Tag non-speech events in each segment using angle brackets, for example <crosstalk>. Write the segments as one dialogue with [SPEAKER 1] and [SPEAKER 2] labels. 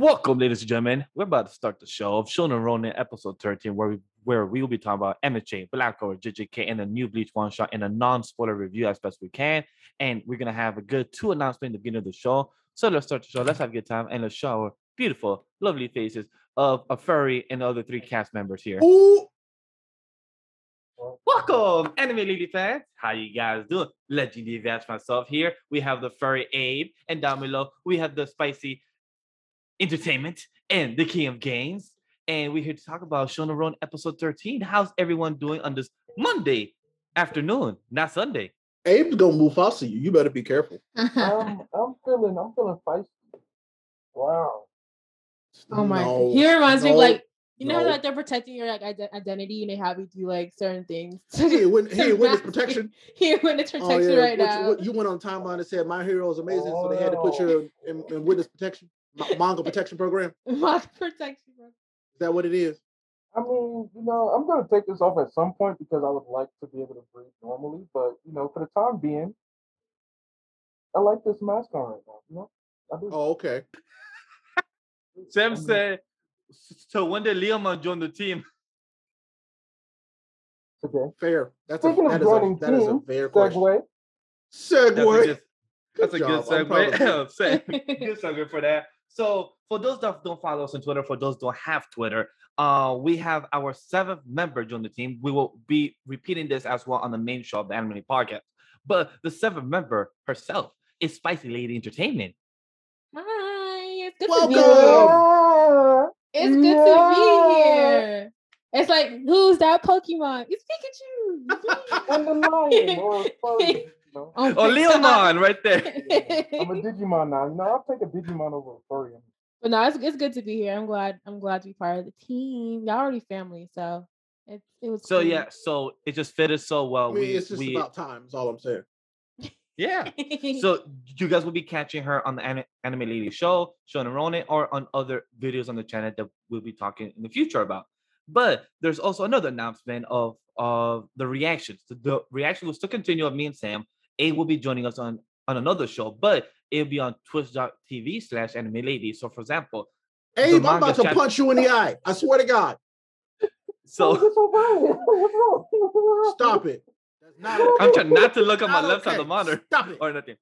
[SPEAKER 1] Welcome, ladies and gentlemen. We're about to start the show of Shonen Ronin episode 13, where we where we will be talking about MHA, Black Clover, JJK, and the new Bleach one shot in a non-spoiler review as best we can. And we're gonna have a good two announcements at the beginning of the show. So let's start the show. Let's have a good time and let's show our beautiful, lovely faces of a furry and the other three cast members here.
[SPEAKER 2] Ooh,
[SPEAKER 1] Welcome, anime lady fans. How you guys doing? LegendDVash myself here. We have the furry Abe, and down below we have the spicy entertainment and the king of games. And we're here to talk about Shonen Ronin episode 13. How's everyone doing on this Monday afternoon, not Sunday?
[SPEAKER 2] Abe's gonna move fast you. You better be careful. <laughs>
[SPEAKER 3] I'm I'm feeling I'm feeling feisty. Wow.
[SPEAKER 4] Oh my!
[SPEAKER 2] No,
[SPEAKER 4] he reminds me
[SPEAKER 2] no,
[SPEAKER 4] of like you know how
[SPEAKER 2] no.
[SPEAKER 4] like they're protecting your like ide- identity and they have you do like certain things.
[SPEAKER 2] hey, when hey, he in witness
[SPEAKER 4] Mask-
[SPEAKER 2] protection. <laughs>
[SPEAKER 4] He in witness
[SPEAKER 2] Oh
[SPEAKER 4] protection
[SPEAKER 2] yeah,
[SPEAKER 4] right
[SPEAKER 2] What-
[SPEAKER 4] now.
[SPEAKER 2] what- you went on the timeline and said my hero is amazing, so they had to put
[SPEAKER 3] Oh.
[SPEAKER 2] you in, in witness protection, ma- manga protection program. <laughs>
[SPEAKER 4] Mask protection. bro.
[SPEAKER 2] Is that what it is?
[SPEAKER 3] I mean, you know, I'm gonna take this off at some point because I would like to be able to breathe normally, but you know, for the time being, I like this mask on right now. You know, I do.
[SPEAKER 2] Oh, okay.
[SPEAKER 1] Sam
[SPEAKER 3] I mean,
[SPEAKER 1] said, so when did Leomon join the team?
[SPEAKER 3] today.
[SPEAKER 2] Fair. That's a
[SPEAKER 3] Speaking of
[SPEAKER 2] that is a
[SPEAKER 3] joining
[SPEAKER 2] that is a
[SPEAKER 3] team,
[SPEAKER 2] fair question.
[SPEAKER 3] Segue.
[SPEAKER 1] That's a
[SPEAKER 2] Segue.
[SPEAKER 1] good, that's a good
[SPEAKER 2] job. I'm proud of you.
[SPEAKER 1] segue. <laughs> Sam, <laughs> good segue for that. So for those that don't follow us on Twitter, for those that don't have Twitter, uh, we have our seventh member join the team. We will be repeating this as well on the main show of the Anime Podcast. But the seventh member herself is Spicy Lady Entertainment.
[SPEAKER 4] Hi, it's good to be here. It's good to be here. It's like who's that Pokemon? It's Pikachu. <laughs> It's me.
[SPEAKER 3] And the lion or furry, you know.
[SPEAKER 4] oh,
[SPEAKER 1] Oh,
[SPEAKER 4] my
[SPEAKER 1] Leomon right there. <laughs>
[SPEAKER 3] I'm a Digimon now. You know, I'll take a Digimon over a furry.
[SPEAKER 4] But no, it's, it's good to be here. I'm glad. I'm glad to be part of the team. Y'all already family, so it it was.
[SPEAKER 1] So
[SPEAKER 4] cool.
[SPEAKER 1] yeah, so it just fitted so well.
[SPEAKER 2] I mean,
[SPEAKER 1] we,
[SPEAKER 2] it's just
[SPEAKER 1] we
[SPEAKER 2] about time. Is all I'm saying. <laughs>
[SPEAKER 1] yeah. So <laughs> you guys will be catching her on the Ani- Anime Lady show, Shonen Ronin, or on other videos on the channel that we'll be talking in the future about. But there's also another announcement of of the reactions. The, the reaction will still continue of me and Sam. A will be joining us on on another show, but it'll be on twitch.tv slash anime lady. So for example,
[SPEAKER 2] Abe, I'm
[SPEAKER 1] manga
[SPEAKER 2] about to
[SPEAKER 1] chap-
[SPEAKER 2] punch you in the eye. I swear to God. <laughs>
[SPEAKER 1] So
[SPEAKER 3] this so bad. What's wrong? What's wrong?
[SPEAKER 2] Stop it. Not. <laughs>
[SPEAKER 1] I'm trying not to look at my
[SPEAKER 2] Not
[SPEAKER 1] left side of the monitor.
[SPEAKER 2] Stop it. <laughs>
[SPEAKER 1] or nothing.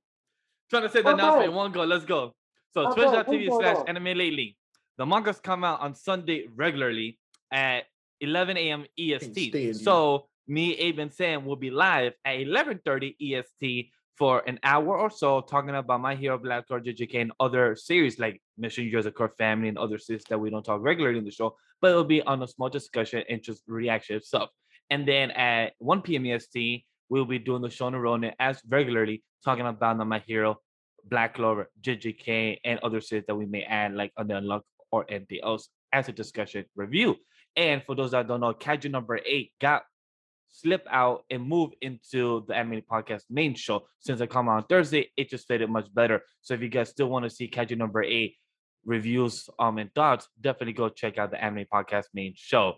[SPEAKER 1] Trying to say the
[SPEAKER 3] Okay.
[SPEAKER 1] announcement in one go. Let's go. So
[SPEAKER 3] Okay,
[SPEAKER 1] twitch.tv
[SPEAKER 3] what's
[SPEAKER 1] slash anime lately. The mangas come out on Sunday regularly at 11 a.m. EST. So me, Abe, and Sam will be live at 11:30 EST for an hour or so talking about My Hero Black Card JJK and other series like Mission Yozakura Family and other series that we don't talk regularly in the show, but it'll be on a small discussion and just reaction stuff. And then at 1 p.m. EST, we'll be doing the Shonen Ronin as regularly, talking about My Hero, Black Clover, JJK, and other series that we may add, like on the Unlock or anything else as a discussion review. And for those that don't know, Kaiju number eight got slip out and move into the anime podcast main show. Since I come on Thursday, it just fitted much better. So if you guys still want to see Kaiju number eight reviews um and thoughts, definitely go check out the anime podcast main show.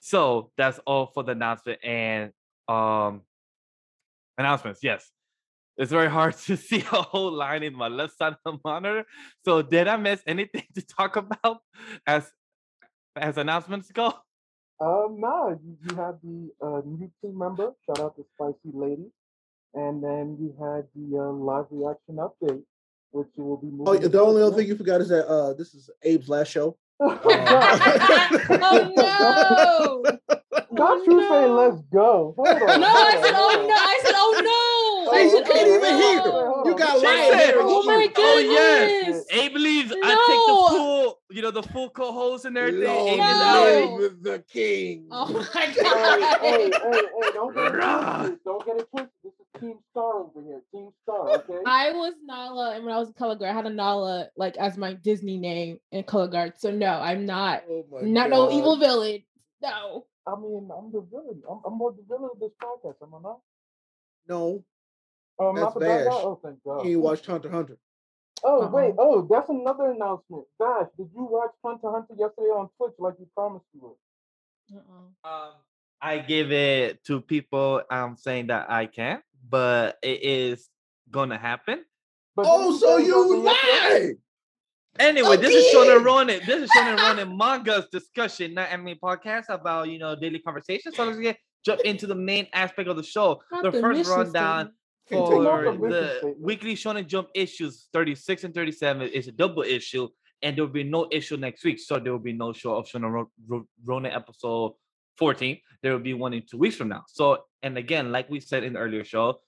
[SPEAKER 1] So that's all for the announcement and um announcements. Yes. It's very hard <laughs> to see a whole line in my left side of the monitor. So did I miss anything <laughs> to talk about as as announcements go?
[SPEAKER 3] Um, nah, you, you had the uh, new team member. Shout out to Spicy Lady, and then you had the uh, live reaction update, which you will be moving.
[SPEAKER 2] Oh, the only other
[SPEAKER 3] next
[SPEAKER 2] thing you forgot is that uh, this is Abe's last show. <laughs>
[SPEAKER 3] month. <laughs>
[SPEAKER 4] oh no!
[SPEAKER 3] Not
[SPEAKER 4] Oh,
[SPEAKER 3] you saying
[SPEAKER 4] no.
[SPEAKER 3] let's go. Hold on.
[SPEAKER 4] No, I said oh no! I said oh no! I
[SPEAKER 2] Hey, you oh, can't
[SPEAKER 4] oh,
[SPEAKER 2] even hear.
[SPEAKER 4] no.
[SPEAKER 2] You got
[SPEAKER 1] She
[SPEAKER 2] lion
[SPEAKER 1] said-
[SPEAKER 2] hair. in
[SPEAKER 4] Oh
[SPEAKER 2] your
[SPEAKER 4] my
[SPEAKER 2] ear.
[SPEAKER 1] Oh, yes.
[SPEAKER 4] goodness!
[SPEAKER 1] Abe believes I take the full, you know, the full co-host and everything.
[SPEAKER 2] Long
[SPEAKER 1] Abe
[SPEAKER 4] No.
[SPEAKER 1] is out.
[SPEAKER 2] with the king.
[SPEAKER 4] Oh my <laughs> god!
[SPEAKER 3] hey, hey, hey, don't get it twisted. Don't get it twisted. This is Team Star over here. Team Star, okay?
[SPEAKER 4] I was Nala, and when I was in color guard, I had a Nala like as my Disney name in color guard. So no, I'm not.
[SPEAKER 2] Oh my
[SPEAKER 4] Not no evil villain. No.
[SPEAKER 3] I mean, I'm the villain. I'm, I'm more the villain of this podcast, am I not?
[SPEAKER 2] No,
[SPEAKER 3] Um,
[SPEAKER 2] That's
[SPEAKER 3] not the bad guy? Oh, thank God.
[SPEAKER 2] you watched Hunter Hunter.
[SPEAKER 3] Oh,
[SPEAKER 4] Uh-uh.
[SPEAKER 3] wait. Oh, that's another announcement. Vash, did you watch Hunter Hunter yesterday on Twitch like you promised you would?
[SPEAKER 4] Uh-uh.
[SPEAKER 1] Um, I give it to people. I'm saying that I can, but it is gonna happen.
[SPEAKER 3] But
[SPEAKER 2] Oh,
[SPEAKER 3] didn't
[SPEAKER 2] so you
[SPEAKER 3] lie. yesterday?
[SPEAKER 2] lied.
[SPEAKER 1] Anyway, this is Shonen
[SPEAKER 2] Okay.
[SPEAKER 1] Ronin. This is Shonen Ronin manga's discussion, not anime podcast about you know daily conversations. So let's get jump into the main aspect of the show.
[SPEAKER 4] Not
[SPEAKER 1] the
[SPEAKER 4] the
[SPEAKER 1] first rundown
[SPEAKER 2] Can't take
[SPEAKER 1] for
[SPEAKER 3] the
[SPEAKER 1] weekly Shonen Jump issues 36 and 37 is a double issue, and there will be no issue next week. So there will be no show of Shonen Ro- Ro- Ronin episode 14. There will be one in two weeks from now. So, and again, like we said in the earlier show,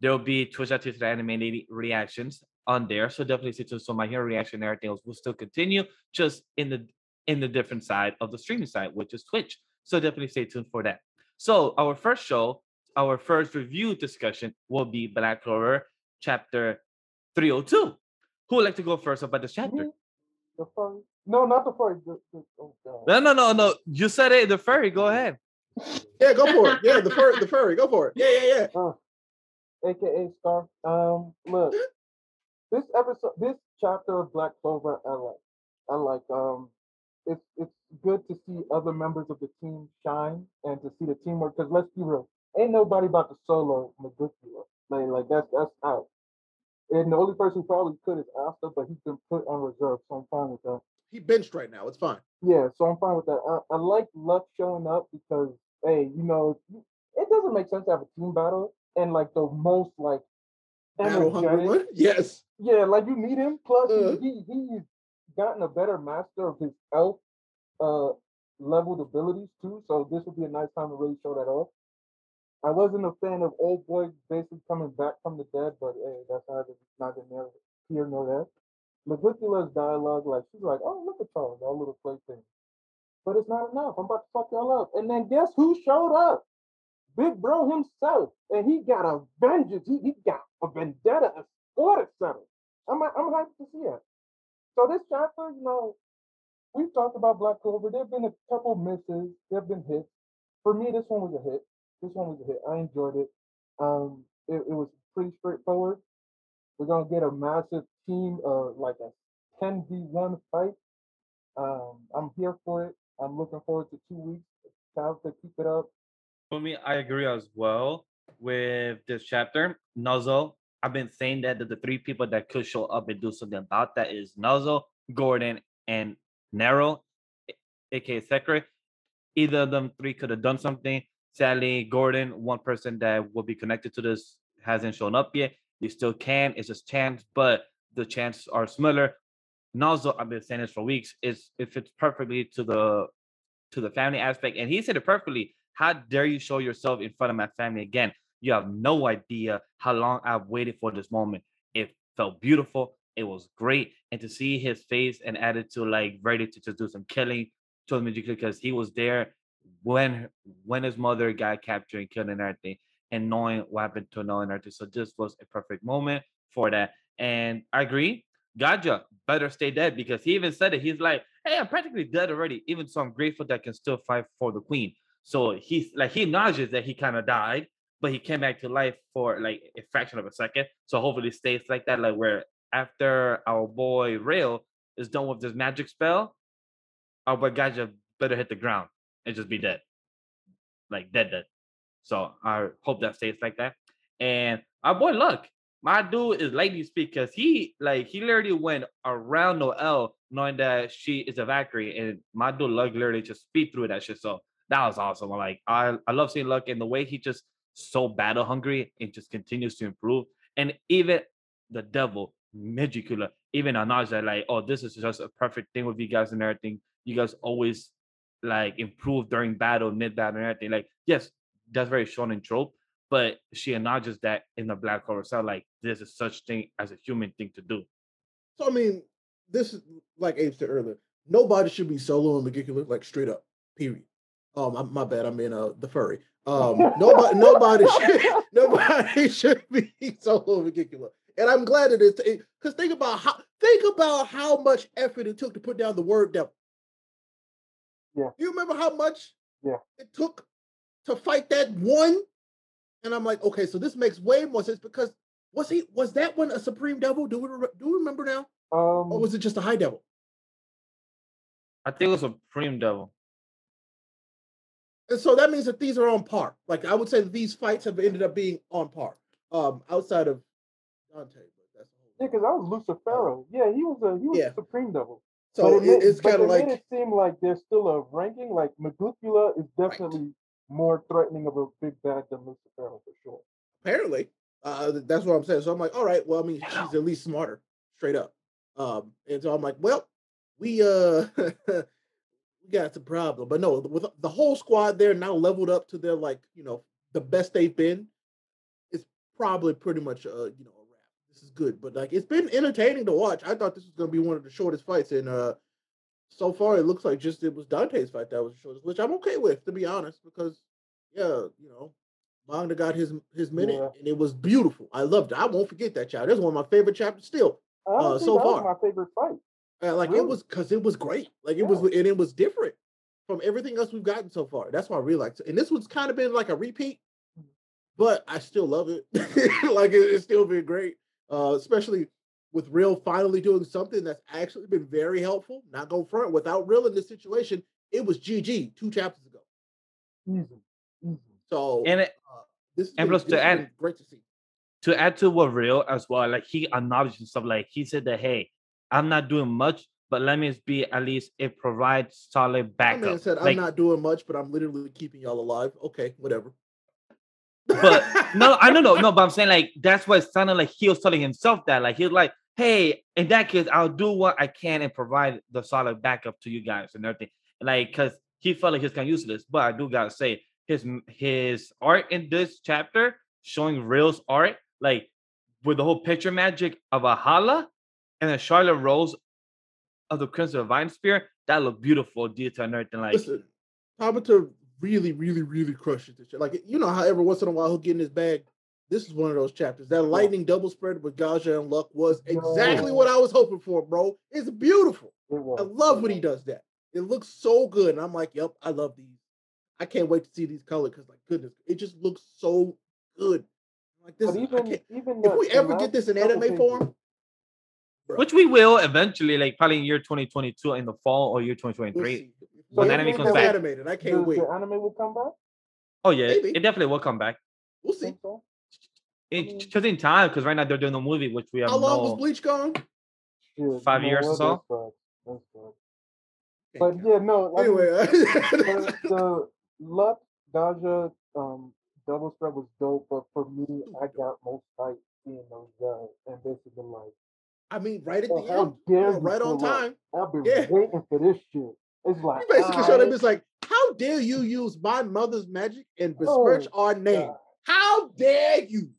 [SPEAKER 1] there will be Twitch at Twitch animated reactions on there. So definitely stay tuned. So my hero reaction and everything else will still continue, just in the in the different side of the streaming side, which is Twitch. So definitely stay tuned for that. So our first show, our first review discussion will be Black Clover chapter 302. Who would like to go first about this chapter?
[SPEAKER 3] The furry? No, not the furry. The, the, oh god.
[SPEAKER 1] No, no, no, no. You said it, the furry. Go ahead. <laughs>
[SPEAKER 2] Yeah, go for it. Yeah, the fur, the furry, go for it. Yeah, yeah, yeah.
[SPEAKER 3] AKA Star. Um, look, this episode, this chapter of Black Clover, I like. I like. Um, it's it's good to see other members of the team shine and to see the teamwork. Because let's be real, ain't nobody about to solo Megicula. Like, like that's that's out. And the only person who probably could is Asta, but he's been put on reserve, so I'm fine with that.
[SPEAKER 2] He benched right now. It's fine.
[SPEAKER 3] Yeah, so I'm fine with that. I, I like Luck showing up because, hey, you know, it doesn't make sense to have a team battle and like the most like
[SPEAKER 2] Battle hungry one. <laughs> Yes.
[SPEAKER 3] Yeah, like you need him. Plus,
[SPEAKER 2] Uh.
[SPEAKER 3] he he's gotten a better master of his elf uh leveled abilities too. So this would be a nice time to really show that off. I wasn't a fan of old boy basically coming back from the dead, but hey, that's neither neither near here nor there. Megicula's dialogue, like she's like, "Oh, look at y'all, y'all little plaything," but it's not enough. I'm about to fuck y'all up. And then guess who showed up? Big Bro himself, and he got a vengeance. He, he got a vendetta, a order settled. I'm I'm hyped to see it. So this chapter, you know, we've talked about Black Clover. There've been a couple misses. There've been hits. For me, this one was a hit. This one was a hit. I enjoyed it. Um, it, it was pretty straightforward. We're gonna get a massive team, uh, like a 10v1 fight. Um, I'm here for it. I'm looking forward to two weeks. Time to keep it up.
[SPEAKER 1] For me, I agree as well with this chapter. Nozel, I've been saying that, that the three people that could show up and do something about that is Nozel, Gordon, and Nero, a- aka Secre. Either of them three could have done something. Sadly, Gordon, one person that will be connected to this, hasn't shown up yet. You still can. It's just chance, but the chances are smaller. Nozel, I've been saying this for weeks, is it fits perfectly to the to the family aspect, and he said it perfectly. How dare you show yourself in front of my family again? You have no idea how long I've waited for this moment. It felt beautiful. It was great, and to see his face and attitude, like ready to just do some killing, to him because he was there when when his mother got captured and killed and everything, and knowing what happened to Noah and everything. So this was a perfect moment for that. And I agree. Gaja better stay dead because he even said it. He's like, "Hey, I'm practically dead already. Even so, I'm grateful that I can still fight for the queen." So he's like, he acknowledges that he kind of died, but he came back to life for like a fraction of a second. So hopefully, it stays like that. Like where after our boy Rill is done with this magic spell, our boy Gaja better hit the ground and just be dead, like dead, dead. So I hope that stays like that. And our boy Luck, my dude is lightning speed because he like he literally went around Noel knowing that she is a Valkyrie, and my dude Luck literally just speed through that shit. So that was awesome. I'm like I I love seeing Luck and the way he just so battle hungry and just continues to improve. And even the devil, Megicula, even Anaja, like, oh, this is just a perfect thing with you guys and everything. You guys always like improve during battle, mid battle, and everything. Like, yes, that's very shonen trope, but she acknowledges that in the Black Clover side, like this is such thing as a human thing to do.
[SPEAKER 2] So I mean, this is like Abe said earlier. Nobody should be solo and Megicula, like straight up. Period. Um, I'm, my bad. I mean, uh, the furry. Um, nobody, <laughs> nobody, should, <laughs> nobody <laughs> should be solo and Megicula. And I'm glad that it is because think about how think about how much effort it took to put down the word devil.
[SPEAKER 3] Yeah.
[SPEAKER 2] You remember how much
[SPEAKER 3] Yeah.
[SPEAKER 2] it took to fight that one? And I'm like, okay, so this makes way more sense because was he was that one a supreme devil? Do we do we remember now?
[SPEAKER 3] Um,
[SPEAKER 2] Or was it just a high devil?
[SPEAKER 1] I think it was a Supreme Devil.
[SPEAKER 2] And so that means that these are on par. Like I would say that these fights have ended up being on par. Um, outside of Dante, but that's
[SPEAKER 3] Yeah, because that was Lucifero. Yeah, he was a he was
[SPEAKER 2] Yeah.
[SPEAKER 3] a Supreme Devil.
[SPEAKER 2] So
[SPEAKER 3] but
[SPEAKER 2] it, it's kind of
[SPEAKER 3] they made
[SPEAKER 2] like
[SPEAKER 3] it seem like there's still a ranking. Like Megicula is definitely more threatening of a big bad than Lucifero for sure.
[SPEAKER 2] apparently uh, that's what I'm saying. So I'm like, all right, well, I mean, she's at least smarter, straight up. Um, and so I'm like, well, we uh <laughs> we got some problem, but no, with the whole squad there now leveled up to their like you know the best they've been. It's probably pretty much uh you know. This is good, but like it's been entertaining to watch. I thought this was gonna be one of the shortest fights, and uh so far it looks like just it was Dante's fight that was the shortest, which I'm okay with to be honest, because yeah, you know, Manga got his his minute
[SPEAKER 3] Yeah.
[SPEAKER 2] and it was beautiful. I loved it. I won't forget that chapter. That's one of my favorite chapters still.
[SPEAKER 3] Honestly,
[SPEAKER 2] so far.
[SPEAKER 3] my favorite fight.
[SPEAKER 2] Uh, like it was because it was great. Like it was and it was different from everything else we've gotten so far. That's why I really liked it. And this one's kind of been like a repeat, but I still love it. <laughs> like it, it's still been great. Uh, especially with Rill finally doing something that's actually been very helpful. Not go front without Rill in this situation. It was GG two chapters ago.
[SPEAKER 3] Easy, easy.
[SPEAKER 2] So
[SPEAKER 1] And it,
[SPEAKER 2] uh, this,
[SPEAKER 1] and plus to add-
[SPEAKER 2] great to see.
[SPEAKER 1] to add to what real as well, like he acknowledged stuff. Like he said that, hey, I'm not doing much, but let me be at least it provides solid
[SPEAKER 2] My
[SPEAKER 1] backup.
[SPEAKER 2] man said, "I'm
[SPEAKER 1] like,
[SPEAKER 2] not doing much, but I'm literally keeping y'all alive." Okay, whatever.
[SPEAKER 1] But no, I don't know, no, but I'm saying like that's what it sounded like he was telling himself that. Like he was like, hey, in that case, I'll do what I can and provide the solid backup to you guys and everything. Like, cause he felt like he's kind of useless. But I do gotta say, his his art in this chapter showing Rill's art, like with the whole picture magic of a Hala and then Charlotte Rose of the Crimson Divine Spear, that looked beautiful, detail and everything. Like,
[SPEAKER 2] Listen, Tabata really, really, really crushes this shit. Like you know how every once in a while he'll get in his bag. This is one of those chapters. That lightning double spread with Gaja and Luck was exactly
[SPEAKER 3] Yo.
[SPEAKER 2] what I was hoping for, bro. It's beautiful.
[SPEAKER 3] It was.
[SPEAKER 2] I love when he does that. It looks so good, and I'm like, yep, I love these. I can't wait to see these colors because, like, goodness, it just looks so good. Like this,
[SPEAKER 3] But
[SPEAKER 2] is- I
[SPEAKER 3] even even
[SPEAKER 2] if
[SPEAKER 3] the-
[SPEAKER 2] we ever get this in anime form, bro,
[SPEAKER 1] which we will eventually, like probably in year 2022 in the fall or year
[SPEAKER 2] we'll
[SPEAKER 1] 2023.
[SPEAKER 2] see.
[SPEAKER 1] When anime comes back,
[SPEAKER 2] animated. I can't
[SPEAKER 3] the,
[SPEAKER 2] wait.
[SPEAKER 3] the anime will come back.
[SPEAKER 1] Oh yeah,
[SPEAKER 2] Maybe.
[SPEAKER 1] it definitely will come back.
[SPEAKER 2] We'll see.
[SPEAKER 3] Think so? mean-
[SPEAKER 1] It's just in time because right now they're doing a movie, which we have
[SPEAKER 2] How long
[SPEAKER 1] no.
[SPEAKER 2] was Bleach gone?
[SPEAKER 1] Five
[SPEAKER 3] you
[SPEAKER 1] years or
[SPEAKER 3] what?
[SPEAKER 1] so?
[SPEAKER 3] That's facts. That's facts. But yeah, no. I
[SPEAKER 2] Anyway, <laughs>
[SPEAKER 3] the, the Luck Gaja um double spread was dope, but for me, I got most hype seeing those guys and basically like,
[SPEAKER 2] I mean, right at
[SPEAKER 3] oh,
[SPEAKER 2] the
[SPEAKER 3] how
[SPEAKER 2] end,
[SPEAKER 3] dare
[SPEAKER 2] you know,
[SPEAKER 3] you
[SPEAKER 2] right on
[SPEAKER 3] pull up?
[SPEAKER 2] time.
[SPEAKER 3] I've been
[SPEAKER 2] Yeah.
[SPEAKER 3] waiting for this shit. It's like
[SPEAKER 2] He basically showed him
[SPEAKER 3] alright,
[SPEAKER 2] it's like, how dare you use my mother's magic and besmirch
[SPEAKER 3] Oh,
[SPEAKER 2] our name?
[SPEAKER 3] God.
[SPEAKER 2] How dare you?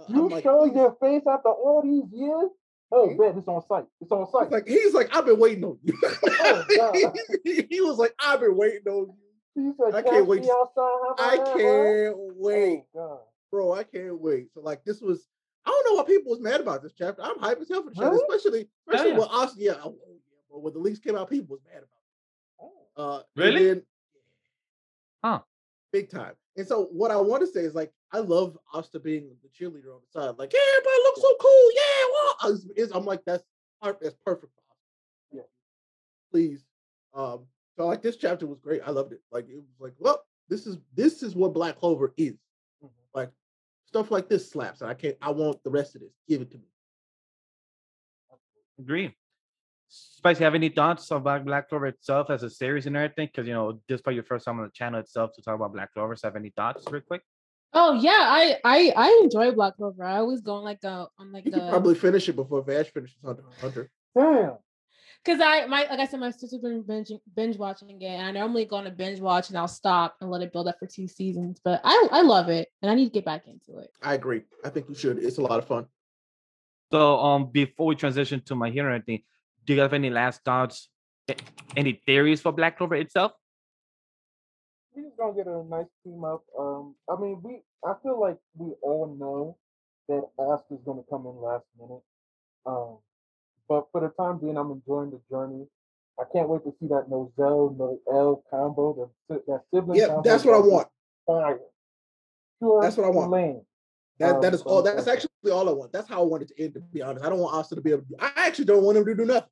[SPEAKER 2] Uh,
[SPEAKER 3] You
[SPEAKER 2] like,
[SPEAKER 3] show your face after all these years? Oh, bet it's on site. It's on
[SPEAKER 2] He's
[SPEAKER 3] site.
[SPEAKER 2] like, he's like, I've been waiting on you.
[SPEAKER 3] Oh, <laughs>
[SPEAKER 2] he, he was like, I've been waiting on you.
[SPEAKER 3] He said,
[SPEAKER 2] I can't wait
[SPEAKER 3] me outside,
[SPEAKER 2] I
[SPEAKER 3] about that, boy?"
[SPEAKER 2] can't wait,
[SPEAKER 3] Oh,
[SPEAKER 2] bro. I can't wait. So like, this was. I don't know why people was mad about this chapter. I'm hype as hell for the chapter,
[SPEAKER 3] Really?
[SPEAKER 2] especially, especially
[SPEAKER 1] yeah.
[SPEAKER 2] when Austin. Yeah, oh, yeah, bro. When the leaks came out, people was mad about. Uh,
[SPEAKER 1] Really?
[SPEAKER 2] then-
[SPEAKER 1] Huh.
[SPEAKER 2] Big time. And so what I want to say is like I love Asta being the cheerleader on the side. Like, yeah, everybody looks so cool. Yeah, well, it's- I'm like that's that's perfect.
[SPEAKER 3] Yeah.
[SPEAKER 2] Please. Um. So like this chapter was great. I loved it. Like it was like, well, this is this is what Black Clover is.
[SPEAKER 3] Mhm.
[SPEAKER 2] Like stuff like this slaps, and I can't. I want the rest of this. Give it to me.
[SPEAKER 1] Agree. Spicy, have any thoughts about Black Clover itself as a series and everything? Because you know, this is probably your first time on the channel itself to talk about Black Clover. So have any thoughts, real quick?
[SPEAKER 4] Oh yeah, I I I enjoy Black Clover. I always go on like a on like
[SPEAKER 2] You could
[SPEAKER 4] the
[SPEAKER 2] probably finish it before Vash finishes Hunter Hunter.
[SPEAKER 3] Damn.
[SPEAKER 4] because I my like I said, my sister's been binge binge watching it, and I normally go on a binge watch and I'll stop and let it build up for two seasons. But I I love it, and I need to get back into it.
[SPEAKER 2] I agree. I think you should. It's a lot of fun.
[SPEAKER 1] So um, before we transition to my hero, and everything, do you have any last thoughts? Any theories for Black Clover itself?
[SPEAKER 3] He's gonna get a nice team up. Um, I mean, we I feel like we all know that Asta's gonna come in last minute. Um, but for the time being, I'm enjoying the journey. I can't wait to see that Nozel no L combo. The that sibling.
[SPEAKER 2] Yeah,
[SPEAKER 3] combo
[SPEAKER 2] that's what I want.
[SPEAKER 3] Fire. Pure
[SPEAKER 2] That's what I want.
[SPEAKER 3] Lane.
[SPEAKER 2] That that
[SPEAKER 3] Um,
[SPEAKER 2] all. That's actually all I want. That's how I want it to end. To be honest, I don't want Asta to be able. to I actually don't want him to do nothing.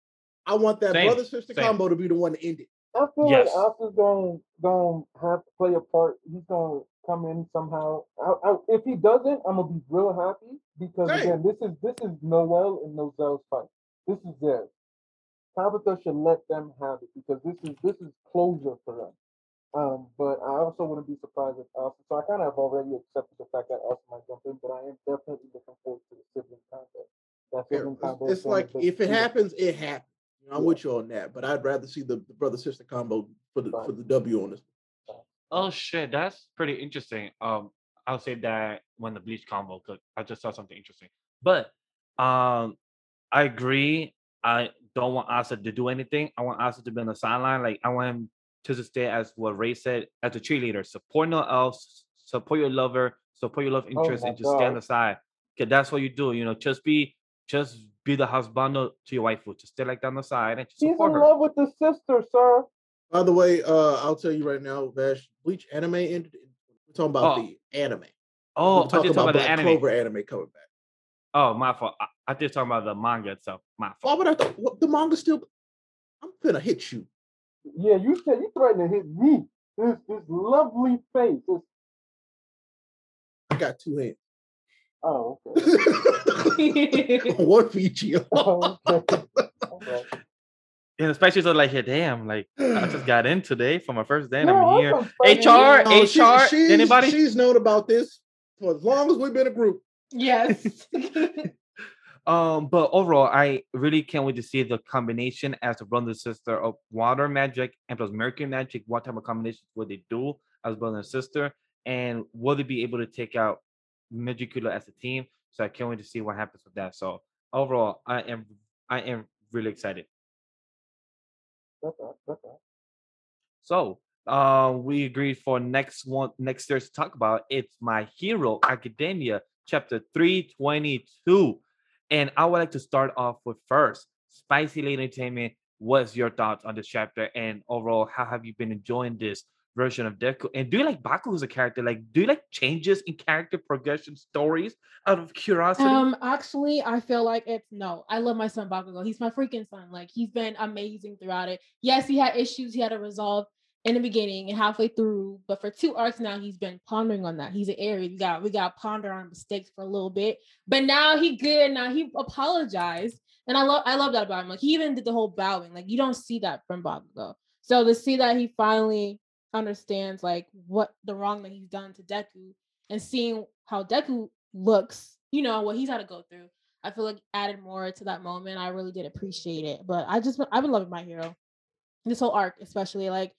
[SPEAKER 2] I want that brother sister combo to be the one to end it.
[SPEAKER 3] I feel
[SPEAKER 1] Yes.
[SPEAKER 3] like Asta's gonna gonna have to play a part. He's gonna come in somehow. I, I, if he doesn't, I'm gonna be real happy. because
[SPEAKER 2] Same.
[SPEAKER 3] again, this is this is Noel and Nozel's fight. This is theirs. Tabata should let them have it because this is this is closure for them. Um, but I also wouldn't be surprised if Elsa. So I kind of have already accepted the fact that Elsa might jump in, but I am definitely looking forward to the sibling contest. That
[SPEAKER 2] Yeah,
[SPEAKER 3] sibling
[SPEAKER 2] it's,
[SPEAKER 3] contest.
[SPEAKER 2] it's
[SPEAKER 3] one
[SPEAKER 2] like if it happens, it happens. You know, I'm
[SPEAKER 3] Yeah.
[SPEAKER 2] with you on that, but I'd rather see the, the brother sister combo for the for the W on this.
[SPEAKER 1] Oh shit, that's pretty interesting. Um, I'll say that when the bleach combo, because I just saw something interesting. But um, I agree. I don't want Asa to do anything. I want Asa to be on the sideline. Like I want him to just stay as what Ray said as a cheerleader. Support no else. Support your lover. Support your love interest,
[SPEAKER 3] my
[SPEAKER 1] and just stay on
[SPEAKER 3] God.
[SPEAKER 1] the side. Cause that's what you do. You know, just be just be the husband to your wife. Just stay like down the side and just
[SPEAKER 3] He's
[SPEAKER 1] support
[SPEAKER 3] in
[SPEAKER 1] her.
[SPEAKER 3] love with the sister, sir.
[SPEAKER 2] By the way, uh, I'll tell you right now, Vash, Bleach anime ended. We're talking about
[SPEAKER 1] Oh.
[SPEAKER 2] the anime.
[SPEAKER 1] Oh,
[SPEAKER 2] We're talking
[SPEAKER 1] just talking about the
[SPEAKER 2] Black
[SPEAKER 1] anime.
[SPEAKER 2] Clover anime coming back.
[SPEAKER 1] Oh, my fault. I, I just talking about the manga itself. My
[SPEAKER 2] Why
[SPEAKER 1] fault.
[SPEAKER 2] would I? Th- what, the manga still? I'm gonna hit you.
[SPEAKER 3] Yeah, you said you threatened to hit me. This this lovely face. This,
[SPEAKER 2] I got two hands.
[SPEAKER 3] oh, okay. <laughs>
[SPEAKER 2] One for each of you.
[SPEAKER 3] Oh, okay. Okay.
[SPEAKER 1] And especially so like, yeah, damn, like I just got in today for my first day and
[SPEAKER 3] Yeah,
[SPEAKER 1] I'm here.
[SPEAKER 3] awesome, Spider-Man.
[SPEAKER 1] HR,
[SPEAKER 2] she-
[SPEAKER 1] HR,
[SPEAKER 2] she's,
[SPEAKER 1] anybody?
[SPEAKER 2] She's known about this for as long as we've been a group.
[SPEAKER 4] yes. <laughs>
[SPEAKER 1] Um, but overall, I really can't wait to see the combination as a brother and sister of water magic and plus mercury magic. What type of combinations would they do as brother and sister? And will they be able to take out Megicula as a team? So I can't wait to see what happens with that. So overall, I am I am really excited.
[SPEAKER 3] That's right, that's right.
[SPEAKER 1] So uh, we agreed for next one next Thursday to talk about. It's My Hero Academia, chapter 322. And I would like to start off with first, Spicy Lady Entertainment. What's your thoughts on this chapter? And overall, how have you been enjoying this version of Deku? And do you like Baku as a character? Like, do you like changes in character progression stories out of curiosity?
[SPEAKER 4] Um, actually, I feel like it's no. I love my son Bakugo. He's my freaking son. Like he's been amazing throughout it. Yes, he had issues he had to resolve in the beginning and halfway through, but for two arcs now, he's been pondering on that. He's an Aries. We got we got ponder on mistakes for a little bit, but now he good. Now he apologized, and I love I love that about him. Like he even did the whole bowing. Like you don't see that from Bakugo. So to see that he finally understands like what the wrong that he's done to Deku and seeing how Deku looks, you know, what he's had to go through. I feel like added more to that moment. I really did appreciate it. But I just I've been loving my hero. This whole arc, especially like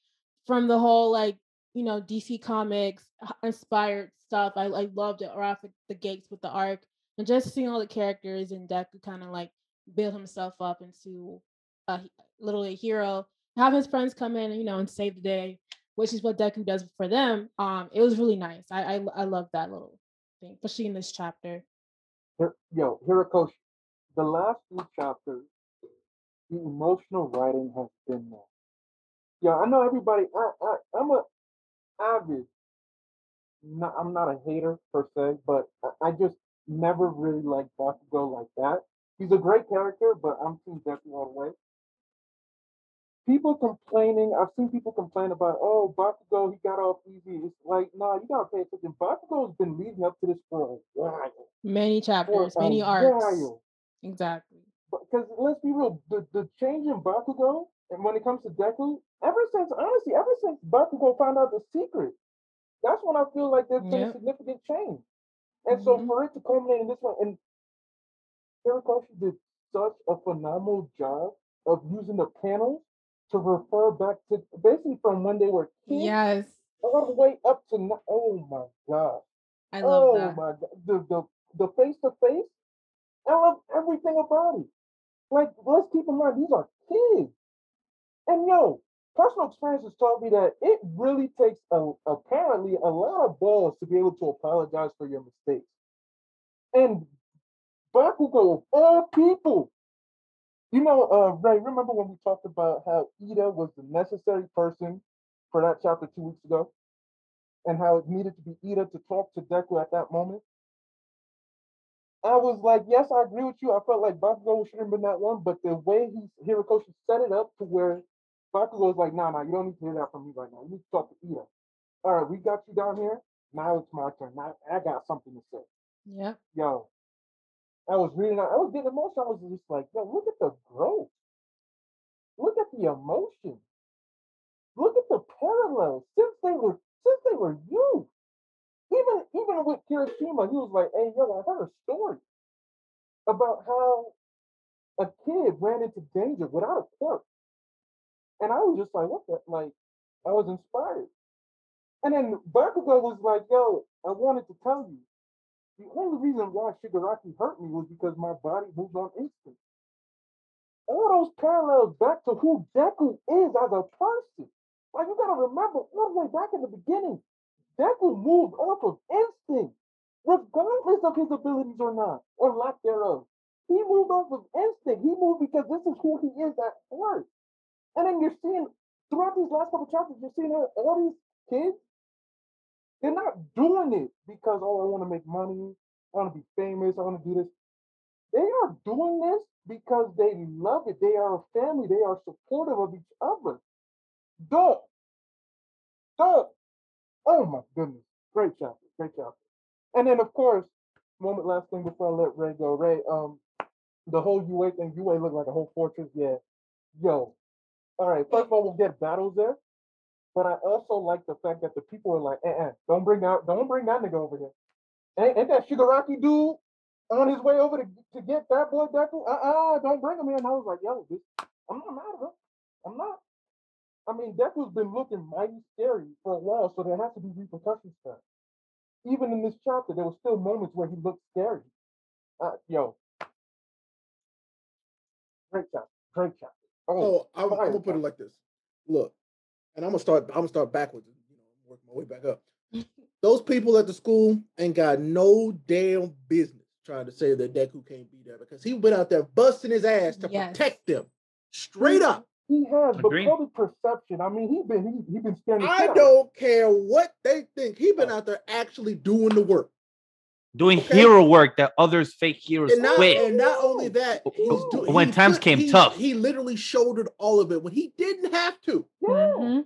[SPEAKER 4] from the whole like, you know, DC comics inspired stuff. I, I loved it right off the, gates with the arc. And just seeing all the characters and Deku kind of like build himself up into a literally a hero. Have his friends come in, you know, and save the day, which is what Deku does for them. Um, it was really nice. I I, I love that little thing, especially in this chapter.
[SPEAKER 3] Yo, Horikoshi, the last few chapters, the emotional writing has been there. Yeah, I know everybody. I, I I'm a avid. Not, I'm not a hater per se, but I, I just never really liked Bakugo like that. He's a great character, but I'm team Deku all the way. People complaining. I've seen people complain about, oh, Bakugo, he got off easy. It's like, nah, you gotta pay attention. Bakugo's been leading up to this for a while.
[SPEAKER 4] Many chapters, many arcs.
[SPEAKER 3] while.
[SPEAKER 4] Exactly.
[SPEAKER 3] because let's be real, the, the change in Bakugo and when it comes to Deku, ever since honestly, ever since Bakugo found out the secret, that's when I feel like there's been a significant change. And so
[SPEAKER 4] Mhm.
[SPEAKER 3] for it to culminate in this one, and Horikoshi did such a phenomenal job of using the panels to refer back to basically from when they were kids
[SPEAKER 4] Yes,
[SPEAKER 3] all the way up to now. Oh my god.
[SPEAKER 4] I love
[SPEAKER 3] oh
[SPEAKER 4] that.
[SPEAKER 3] my god. The the the face to face. I love everything about it. Like, let's keep in mind these are kids. And yo, personal experiences taught me that it really takes a, apparently a lot of balls to be able to apologize for your mistakes. And Bakugo of all people. You know, uh, Ray, remember when we talked about how Iida was the necessary person for that chapter two weeks ago? And how it needed to be Iida to talk to Deku at that moment? I was like, yes, I agree with you. I felt like Bakugo should have been that one, but the way he Horikoshi set it up to where Bakugo was like, nah, nah, you don't need to hear that from me right now. You need to talk to Iida. All right, we got you down here. Now it's my turn. Now I got something to say.
[SPEAKER 4] Yeah.
[SPEAKER 3] Yo, I was reading, I was getting emotional. I was just like, yo, look at the growth. Look at the emotion. Look at the parallels since they were since they were youth. Even even with Kirishima, he was like, hey, yo, I heard a story about how a kid ran into danger without a quirk. And I was just like, what the like I was inspired. And then Bakugo was like, yo, I wanted to tell you. The only reason why Shigaraki hurt me was because my body moved on instinct. All those parallels back to who Deku is as a person. Like you gotta remember all the way back in the beginning, Deku moved off of instinct, regardless of his abilities or not, or lack thereof. He moved off of instinct. He moved because this is who he is at heart. And then you're seeing throughout these last couple chapters, you're seeing all these kids, they're not doing it because oh, I want to make money, I want to be famous, I want to do this. They are doing this because they love it. They are a family. They are supportive of each other. Don't, don't. Oh my goodness, great chapter, great chapter. And then of course, moment last thing before I let Ray go. Ray, um, the whole UA thing, UA looked like a whole fortress. Yeah, yo. All right, first of all, we'll get battles there. But I also like the fact that the people are like, eh, eh, don't bring out, don't bring that nigga over here. Ain't, ain't that Shigaraki dude on his way over to, to get that boy Deku? Uh-uh, don't bring him in. I was like, yo, this, I'm not mad at him. I'm not. I mean, Deku's been looking mighty scary for a while, so there has to be repercussions for him. Even in this chapter, there were still moments where he looked scary. Uh, yo, great chapter, great chapter.
[SPEAKER 2] Oh, I'm, I'm gonna put it like this. Look, and I'm gonna start. I'm gonna start backwards. You know, work my way back up. <laughs> Those people at the school ain't got no damn business trying to say that Deku can't be there because he went out there busting his ass to
[SPEAKER 4] Yes.
[SPEAKER 2] protect them, straight up.
[SPEAKER 3] He has, but
[SPEAKER 1] Agreed.
[SPEAKER 3] public perception. I mean, he been he he been standing.
[SPEAKER 2] I don't care what they think. He been oh. out there actually doing the work,
[SPEAKER 1] Doing
[SPEAKER 2] Okay.
[SPEAKER 1] hero work that others fake heroes
[SPEAKER 2] and not
[SPEAKER 1] quit.
[SPEAKER 2] and not only that, he's doing.
[SPEAKER 1] When
[SPEAKER 2] he
[SPEAKER 1] times
[SPEAKER 2] put-
[SPEAKER 1] came
[SPEAKER 2] he-
[SPEAKER 1] tough.
[SPEAKER 2] he literally shouldered all of it when he didn't have to.
[SPEAKER 3] Yeah,
[SPEAKER 4] Mhm.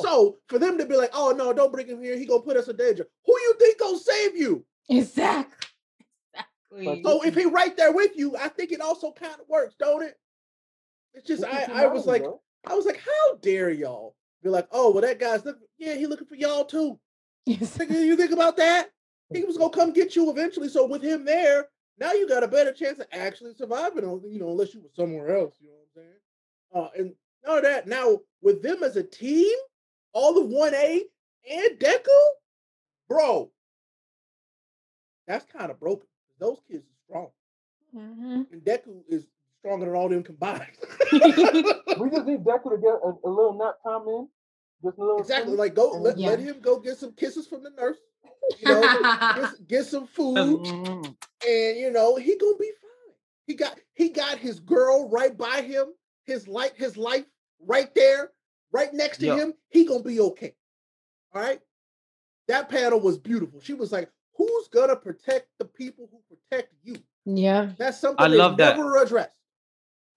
[SPEAKER 2] So for them to be like, "Oh no, don't bring him here. He gonna put us in danger." Who you think gonna save you?
[SPEAKER 4] Exactly. Exactly.
[SPEAKER 2] So if he right there with you, I think it also kind of works, don't it? It's just I, I was like,
[SPEAKER 3] bro.
[SPEAKER 2] I was like, how dare y'all be like, oh well, that guy's looking, yeah, he looking for y'all too. Think- You think about that? He was gonna come get you eventually. So with him there, now you got a better chance of actually surviving. You know, unless you were somewhere else. You know what I'm saying? Uh, and none of that. Now with them as a team, all of one A and Deku, bro, that's kind of broken. Those kids are strong,
[SPEAKER 4] Mhm.
[SPEAKER 2] and Deku is stronger than all them combined. <laughs>
[SPEAKER 3] We just need <laughs> Deku to get a, a little nap time in, just a little
[SPEAKER 2] exactly.
[SPEAKER 3] sleep.
[SPEAKER 2] Like go let,
[SPEAKER 4] Yeah.
[SPEAKER 2] let him go get some kisses from the nurse. You know, get, get <laughs> some food.
[SPEAKER 1] Mm,
[SPEAKER 2] and you know he gonna be fine. He got he got his girl right by him, his life, his life right there, right next to
[SPEAKER 1] Yeah.
[SPEAKER 2] him. He gonna be okay. All right. That panel was beautiful. She was like, "Who's gonna protect the people who protect you?"
[SPEAKER 4] Yeah.
[SPEAKER 2] That's something
[SPEAKER 1] I love that.
[SPEAKER 2] never addressed.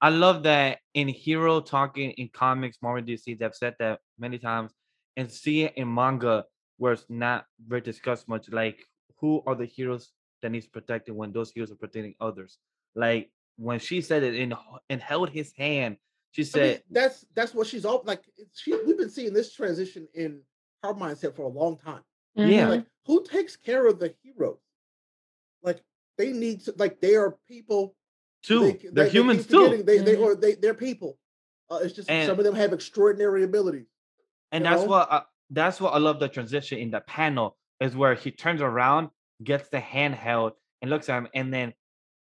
[SPEAKER 1] I love that in hero talking in comics, Marvel DC, they've said that many times, and see it in manga where it's not very discussed much. Like, who are the heroes that needs protecting when those heroes are protecting others? Like when she said it and and held his hand, she
[SPEAKER 2] I mean,
[SPEAKER 1] said,
[SPEAKER 2] that's that's what she's all like. She, we've been seeing this transition in her mindset for a long time.
[SPEAKER 1] Yeah.
[SPEAKER 4] Mhm.
[SPEAKER 2] Like, who takes care of the heroes? Like, they need to like they are people
[SPEAKER 1] too.
[SPEAKER 2] They-
[SPEAKER 1] they,
[SPEAKER 2] they-
[SPEAKER 1] are
[SPEAKER 2] they
[SPEAKER 1] humans too.
[SPEAKER 2] They, they
[SPEAKER 4] Mhm.
[SPEAKER 2] or they they're people. Uh, it's just
[SPEAKER 1] And-
[SPEAKER 2] some of them have extraordinary abilities.
[SPEAKER 1] and that's
[SPEAKER 2] know?
[SPEAKER 1] what uh, that's what I love the transition in the panel is where he turns around, gets the hand held, and looks at him, and then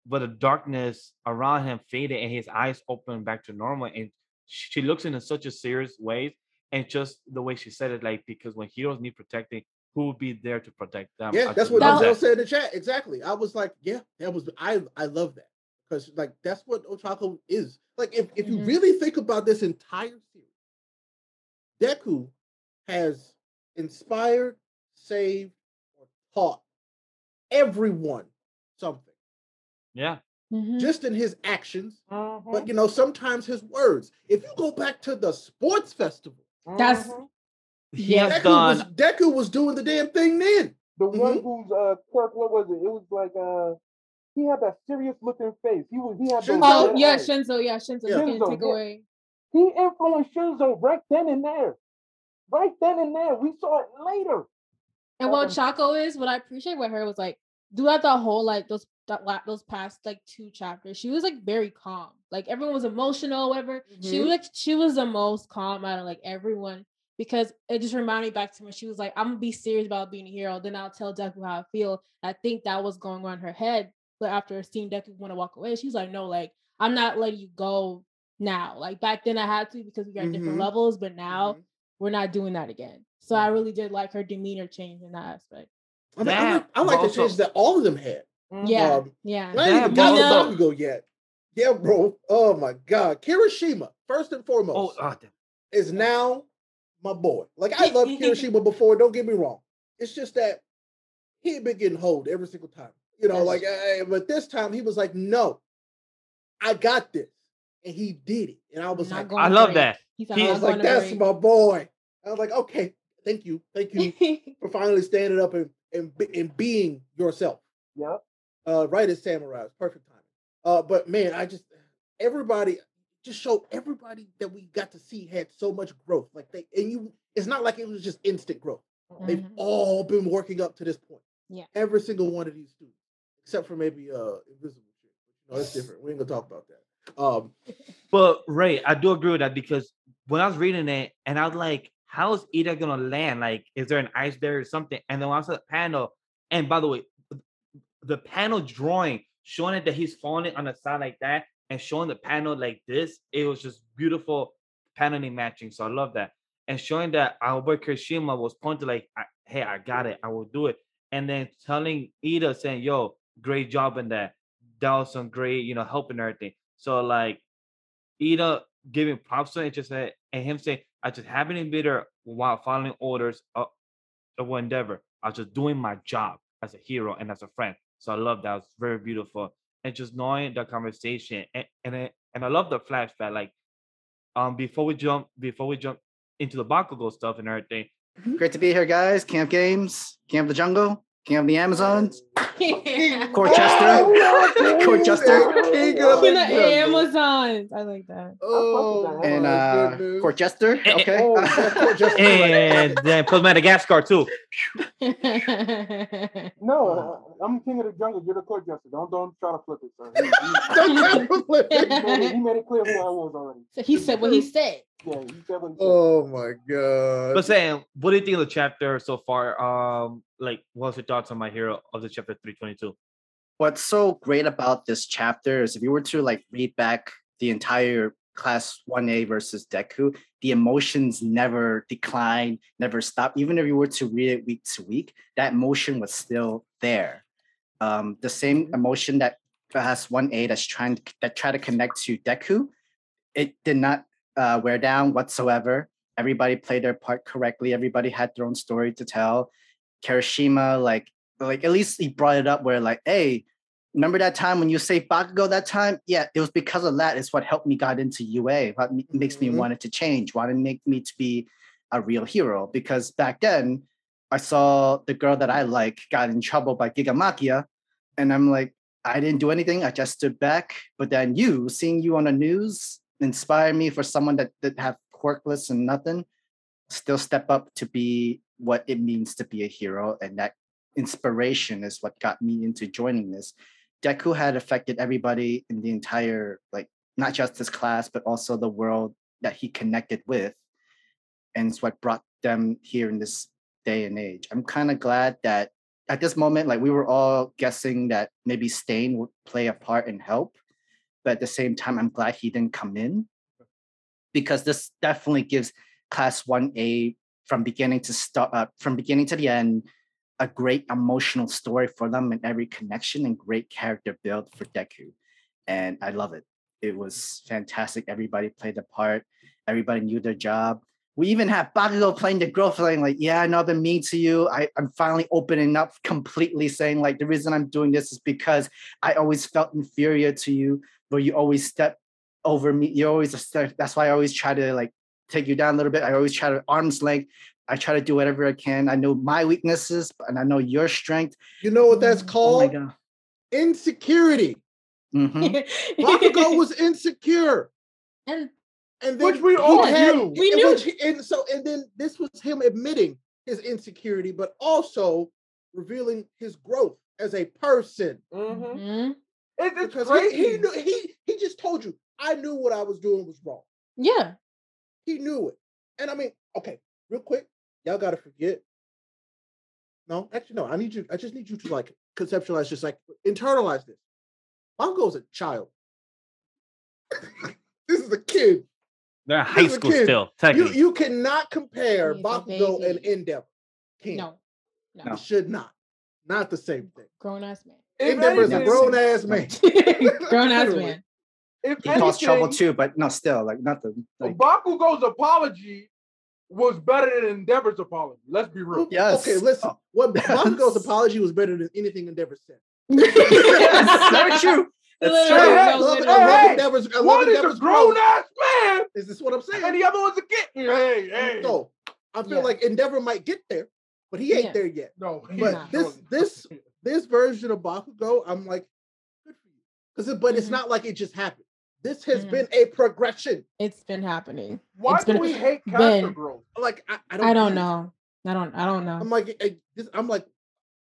[SPEAKER 1] but the darkness around him faded and his eyes open back to normal, and she looks in such a serious way, and just the way she said it, like because when heroes need protecting, who will be there to protect them?
[SPEAKER 2] yeah,
[SPEAKER 1] I
[SPEAKER 2] that's what
[SPEAKER 1] love
[SPEAKER 2] Denzel
[SPEAKER 1] that.
[SPEAKER 2] said in the chat. Exactly. I was like, yeah, that was I I love that because like that's what Otaku is. Like if if you
[SPEAKER 4] Mhm.
[SPEAKER 2] really think about this entire series, Deku has inspired, saved, or taught everyone something
[SPEAKER 1] Yeah,
[SPEAKER 4] Mhm.
[SPEAKER 2] just in his actions.
[SPEAKER 3] Mhm,
[SPEAKER 2] But you know, sometimes his words. If you go back to the sports festival,
[SPEAKER 4] That's-
[SPEAKER 3] mhm.
[SPEAKER 4] Yeah.
[SPEAKER 1] has
[SPEAKER 2] Deku
[SPEAKER 1] done.
[SPEAKER 2] was Deku was doing the damn thing then.
[SPEAKER 3] the one
[SPEAKER 2] Mhm.
[SPEAKER 3] who's uh Kirk. What was it? It was like uh he had that serious looking face. He was he had those
[SPEAKER 2] Shinzo.
[SPEAKER 4] Oh yeah,
[SPEAKER 3] eyes.
[SPEAKER 4] Shinzo. Yeah, Shinzo.
[SPEAKER 2] Yeah.
[SPEAKER 4] You
[SPEAKER 3] Shinzo,
[SPEAKER 4] take
[SPEAKER 3] yeah.
[SPEAKER 4] away.
[SPEAKER 3] He influenced Shinzo right then and there. Right then and there. We saw it later.
[SPEAKER 4] And what. Chaco is, what I appreciate with her was like throughout the whole like those that those past like two chapters, she was like very calm. Like everyone was emotional, whatever. She
[SPEAKER 2] Mhm.
[SPEAKER 4] was like she was the most calm out of like everyone because it just reminded me back to when she was like, I'm gonna be serious about being a hero. Then I'll tell Deku how I feel. I think that was going on in her head. But after seeing Deku want to walk away, she's like, No, like I'm not letting you go now. Like back then I had to because we got different
[SPEAKER 2] Mhm.
[SPEAKER 4] levels, but now
[SPEAKER 2] Mhm.
[SPEAKER 4] We're not doing that again. So I really did like her demeanor change in that aspect.
[SPEAKER 2] I, mean, I like, I like the
[SPEAKER 1] also-
[SPEAKER 2] changes that all of them had.
[SPEAKER 4] Yeah,
[SPEAKER 2] Um,
[SPEAKER 4] yeah.
[SPEAKER 2] I ain't even
[SPEAKER 1] Damn,
[SPEAKER 2] got
[SPEAKER 4] Nina.
[SPEAKER 2] to Bakugo yet. Yeah, bro. Oh my god, Kirishima first and
[SPEAKER 1] Oh,
[SPEAKER 2] foremost
[SPEAKER 1] oh damn.
[SPEAKER 2] is now my boy. Like I love Kirishima before. Don't get me wrong. It's just that he had been getting hold every single time. You know,
[SPEAKER 4] Yes.
[SPEAKER 2] like, eh, but this time he was like, "No, I got this," and he did it. And I was
[SPEAKER 4] Not
[SPEAKER 2] like,
[SPEAKER 1] I love
[SPEAKER 4] break.
[SPEAKER 1] that.
[SPEAKER 4] He's said,
[SPEAKER 1] He
[SPEAKER 4] "I'm
[SPEAKER 2] I
[SPEAKER 4] not
[SPEAKER 2] was like, "That's
[SPEAKER 4] break."
[SPEAKER 2] my boy." I was like, "Okay, thank you, thank you <laughs> for finally standing up and and, and being yourself."
[SPEAKER 3] Yeah.
[SPEAKER 2] uh, right as samurai. Perfect timing. Uh, but man, I just everybody just showed everybody that we got to see had so much growth. Like they and you, it's not like it was just instant growth. They've
[SPEAKER 4] Mhm.
[SPEAKER 2] all been working up to this point.
[SPEAKER 4] Yeah.
[SPEAKER 2] every single one of these students, except for maybe uh invisible shit. No, that's different. We ain't gonna talk about that. Um, <laughs>
[SPEAKER 1] But Ray, I do agree with that because when I was reading it, and I was like, "How is Iida gonna land? Like, is there an ice barrier or something?" And then saw the panel, and by the way, the panel drawing showing it that he's falling on the side like that, and showing the panel like this, it was just beautiful paneling matching. So I love that, and showing that Albert Kirishima was pointing like, "Hey, I got it. I will do it," and then telling Iida saying, "Yo, great job in that. That was some great, you know, helping everything." So like. Iida giving props to it, just said, and him saying, I just happened to be there while following orders of, of Endeavor. I was just doing my job as a hero and as a friend. So I love that. It's very beautiful. And just knowing the conversation and and, I- and I love the flashback. Like um before we jump before we jump into the Bakugo stuff and everything.
[SPEAKER 5] Great to be here, guys. Camp Games, Camp the Jungle, Camp the Amazons,
[SPEAKER 4] King <laughs>
[SPEAKER 5] Corchester,
[SPEAKER 2] Oh, <laughs>
[SPEAKER 5] Corchester,
[SPEAKER 2] King
[SPEAKER 4] of
[SPEAKER 2] of the
[SPEAKER 4] the. Amazons. I like that.
[SPEAKER 2] Oh,
[SPEAKER 5] and
[SPEAKER 2] my
[SPEAKER 5] uh,
[SPEAKER 2] goodness.
[SPEAKER 5] Corchester.
[SPEAKER 1] Eh, eh,
[SPEAKER 5] Okay.
[SPEAKER 3] oh, <laughs>
[SPEAKER 2] Corchester.
[SPEAKER 1] And then plus Madagascar too.
[SPEAKER 3] No, uh, I'm king of the jungle. You're the court jester. Don't don't try to flip it, sir. He, he-
[SPEAKER 2] Don't try to flip
[SPEAKER 3] he
[SPEAKER 2] it.
[SPEAKER 3] made it, he made it clear who I was already.
[SPEAKER 4] so he said what he said.
[SPEAKER 3] Yeah, he said what he said.
[SPEAKER 2] Oh my god.
[SPEAKER 1] But saying, what do you think of the chapter so far? Um, like what's your thoughts on my hero of the chapter 322?
[SPEAKER 5] What's so great about this chapter is if you were to like read back the entire class 1A versus Deku, the emotions never decline, never stop. Even if you were to read it week to week, that emotion was still there. Um, the same emotion that class 1A that's trying to, that try to connect to Deku, it did not uh, wear down whatsoever. Everybody played their part correctly. Everybody had their own story to tell. Kirishima, like, like at least he brought it up where like, hey, remember that time when you saved Bakugo that time? Yeah, it was because of that. It's what helped me got into UA. What makes me
[SPEAKER 2] Mhm.
[SPEAKER 5] wanted to change, wanted to make me to be a real hero. Because back then, I saw the girl that I like got in trouble by Gigamakia, and I'm like, I didn't do anything. I just stood back. But then you, seeing you on the news, inspired me for someone that that have quirkless and nothing, still step up to be what it means to be a hero, and that inspiration is what got me into joining this. Deku had affected everybody in the entire, like not just his class, but also the world that he connected with, and it's what brought them here in this day and age. I'm kind of glad that at this moment, like we were all guessing that maybe Stain would play a part and help, but at the same time, I'm glad he didn't come in because this definitely gives Class One A from beginning to start, uh, from beginning to the end, a great emotional story for them and every connection and great character build for Deku. And I love it. It was fantastic. Everybody played a part. Everybody knew their job. We even have Bakugo playing the girl playing like, yeah, I know mean to you. I, I'm finally opening up completely saying like the reason I'm doing this is because I always felt inferior to you, but you always step over me. You always that's why I always try to like take you down a little bit. I always try to arm's length. I try to do whatever I can. I know my weaknesses and I know your strength.
[SPEAKER 2] You know what that's
[SPEAKER 5] Oh my
[SPEAKER 2] called?
[SPEAKER 5] god.
[SPEAKER 2] insecurity. <laughs>
[SPEAKER 5] Mhm.
[SPEAKER 2] Bakugo was insecure.
[SPEAKER 4] and
[SPEAKER 2] And then
[SPEAKER 3] Which we
[SPEAKER 2] he
[SPEAKER 3] all
[SPEAKER 2] had-
[SPEAKER 3] knew.
[SPEAKER 4] We knew.
[SPEAKER 2] which he- and so and then this was him admitting his insecurity, but also revealing his growth as a person.
[SPEAKER 3] Mhm.
[SPEAKER 4] Mhm.
[SPEAKER 3] It, it's
[SPEAKER 2] Because he, he knew he he just told you, I knew what I was doing was wrong.
[SPEAKER 4] yeah,
[SPEAKER 2] He knew it. And I mean, okay, real quick, y'all gotta forget. No, actually, no. I need you. I just need you to like conceptualize, just like internalize this. Bakugo's a child. <laughs> this is a kid.
[SPEAKER 1] They're in high
[SPEAKER 2] He's
[SPEAKER 1] school still,
[SPEAKER 2] You
[SPEAKER 1] technically.
[SPEAKER 2] you cannot compare
[SPEAKER 4] He's a
[SPEAKER 2] Bakugo and
[SPEAKER 4] baby.
[SPEAKER 2] Endeavor. Can't.
[SPEAKER 4] no, no,
[SPEAKER 2] You should not. Not the same thing.
[SPEAKER 4] grown ass man,
[SPEAKER 3] If
[SPEAKER 2] Endeavor is a grown ass man. <laughs>
[SPEAKER 4] grown ass <laughs> man.
[SPEAKER 3] If
[SPEAKER 5] He caused trouble too, but no, still like nothing. the like.
[SPEAKER 3] Bakugo's apology was better than Endeavor's apology. Let's be real.
[SPEAKER 5] Yes.
[SPEAKER 2] Okay, listen.
[SPEAKER 5] Oh,
[SPEAKER 2] What <laughs>
[SPEAKER 5] yes.
[SPEAKER 2] Bakugo's apology was better than anything Endeavor said. <laughs>
[SPEAKER 5] yes, very true. That's
[SPEAKER 4] Literally,
[SPEAKER 5] true.
[SPEAKER 3] Hey,
[SPEAKER 2] I love,
[SPEAKER 4] no,
[SPEAKER 2] I love
[SPEAKER 3] hey,
[SPEAKER 2] Endeavor's. I love
[SPEAKER 3] One is a
[SPEAKER 2] Endeavor's
[SPEAKER 3] grown
[SPEAKER 2] growth.
[SPEAKER 3] ass man,
[SPEAKER 2] Is this what I'm saying?
[SPEAKER 3] and the other one's a kid. Hey, hey.
[SPEAKER 2] So I feel
[SPEAKER 4] Yeah.
[SPEAKER 2] like Endeavor might get there, but he ain't
[SPEAKER 4] Yeah.
[SPEAKER 2] there yet.
[SPEAKER 3] no,
[SPEAKER 2] But
[SPEAKER 4] Nah.
[SPEAKER 2] this this this version of Bakugo, I'm like, good for you. Because but it's
[SPEAKER 4] Mhm.
[SPEAKER 2] not like it just happened. This has
[SPEAKER 4] Mhm.
[SPEAKER 2] been a progression.
[SPEAKER 4] It's been happening.
[SPEAKER 3] Why
[SPEAKER 4] It's
[SPEAKER 3] do
[SPEAKER 4] been-
[SPEAKER 3] we hate character
[SPEAKER 4] been-
[SPEAKER 3] growth?
[SPEAKER 2] Like I, I don't
[SPEAKER 4] I don't know. I don't. I don't know.
[SPEAKER 2] I'm like, I, this, I'm like,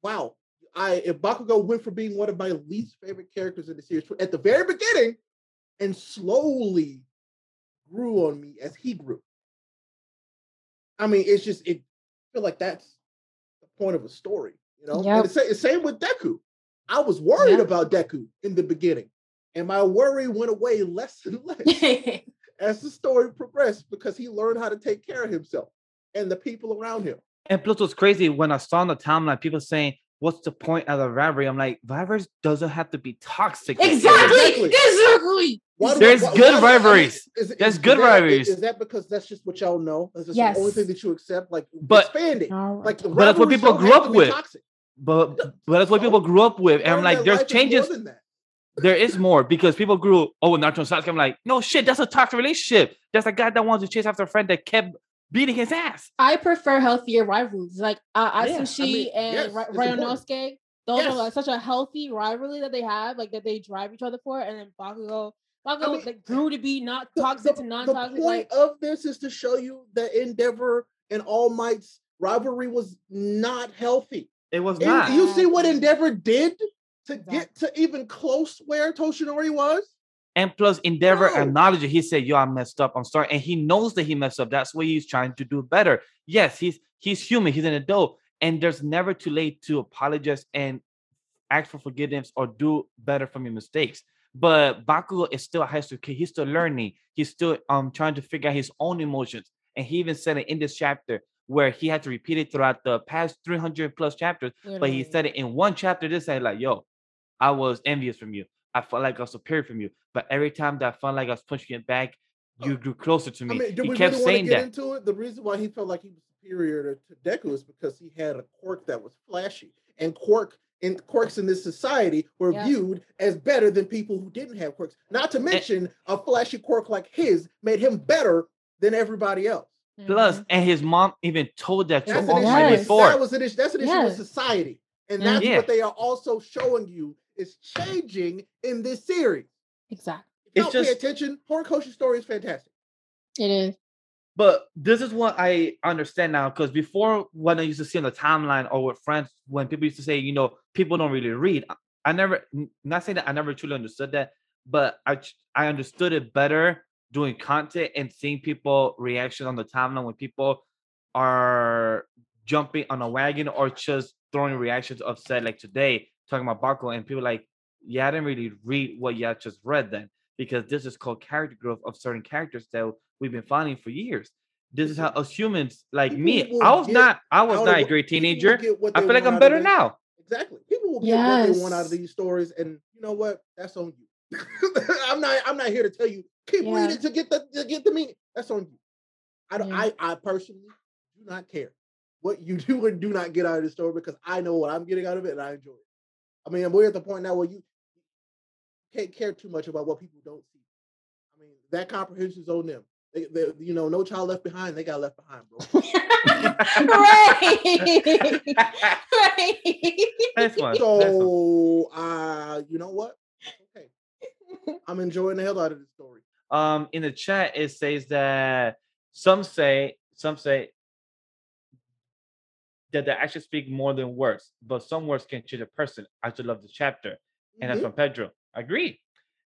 [SPEAKER 2] wow. I if Bakugo went from being one of my least favorite characters in the series at the very beginning, and slowly grew on me as he grew. I mean, it's just it. I feel like that's the point of a story, you know.
[SPEAKER 4] Yep.
[SPEAKER 2] And the same, same with Deku. I was worried
[SPEAKER 4] Yeah.
[SPEAKER 2] about Deku in the beginning, and my worry went away less and <laughs> less as the story progressed because he learned how to take care of himself and the people around him.
[SPEAKER 1] And plus, what's crazy when I saw on the timeline, people saying, "What's the point of the rivalry?" I'm like, rivalries doesn't have to be toxic.
[SPEAKER 4] exactly.
[SPEAKER 2] Exactly.
[SPEAKER 4] Exactly.
[SPEAKER 2] Why
[SPEAKER 1] There's
[SPEAKER 2] why-
[SPEAKER 1] good
[SPEAKER 2] why do- I mean,
[SPEAKER 1] rivalries.
[SPEAKER 2] is it-
[SPEAKER 1] There's
[SPEAKER 2] is-
[SPEAKER 1] good
[SPEAKER 2] is that-
[SPEAKER 1] rivalries.
[SPEAKER 2] Is that because that's just what y'all know? Is this
[SPEAKER 4] Yes.
[SPEAKER 2] the only thing that you accept? Like,
[SPEAKER 1] But-
[SPEAKER 2] expand it.
[SPEAKER 4] All right.
[SPEAKER 2] Like,
[SPEAKER 1] But that's what people grew up with.
[SPEAKER 2] toxic.
[SPEAKER 1] But but that's what people grew up with, and I'm like, there's
[SPEAKER 2] life is more
[SPEAKER 1] changes.
[SPEAKER 2] Than that.
[SPEAKER 1] There is more because people grew. Oh, Naruto and Sasuke. I'm like, no shit, that's a toxic relationship. That's a guy that wants to chase after a friend that kept beating his ass.
[SPEAKER 4] I prefer healthier rivalries, like uh,
[SPEAKER 1] Yeah, I
[SPEAKER 4] Atsushi
[SPEAKER 2] mean,
[SPEAKER 4] and
[SPEAKER 2] yes,
[SPEAKER 4] Ra-
[SPEAKER 2] it's.
[SPEAKER 4] Ryunosuke. Those
[SPEAKER 2] Yes.
[SPEAKER 4] are like such a healthy rivalry that they have, like that they drive each other for. And then Bakugo, Bakugo
[SPEAKER 2] mean,
[SPEAKER 4] like, grew to be not toxic
[SPEAKER 2] the,
[SPEAKER 4] to non-toxic.
[SPEAKER 2] The point
[SPEAKER 4] Like,
[SPEAKER 2] of this is to show you that Endeavor and All Might's rivalry was not healthy.
[SPEAKER 1] It was
[SPEAKER 2] And
[SPEAKER 1] not.
[SPEAKER 2] you see what Endeavor did to
[SPEAKER 4] Exactly.
[SPEAKER 2] get to even close where Toshinori was?
[SPEAKER 1] And plus, Endeavor
[SPEAKER 2] No.
[SPEAKER 1] acknowledged it. He said, "Yo, I messed up. I'm sorry." And he knows that he messed up. That's why he's trying to do better. Yes, he's he's human. He's an adult, and there's never too late to apologize and ask for forgiveness or do better from your mistakes. But Bakugo is still a high school kid. He's still learning. He's still um trying to figure out his own emotions. And he even said it in this chapter where he had to repeat it throughout the past 300 plus chapters. But he said it in one chapter. This said like, "Yo, I was envious from you. I felt like I was superior from you. But every time that I felt like I was pushing it back, you grew closer to me."
[SPEAKER 2] I mean,
[SPEAKER 1] he
[SPEAKER 2] we
[SPEAKER 1] kept
[SPEAKER 2] really want to
[SPEAKER 1] saying
[SPEAKER 2] get
[SPEAKER 1] that.
[SPEAKER 2] into it? The reason why he felt like he was superior to, to Deku is because he had a quirk that was flashy, and quirk and quirks in this society were
[SPEAKER 4] Yeah.
[SPEAKER 2] viewed as better than people who didn't have quirks. Not to mention, a flashy quirk like his made him better than everybody else.
[SPEAKER 4] Mhm.
[SPEAKER 1] and his mom even told that to
[SPEAKER 2] That's
[SPEAKER 1] All
[SPEAKER 2] an
[SPEAKER 4] Yes.
[SPEAKER 1] before.
[SPEAKER 2] That was an issue. That's an issue
[SPEAKER 4] Yes.
[SPEAKER 2] with society, and that's
[SPEAKER 1] Yeah.
[SPEAKER 2] what they are also showing you is changing in this series.
[SPEAKER 4] exactly,
[SPEAKER 2] If you
[SPEAKER 1] It's
[SPEAKER 2] don't pay
[SPEAKER 1] just-
[SPEAKER 2] attention, Horikoshi story is fantastic.
[SPEAKER 4] it is.
[SPEAKER 1] But this is what I understand now because before, when I used to see on the timeline or with friends, when people used to say, you know, people don't really read, I- I never, not saying that I never truly understood that, but I I understood it better doing content and seeing people reaction on the timeline when people are jumping on a wagon or just throwing reactions upset like today talking about Bakugo and people like yeah I didn't really read what you just read then because this is called character growth of certain characters that we've been finding for years this is how us humans like me I was not I was not a great teenager I feel like I'm better now
[SPEAKER 2] Exactly. People will get what they want out of these stories, and you know what? That's on you. <laughs> I'm not. I'm not here to tell you keep
[SPEAKER 4] Yeah.
[SPEAKER 2] reading to get the to get the meaning. That's on you. I don't.
[SPEAKER 4] Yeah.
[SPEAKER 2] I I personally do not care what you <laughs> do and do not get out of the story because I know what I'm getting out of it and I enjoy it. I mean, we're at the point now where you can't care too much about what people don't see. I mean, that comprehension's on them. They, they, you know, no child left behind. They got left behind, bro. <laughs>
[SPEAKER 4] right. right.
[SPEAKER 1] That's one. That's one.
[SPEAKER 2] So, uh, you know what? Okay, I'm enjoying the hell out of this story.
[SPEAKER 1] Um, in the chat, it says that some say some say that they actually speak more than words, but some words can change a person. I just love the chapter, and that's
[SPEAKER 2] Mhm.
[SPEAKER 1] from Pedro. Agree.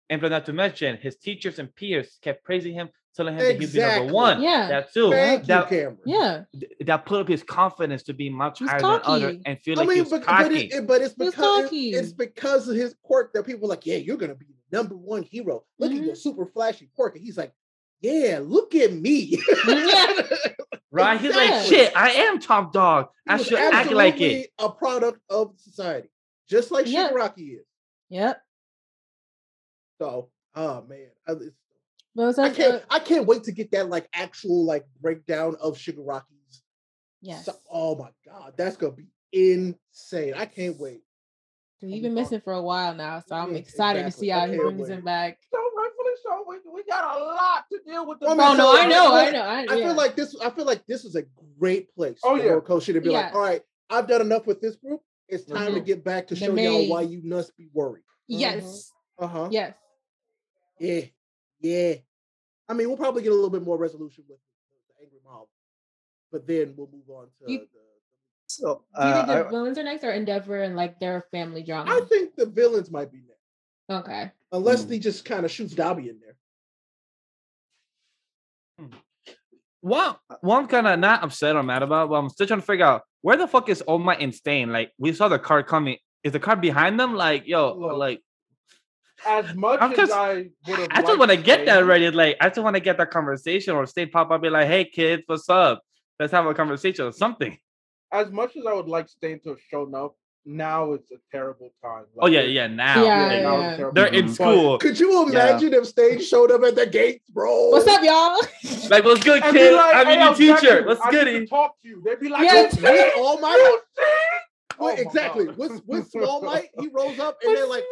[SPEAKER 1] And for not to mention, his teachers and peers kept praising him, telling him that he'd be number one.
[SPEAKER 4] Yeah.
[SPEAKER 1] That too.
[SPEAKER 2] Thank
[SPEAKER 1] that,
[SPEAKER 2] you, Cameron.
[SPEAKER 4] Yeah.
[SPEAKER 1] that put up his confidence to be much
[SPEAKER 4] He's
[SPEAKER 1] higher than other and feel
[SPEAKER 2] I
[SPEAKER 1] like
[SPEAKER 2] mean,
[SPEAKER 1] he was
[SPEAKER 2] but, but,
[SPEAKER 1] cocky.
[SPEAKER 2] it, it- but it's because it- it's because of his quirk that people are like, yeah, you're gonna be the number one hero. Look
[SPEAKER 4] Mm-hmm.
[SPEAKER 2] at your super flashy quirk, and he's like, yeah, look at me.
[SPEAKER 4] Yeah. <laughs>
[SPEAKER 1] right? He's like, shit, I am top dog.
[SPEAKER 2] He
[SPEAKER 1] I should act like it.
[SPEAKER 2] A product of society, just like
[SPEAKER 4] Yeah.
[SPEAKER 2] Shigaraki is.
[SPEAKER 4] Yep.
[SPEAKER 2] So, oh man, I, I can't,
[SPEAKER 4] uh,
[SPEAKER 2] I can't wait to get that like actual like breakdown of Shigaraki's.
[SPEAKER 4] yes.
[SPEAKER 2] So- oh my god, that's gonna be insane. I can't wait.
[SPEAKER 4] He's been missing for a while now, so I'm
[SPEAKER 2] Yeah,
[SPEAKER 4] excited to see how he brings
[SPEAKER 2] wait.
[SPEAKER 4] him back.
[SPEAKER 3] So rightfully so, we, we got a lot to deal with. The
[SPEAKER 2] Well, I mean,
[SPEAKER 4] Oh no,
[SPEAKER 2] so
[SPEAKER 4] I know,
[SPEAKER 2] I
[SPEAKER 4] I know, I,
[SPEAKER 2] I
[SPEAKER 4] yeah.
[SPEAKER 2] feel like this. I feel like this is a great place
[SPEAKER 3] Oh,
[SPEAKER 2] for
[SPEAKER 3] yeah.
[SPEAKER 2] Horikoshi to be like, all right, I've done enough with this group. It's time to
[SPEAKER 3] Mhm.
[SPEAKER 2] get back to
[SPEAKER 4] The
[SPEAKER 2] show y'all why you must be worried.
[SPEAKER 4] yes,
[SPEAKER 2] Uh huh.
[SPEAKER 4] yes.
[SPEAKER 2] Yeah. Yeah. I mean, we'll probably get a little bit more resolution with the angry mob, but then we'll move on to
[SPEAKER 4] You-
[SPEAKER 2] the.
[SPEAKER 5] So
[SPEAKER 4] Do you think
[SPEAKER 5] uh,
[SPEAKER 4] the villains are next or Endeavor and like their family drama?
[SPEAKER 2] I think the villains might be next,
[SPEAKER 4] okay.
[SPEAKER 2] Unless
[SPEAKER 5] Hmm.
[SPEAKER 2] he just kind of shoots Dabi in there.
[SPEAKER 1] One, one I'm kind of not upset or mad about, but I'm still trying to figure out where the fuck is All Might and Stain? Like, we saw the car coming. Is the car behind them? Like, yo,
[SPEAKER 3] Look,
[SPEAKER 1] like,
[SPEAKER 3] as much
[SPEAKER 1] I'm
[SPEAKER 3] as I would have.
[SPEAKER 1] I just want to get that ready. Like, I just want to get that conversation or Stain pop up, be like, hey, kids, what's up? Let's have a conversation or something.
[SPEAKER 3] As much as I would like Stain to have shown up, now it's a terrible time.
[SPEAKER 1] Oh, yeah, yeah, now.
[SPEAKER 4] Yeah,
[SPEAKER 1] like,
[SPEAKER 3] now
[SPEAKER 4] yeah.
[SPEAKER 3] a
[SPEAKER 1] They're
[SPEAKER 3] time.
[SPEAKER 1] in
[SPEAKER 3] But-
[SPEAKER 1] school.
[SPEAKER 2] Could you imagine if Stain showed up at the gates, bro?
[SPEAKER 4] What's up, y'all?
[SPEAKER 1] Like, what's good, <laughs> kid?
[SPEAKER 3] like,
[SPEAKER 1] I'm
[SPEAKER 3] "Hey,
[SPEAKER 1] your teacher.
[SPEAKER 3] Jackson,
[SPEAKER 1] What's
[SPEAKER 3] I need to
[SPEAKER 1] goody?
[SPEAKER 3] Talk to you. They'd be like,
[SPEAKER 4] Yeah,
[SPEAKER 3] "Yo,
[SPEAKER 2] With All
[SPEAKER 3] you
[SPEAKER 2] Might, <laughs>
[SPEAKER 3] Stain?"
[SPEAKER 2] Wait,
[SPEAKER 3] Oh my
[SPEAKER 2] exactly.
[SPEAKER 3] God.
[SPEAKER 2] With with <laughs> Small Might, he rolls up and they're like,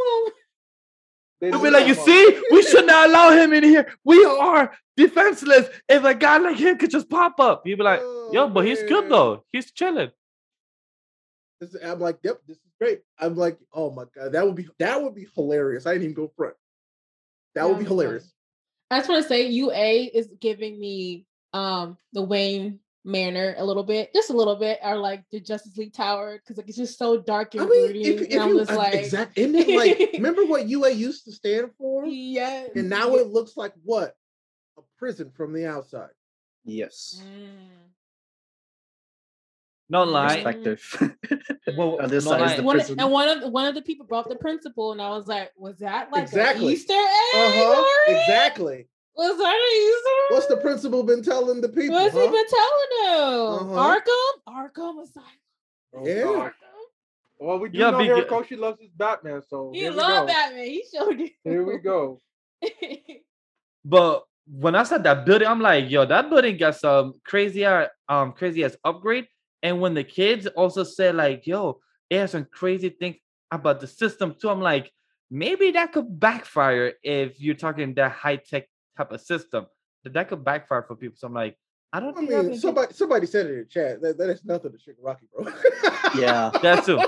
[SPEAKER 3] They'd
[SPEAKER 1] They'll
[SPEAKER 3] be
[SPEAKER 1] be like, you
[SPEAKER 3] "Oh,
[SPEAKER 1] see, we should not allow him in here. We are defenseless. If a guy like him could just pop up, you'd be like, oh, yo,
[SPEAKER 2] "Oh,
[SPEAKER 1] but he's good though. He's chilling.
[SPEAKER 2] This is- I'm like, yep, this is great. I'm like, oh my god, that would be that would be hilarious. I didn't even go front. That would be
[SPEAKER 4] That would be
[SPEAKER 2] hilarious.
[SPEAKER 4] I just want to say UA is giving me um the Wayne Manor a little bit, just a little bit, or like the Justice League Tower, because like it's just so dark and
[SPEAKER 2] I mean,
[SPEAKER 4] broody.
[SPEAKER 2] if,
[SPEAKER 4] and I'm
[SPEAKER 2] you
[SPEAKER 4] just like,
[SPEAKER 2] exactly, isn't it like <laughs> remember what UA used to stand for,
[SPEAKER 4] yeah.
[SPEAKER 2] and now it looks like what a prison from the outside.
[SPEAKER 5] yes,
[SPEAKER 4] Mm.
[SPEAKER 1] No lie.
[SPEAKER 5] perspective. <laughs>
[SPEAKER 1] Well,
[SPEAKER 5] Other
[SPEAKER 1] no
[SPEAKER 5] side is
[SPEAKER 1] lie.
[SPEAKER 5] the
[SPEAKER 4] One,
[SPEAKER 5] prison.
[SPEAKER 4] and one of one of the people brought the principal, and I was like, "Was that like
[SPEAKER 2] Exactly.
[SPEAKER 4] an Easter egg?
[SPEAKER 2] Uh huh. Exactly.
[SPEAKER 4] Was that an Easter?
[SPEAKER 2] What's the principal been telling the people?
[SPEAKER 4] What's he been telling them?
[SPEAKER 2] Uh-huh.
[SPEAKER 4] Arkham, Arkham was like,
[SPEAKER 3] Oh,
[SPEAKER 2] Yeah.
[SPEAKER 3] God. Well, we do
[SPEAKER 1] Yeah,
[SPEAKER 3] know
[SPEAKER 1] be good.
[SPEAKER 3] Horikoshi loves his Batman, so
[SPEAKER 4] he
[SPEAKER 3] here we
[SPEAKER 4] loved. Batman. He showed it.
[SPEAKER 3] Here we go. <laughs>
[SPEAKER 1] But when I saw that building, I'm like, yo, that building got some crazy art, um, crazy ass upgrade. And when the kids also said, like, yo, it has some crazy things about the system too. I'm like, maybe that could backfire if you're talking that high tech type of system. That that could backfire for people. So I'm like, I don't know.
[SPEAKER 2] I
[SPEAKER 1] think
[SPEAKER 2] mean,
[SPEAKER 1] gonna
[SPEAKER 2] somebody somebody said it in chat. That, that is nothing to Rocky, bro.
[SPEAKER 5] yeah,
[SPEAKER 1] get- <laughs> that too.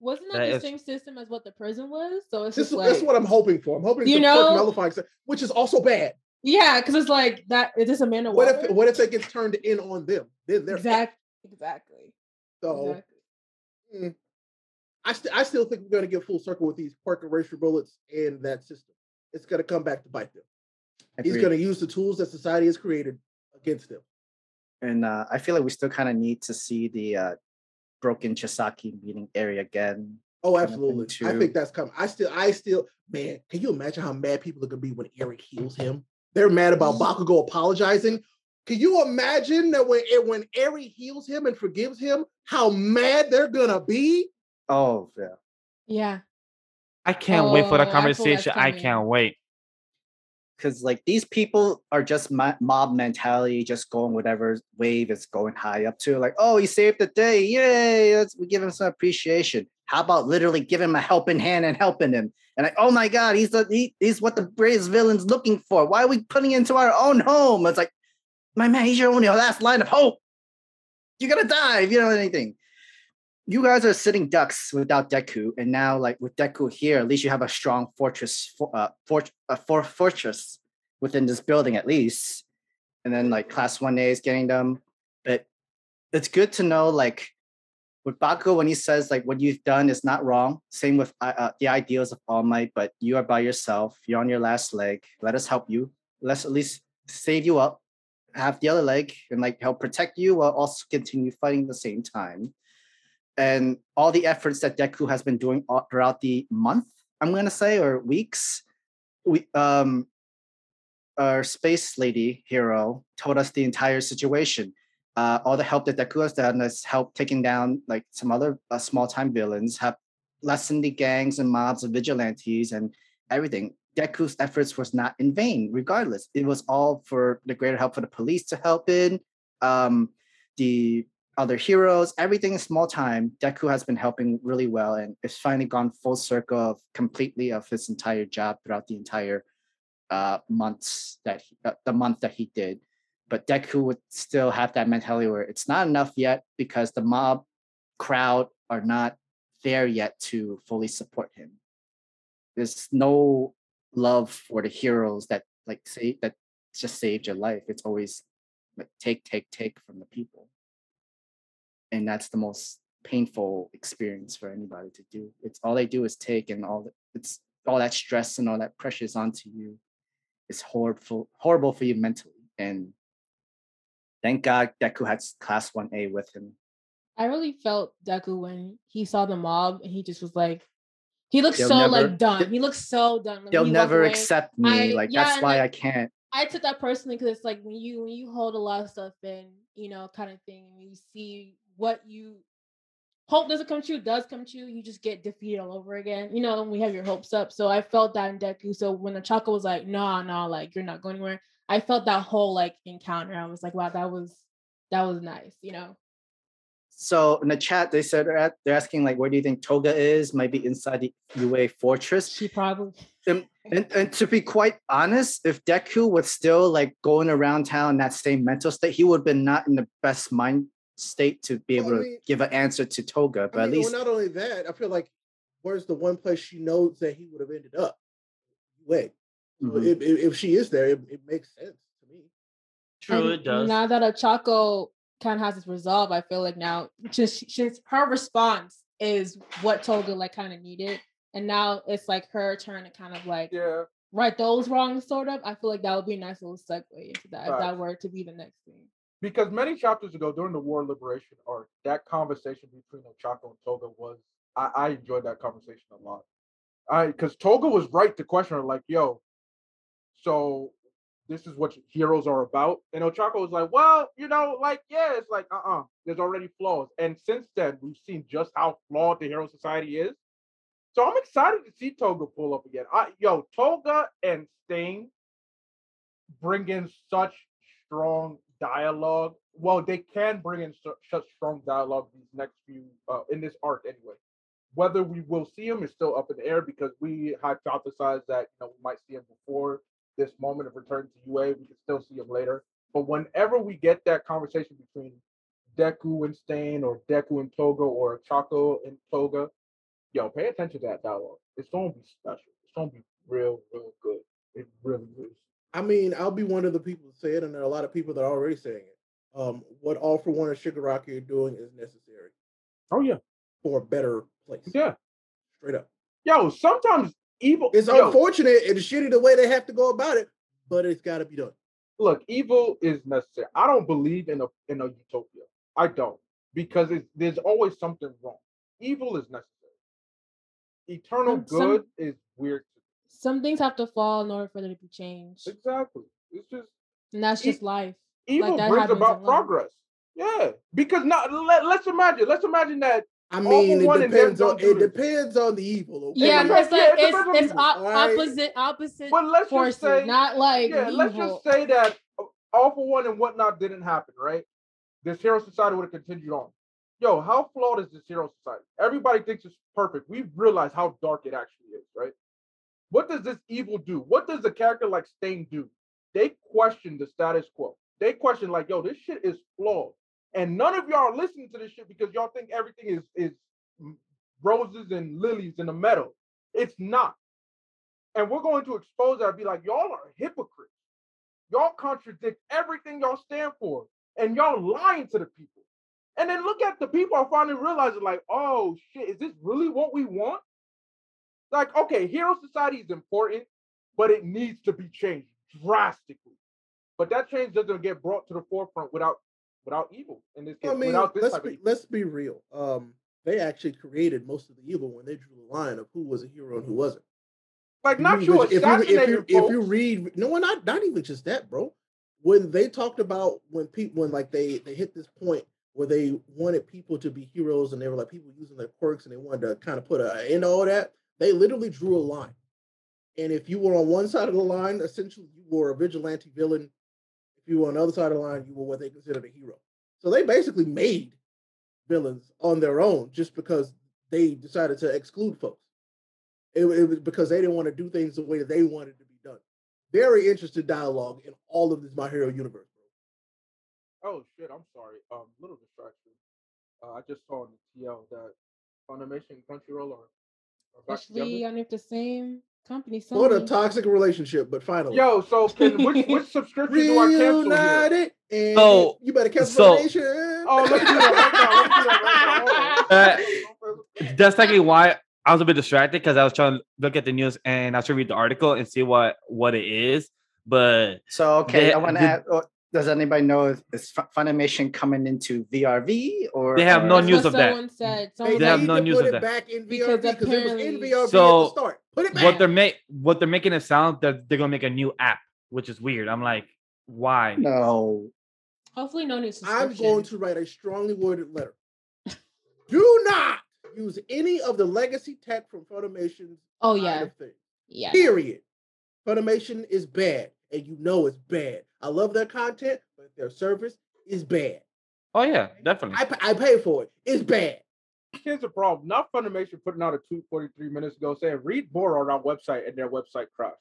[SPEAKER 4] Wasn't that,
[SPEAKER 1] That
[SPEAKER 4] the
[SPEAKER 1] is-
[SPEAKER 4] same system as what the prison was? So it's
[SPEAKER 2] This,
[SPEAKER 4] just
[SPEAKER 2] that's what I'm hoping for. I'm hoping
[SPEAKER 4] You
[SPEAKER 2] it's a
[SPEAKER 4] know-
[SPEAKER 2] nullifying, which is also bad.
[SPEAKER 4] Yeah, because it's like that. Is this Amanda
[SPEAKER 2] What
[SPEAKER 4] Waller?
[SPEAKER 2] if what if it gets turned in on them? Then they're
[SPEAKER 4] exactly, exactly,
[SPEAKER 2] so.
[SPEAKER 4] exactly.
[SPEAKER 2] mm, I still I still think we're going to get full circle with these quirk erasure bullets and that system. It's going to come back to bite them. He's going to use the tools that society has created against them.
[SPEAKER 5] and uh, I feel like we still kind of need to see the uh, broken Chisaki meeting area again.
[SPEAKER 2] Oh, absolutely. I think that's coming. I still, I still, man, can you imagine how mad people are gonna be when Eri heals him? They're mad about mm. Bakugo apologizing. Can you imagine that when when Eri heals him and forgives him, how mad they're gonna be?
[SPEAKER 5] Oh yeah,
[SPEAKER 4] Yeah,
[SPEAKER 1] I can't wait for
[SPEAKER 4] Oh,
[SPEAKER 1] the
[SPEAKER 4] I feel that's
[SPEAKER 1] conversation. I can't wait.
[SPEAKER 5] because like these people are just mob mentality, just going whatever wave is going high up to. Like, oh, he saved the day, yay! Let's we give him some appreciation. How about literally giving him a helping hand and helping him? And like, oh my god, he's the he, he's what the bravest villain's looking for. Why are we putting into our own home? It's like, my man, he's your only last line of hope. you're gonna die if you don't anything. You guys are sitting ducks without Deku, and now like with Deku here, at least you have a strong fortress, for, uh, fort, a for, fortress within this building at least. And then like class one A is getting them, but it's good to know like with Baku, when he says like what you've done is not wrong. Same with uh, uh, the ideals of All Might, but you are by yourself. You're on your last leg. Let us help you. Let's at least save you up, have the other leg, and like help protect you while also continue fighting at the same time. And all the efforts that Deku has been doing all, throughout the month, I'm gonna say, or weeks, we um our space lady hero told us the entire situation uh, all the help that Deku has done has helped taking down like some other uh, small time villains, have lessened the gangs and mobs of vigilantes and everything. Deku's efforts was not in vain, regardless. It was all for the greater help for the police to help in, um, the other heroes, everything in small time. Deku has been helping really well, and it's finally gone full circle of completely of his entire job throughout the entire uh, months that he, uh, the month that he did but Deku would still have that mentality where it's not enough yet because the mob crowd are not there yet to fully support him. There's no love for the heroes that like say that just saved your life. It's always like take, take, take from the people. And that's the most painful experience for anybody to do. It's all they do is take and all that it's all that stress and all that pressure is onto you. It's horrible horrible for you mentally. And thank God Deku had class 1A with him.
[SPEAKER 4] I really felt Deku when he saw the mob and he just was like, he looks so
[SPEAKER 5] never-
[SPEAKER 4] like done. He looks so done. When
[SPEAKER 5] They'll never
[SPEAKER 4] away,
[SPEAKER 5] accept me.
[SPEAKER 4] I-
[SPEAKER 5] like
[SPEAKER 4] yeah,
[SPEAKER 5] that's why
[SPEAKER 4] like,
[SPEAKER 5] I can't.
[SPEAKER 4] I took that personally because it's like when you when you hold a lot of stuff in, you know, kind of thing, and you see what you hope doesn't come true, does come true, you just get defeated all over again. You know, when we have your hopes up. So I felt that in Deku. So when the Chaka was like, nah, nah, like you're not going anywhere, I felt that whole like encounter. I was like, wow, that was that was nice, you know.
[SPEAKER 5] So in the chat, they said they're, at- they're asking like, where do you think Toga is? Might be inside the UA fortress.
[SPEAKER 4] She probably <laughs>
[SPEAKER 5] And, and to be quite honest, if Deku was still like going around town in that same mental state, he would have been not in the best mind state to be
[SPEAKER 2] Well,
[SPEAKER 5] able
[SPEAKER 2] I
[SPEAKER 5] to give an answer to Toga. But
[SPEAKER 2] I
[SPEAKER 5] at least
[SPEAKER 2] well, not only that, I feel like where's the one place she knows that he would have ended up? Wait, so
[SPEAKER 5] Mhm.
[SPEAKER 2] if, if if she is there, it, it makes sense to me.
[SPEAKER 1] True,
[SPEAKER 4] And
[SPEAKER 1] it does.
[SPEAKER 4] Now that Ochako kind of has this resolve, I feel like now just since her response is what Toga like kind of needed, and now it's like her turn to kind of like
[SPEAKER 3] Yeah.
[SPEAKER 4] right those wrongs, sort of. I feel like that would be a nice little segue into that if that were to be the next thing.
[SPEAKER 3] Because many chapters ago, during the War Liberation arc, that conversation between Ochako and Toga was I, I enjoyed that conversation a lot. I because Toga was right to question her, like, yo, so this is what heroes are about. And Ochako was like, well, you know, like, yeah, it's like, uh-uh, there's already flaws. And since then, we've seen just how flawed the Hero Society is. So I'm excited to see Toga pull up again. I, yo, Toga and Stain bring in such strong dialogue. Well, they can bring in su- such strong dialogue these next few uh, in this arc anyway. Whether we will see him is still up in the air because we hypothesized that you know we might see him before this moment of return to UA. We can still see him later. But whenever we get that conversation between Deku and Stain or Deku and Toga or Chaco and Toga, yo, pay attention to that dialogue. It's gonna be special. It's gonna be real, real good. It really is.
[SPEAKER 2] I mean, I'll be one of the people to say it, and there are a lot of people that are already saying it. Um, what All for One and Shigaraki are doing is necessary
[SPEAKER 3] Oh yeah,
[SPEAKER 2] for a better place.
[SPEAKER 3] yeah.
[SPEAKER 2] Straight up.
[SPEAKER 3] Yo, sometimes evil.
[SPEAKER 2] It's
[SPEAKER 3] yo,
[SPEAKER 2] unfortunate and shitty the way they have to go about it, but it's got to be done.
[SPEAKER 3] look, evil is necessary. I don't believe in a in a utopia. I don't because it's, there's always something wrong. Evil is necessary. Eternal
[SPEAKER 4] some-
[SPEAKER 3] good is weird.
[SPEAKER 4] Some things have to fall in order for there to be change,
[SPEAKER 3] me. Exactly. It's just
[SPEAKER 4] and that's
[SPEAKER 3] E-
[SPEAKER 4] just life.
[SPEAKER 3] evil
[SPEAKER 4] that
[SPEAKER 3] brings about
[SPEAKER 4] in life.
[SPEAKER 3] progress. Yeah, because not let, let's imagine. Let's imagine that.
[SPEAKER 2] I mean, it
[SPEAKER 3] one and them
[SPEAKER 2] depends on
[SPEAKER 3] don't
[SPEAKER 2] it depends on the evil. Okay?
[SPEAKER 4] Yeah,
[SPEAKER 3] but-
[SPEAKER 4] it's
[SPEAKER 3] yeah,
[SPEAKER 4] like
[SPEAKER 3] it depends
[SPEAKER 4] it's it's
[SPEAKER 3] people,
[SPEAKER 4] op-
[SPEAKER 2] alright?
[SPEAKER 4] opposite opposite
[SPEAKER 3] But let's just say,
[SPEAKER 4] not like
[SPEAKER 3] yeah, let's just say that uh, all for one and whatnot didn't happen, right? This hero society would have continued on. Yo, how flawed is this hero society? Everybody thinks it's perfect. We realize how dark it actually is, right? What does this evil do? What does a character like Stain do? They question the status quo. They question, like, yo, this shit is flawed. And none of y'all are listening to this shit because y'all think everything is is roses and lilies in the meadow. It's not. And we're going to expose that be like, y'all are hypocrites. Y'all contradict everything y'all stand for. And y'all lying to the people. And then look at the people are finally realizing, like, oh shit, is this really what we want? Like, okay, hero society is important, but it needs to be changed drastically. But that change doesn't get brought to the forefront without without evil in this case.
[SPEAKER 2] I mean, let's be, let's be real. Um, they actually created most of the evil when they drew the line of who was a hero and who wasn't.
[SPEAKER 3] like not
[SPEAKER 2] you,
[SPEAKER 3] you
[SPEAKER 2] if you, if you, if you read, no, not not even just that, bro. When they talked about when people when like they they hit this point where they wanted people to be heroes and they were like people using their quirks and they wanted to kind of put an end to all that. They literally drew a line, and if you were on one side of the line, essentially you were a vigilante villain. If you were on the other side of the line, you were what they considered a hero. So they basically made villains on their own just because they decided to exclude folks. It, it was because they didn't want to do things the way that they wanted to be done. Very interesting dialogue in all of this My Hero universe.
[SPEAKER 3] Oh shit, I'm sorry. Um, little distraction. Uh, I just saw in the TL that Funimation and Crunchyroll are, are back
[SPEAKER 4] Especially
[SPEAKER 3] together.
[SPEAKER 4] under the same company.
[SPEAKER 2] What a toxic relationship, but finally.
[SPEAKER 3] Yo, so <laughs> can which which subscription do I cancel here?
[SPEAKER 2] Reunited, and
[SPEAKER 1] So-
[SPEAKER 2] you better cancel
[SPEAKER 1] so-
[SPEAKER 2] Funimation.
[SPEAKER 3] Oh, let's do that right now. Let's do that right now.
[SPEAKER 1] Uh, That's technically why I was a bit distracted because I was trying to look at the news and I was trying to read the article and see what what it is. But
[SPEAKER 5] So okay,
[SPEAKER 1] They-
[SPEAKER 5] I want to
[SPEAKER 1] did-
[SPEAKER 5] add. Does anybody know if is Funimation coming into VRV or
[SPEAKER 1] They have no news of that.
[SPEAKER 4] said.
[SPEAKER 2] They,
[SPEAKER 1] They have no news of that.
[SPEAKER 2] back in VRV because it was in
[SPEAKER 4] apparently-
[SPEAKER 2] VRV at
[SPEAKER 1] So,
[SPEAKER 2] the start. Put it back.
[SPEAKER 1] what they're make what they're making it sound that they're gonna make a new app, which is weird. I'm like, why?
[SPEAKER 5] No.
[SPEAKER 4] Hopefully, no new
[SPEAKER 2] I'm going to write a strongly worded letter. <laughs> Do not use any of the legacy tech from Funimation.
[SPEAKER 4] Oh yeah,
[SPEAKER 2] of
[SPEAKER 4] yeah.
[SPEAKER 2] Period. Funimation is bad, and you know it's bad. I love their content, but their service is bad.
[SPEAKER 1] Oh yeah, definitely.
[SPEAKER 2] I, I pay for it. It's bad.
[SPEAKER 3] Here's the problem. Not Funimation putting out a tweet 43 minutes ago saying read more on our website and their website crashed.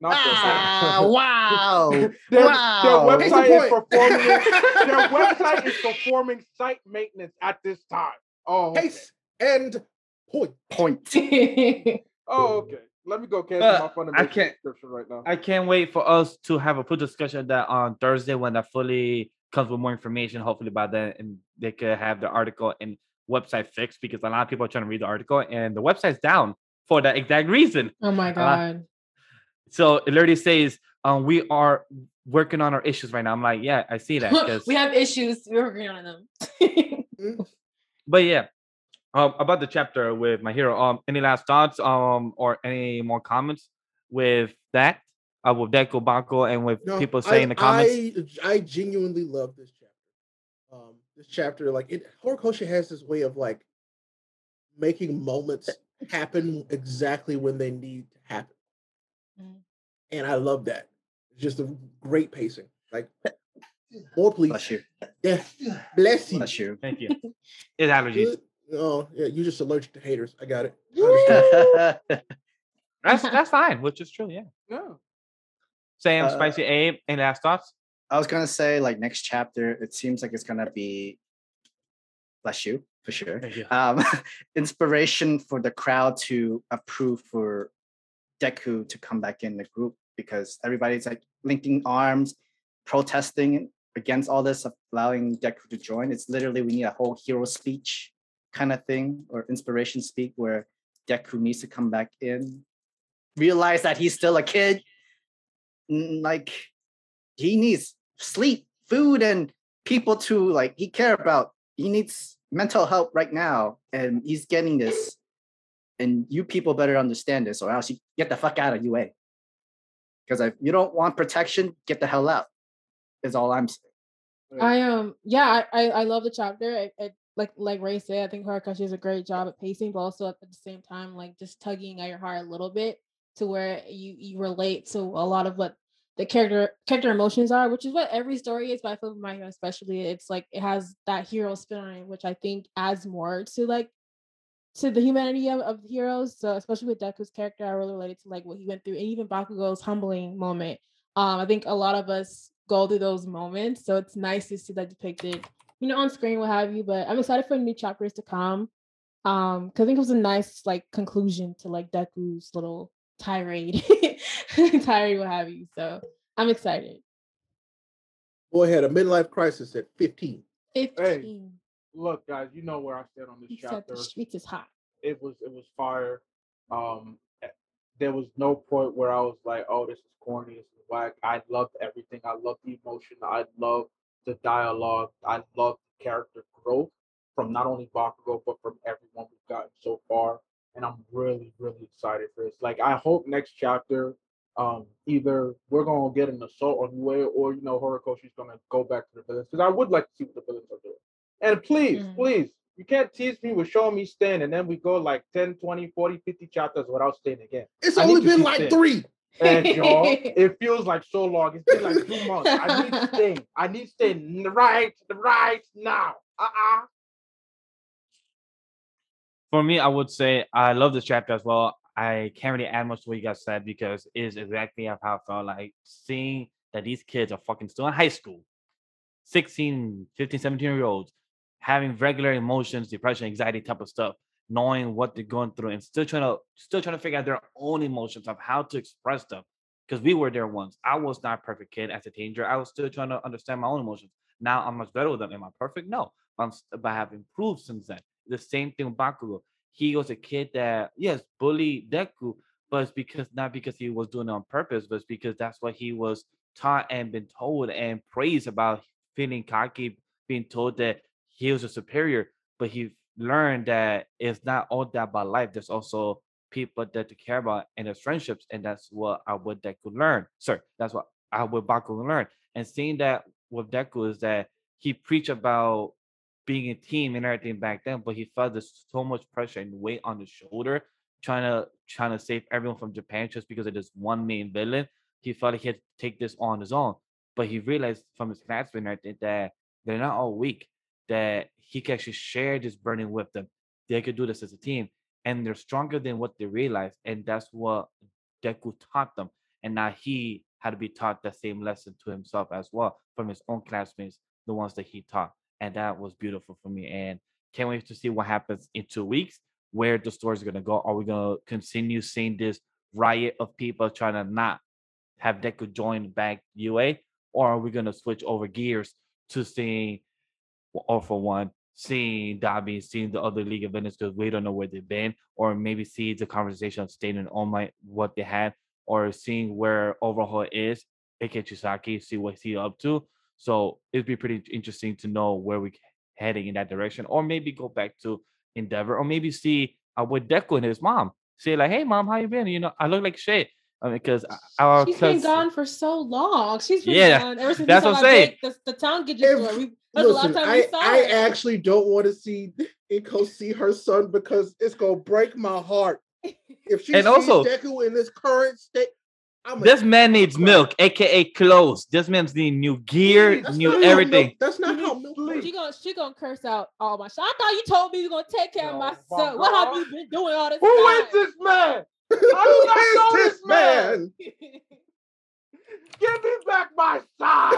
[SPEAKER 3] Not
[SPEAKER 5] Ah, <laughs> <laughs>
[SPEAKER 3] their,
[SPEAKER 5] wow.
[SPEAKER 3] their,
[SPEAKER 5] wow.
[SPEAKER 3] their website is performing <laughs> their website is performing site maintenance at this time. Oh, okay.
[SPEAKER 2] Case and point.
[SPEAKER 5] Point.
[SPEAKER 3] Oh, okay. Let me go cancel
[SPEAKER 1] Uh,
[SPEAKER 3] my Funimation
[SPEAKER 1] I can't-
[SPEAKER 3] subscription right now.
[SPEAKER 1] I can't wait for us to have a full discussion of that on Thursday when that fully comes with more information. Hopefully by then, and they could have the article and website fixed because a lot of people are trying to read the article and the website's down for that exact reason.
[SPEAKER 4] oh my god.
[SPEAKER 1] So it literally says, um, "We are working on our issues right now." I'm like, yeah, I see that. <laughs>
[SPEAKER 4] we have issues. We're working on them. <laughs>
[SPEAKER 1] but yeah, um, about the chapter with my hero. Um, any last thoughts? Um, or any more comments with that? Uh, with Deku Bako and with
[SPEAKER 2] No,
[SPEAKER 1] people saying in the comments.
[SPEAKER 2] I, I genuinely love this chapter. Um, this chapter, like it, Horikoshi has this way of like making moments happen exactly when they need to happen,
[SPEAKER 4] Mm.
[SPEAKER 2] and I love that. It's just a great pacing. Like more, please.
[SPEAKER 5] Bless you.
[SPEAKER 2] Yeah, bless you.
[SPEAKER 5] Bless you.
[SPEAKER 1] Thank you. <laughs> It's allergies.
[SPEAKER 2] Good. Oh, yeah, you're just allergic to haters. I got it. I. <laughs>
[SPEAKER 1] That's <laughs> that's fine, which is true. Yeah.
[SPEAKER 3] No.
[SPEAKER 1] Sam,
[SPEAKER 5] Uh,
[SPEAKER 1] Spicy Abe, and last thoughts?
[SPEAKER 5] I was gonna say like next chapter, it seems like it's gonna be bless you for sure.
[SPEAKER 1] You.
[SPEAKER 5] Um <laughs> inspiration for the crowd to approve for Deku to come back in the group because everybody's like linking arms, protesting against all this, allowing Deku to join. It's literally we need a whole hero speech kind of thing or inspiration speak where Deku needs to come back in, realize that he's still a kid. Like he needs sleep, food, and people to like he care about. He needs mental help right now, and he's getting this. And you people better understand this, or else you get the fuck out of UA. Because if you don't want protection, get the hell out. Is all I'm saying.
[SPEAKER 4] I um yeah, I I, I love the chapter. It, it, like like Ray said, I think Horikoshi does a great job at pacing, but also at the same time, like just tugging at your heart a little bit to where you you relate to a lot of what the character character emotions are, which is what every story is. But I feel with my hero especially, it's like it has that hero spin on it, which I think adds more to like to the humanity of, of heroes. So especially with Deku's character, I really related to like what he went through, and even Bakugo's humbling moment. Um, I think a lot of us go through those moments, so it's nice to see that depicted you know, on screen, what have you. But I'm excited for new chapters to come. Um, because I think it was a nice like conclusion to like Deku's little tirade, <laughs> tirade, what have you. So I'm excited.
[SPEAKER 2] Boy had a midlife crisis at 15.
[SPEAKER 4] 15.
[SPEAKER 3] Look, guys, you know where I stand on this
[SPEAKER 4] He said
[SPEAKER 3] chapter.
[SPEAKER 4] the streets is hot.
[SPEAKER 3] It was it was fire. Um, there was no point where I was like, "Oh, this is corny. This is whack." I loved everything. I loved the emotion. I loved the dialogue. I love the character growth from not only Bakugo but from everyone we've gotten so far. And I'm really, really excited for this. Like, I hope next chapter, um, either we're gonna get an assault on UA or you know Horikoshi's gonna go back to the villains because I would like to see what the villains are doing. And please,
[SPEAKER 4] Mhm.
[SPEAKER 3] please, you can't tease me with showing me Stan and then we go like 10, 20, 40, 50 chapters without Stan again.
[SPEAKER 2] It's
[SPEAKER 3] I
[SPEAKER 2] only been like
[SPEAKER 3] Stan.
[SPEAKER 2] three.
[SPEAKER 3] And <laughs> y'all, it feels like so long. It's been like two months. I need Stan. I need Stan right, right now. Uh-uh.
[SPEAKER 1] For me, I would say I love this chapter as well. I can't really add much to what you guys said because it is exactly how I felt like seeing that these kids are fucking still in high school 16, 15, 17 year olds having regular emotions, depression, anxiety type of stuff, knowing what they're going through and still trying to still trying to figure out their own emotions of how to express them. Because we were there once. I was not perfect kid as a teenager. I was still trying to understand my own emotions. Now I'm much better with them. Am I perfect? No. I'm, but I have improved since then. The same thing with Bakugo. He was a kid that, yes, bullied Deku, but it's because not because he was doing it on purpose, but it's because that's what he was taught and been told and praised about feeling cocky, being told that he was a superior, but he learned that it's not all that about life. There's also people that to care about and there's friendships, and that's what I would Deku learn. Sorry, that's what I would Baku learn. And seeing that with Deku is that he preached about being a team and everything back then, but he felt there's so much pressure and weight on his shoulder, trying to trying to save everyone from Japan just because of this one main villain. He felt like he had to take this on his own. But he realized from his classmates and everything that they're not all weak, that he can actually share this burden with them. They could do this as a team. And they're stronger than what they realize. And that's what Deku taught them. And now he had to be taught that same lesson to himself as well from his own classmates, the ones that he taught. And that was beautiful for me. And can't wait to see what happens in two weeks, where the story is going to go. Are we going to continue seeing this riot of people trying to not have Deku join back UA? Or are we going to switch over gears to seeing, or for one, seeing Dabi, seeing the other League of Villains because we don't know where they've been, or maybe see the conversation of staying in All Might, what they had, or seeing where Overhaul is, aka Chisaki, see what he's up to. So it'd be pretty interesting to know where we're heading in that direction, or maybe go back to Endeavor, or maybe see uh, with Deku and his mom. Say like, "Hey, mom, how you been? You know, I look like shit." I mean, because uh, our
[SPEAKER 4] She's been gone for so long. She's been
[SPEAKER 1] Yeah,
[SPEAKER 4] gone ever since
[SPEAKER 1] that's
[SPEAKER 4] we
[SPEAKER 1] what
[SPEAKER 4] saw
[SPEAKER 1] I'm saying.
[SPEAKER 4] big- The, the town get
[SPEAKER 2] If-
[SPEAKER 4] destroyed. We, that's the last
[SPEAKER 2] Listen,
[SPEAKER 4] time
[SPEAKER 2] I,
[SPEAKER 4] we saw
[SPEAKER 2] I
[SPEAKER 4] her.
[SPEAKER 2] actually don't want to see <laughs> Inko see her son because it's gonna break my heart. If she
[SPEAKER 1] And
[SPEAKER 2] sees
[SPEAKER 1] also-
[SPEAKER 2] Deku in this current state, I'm
[SPEAKER 1] This man needs milk, aka clothes. This man's need new gear,
[SPEAKER 2] That's
[SPEAKER 1] new everything.
[SPEAKER 2] milk- that's not
[SPEAKER 3] He
[SPEAKER 2] how
[SPEAKER 3] needs
[SPEAKER 2] milk
[SPEAKER 3] sleep.
[SPEAKER 2] works.
[SPEAKER 4] She gonna she gonna curse out all my. shit. I thought you told me you were gonna take care of my son. What have you been doing all this
[SPEAKER 3] Who
[SPEAKER 4] time?
[SPEAKER 3] is this man?
[SPEAKER 2] Who
[SPEAKER 3] do not
[SPEAKER 2] is <laughs>
[SPEAKER 3] know
[SPEAKER 2] this
[SPEAKER 3] this man?
[SPEAKER 2] man?
[SPEAKER 3] Give me back my son.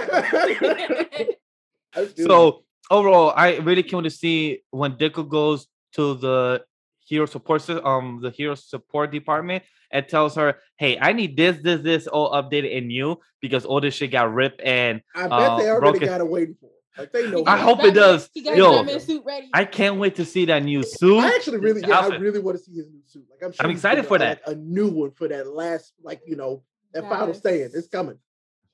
[SPEAKER 2] I still-
[SPEAKER 1] So overall, I really came to see when Deku goes to the hero support um the hero support department and tells her, "Hey, I need this, this, this all updated and new because all this shit got ripped and
[SPEAKER 2] I bet
[SPEAKER 1] uh,
[SPEAKER 2] they already
[SPEAKER 1] broken-
[SPEAKER 2] got it waiting for. Him. Like they know.
[SPEAKER 1] I
[SPEAKER 4] got
[SPEAKER 2] him.
[SPEAKER 4] his
[SPEAKER 1] hope it does.
[SPEAKER 4] He got
[SPEAKER 1] Yo.
[SPEAKER 4] his suit ready.
[SPEAKER 1] I can't wait to see that new suit."
[SPEAKER 2] I actually really, yeah, I really want to see his new suit. Like I'm, sure
[SPEAKER 1] I'm excited for that.
[SPEAKER 2] like, a new one for that last, like you know, that final
[SPEAKER 4] Yes.
[SPEAKER 2] stand. It's coming.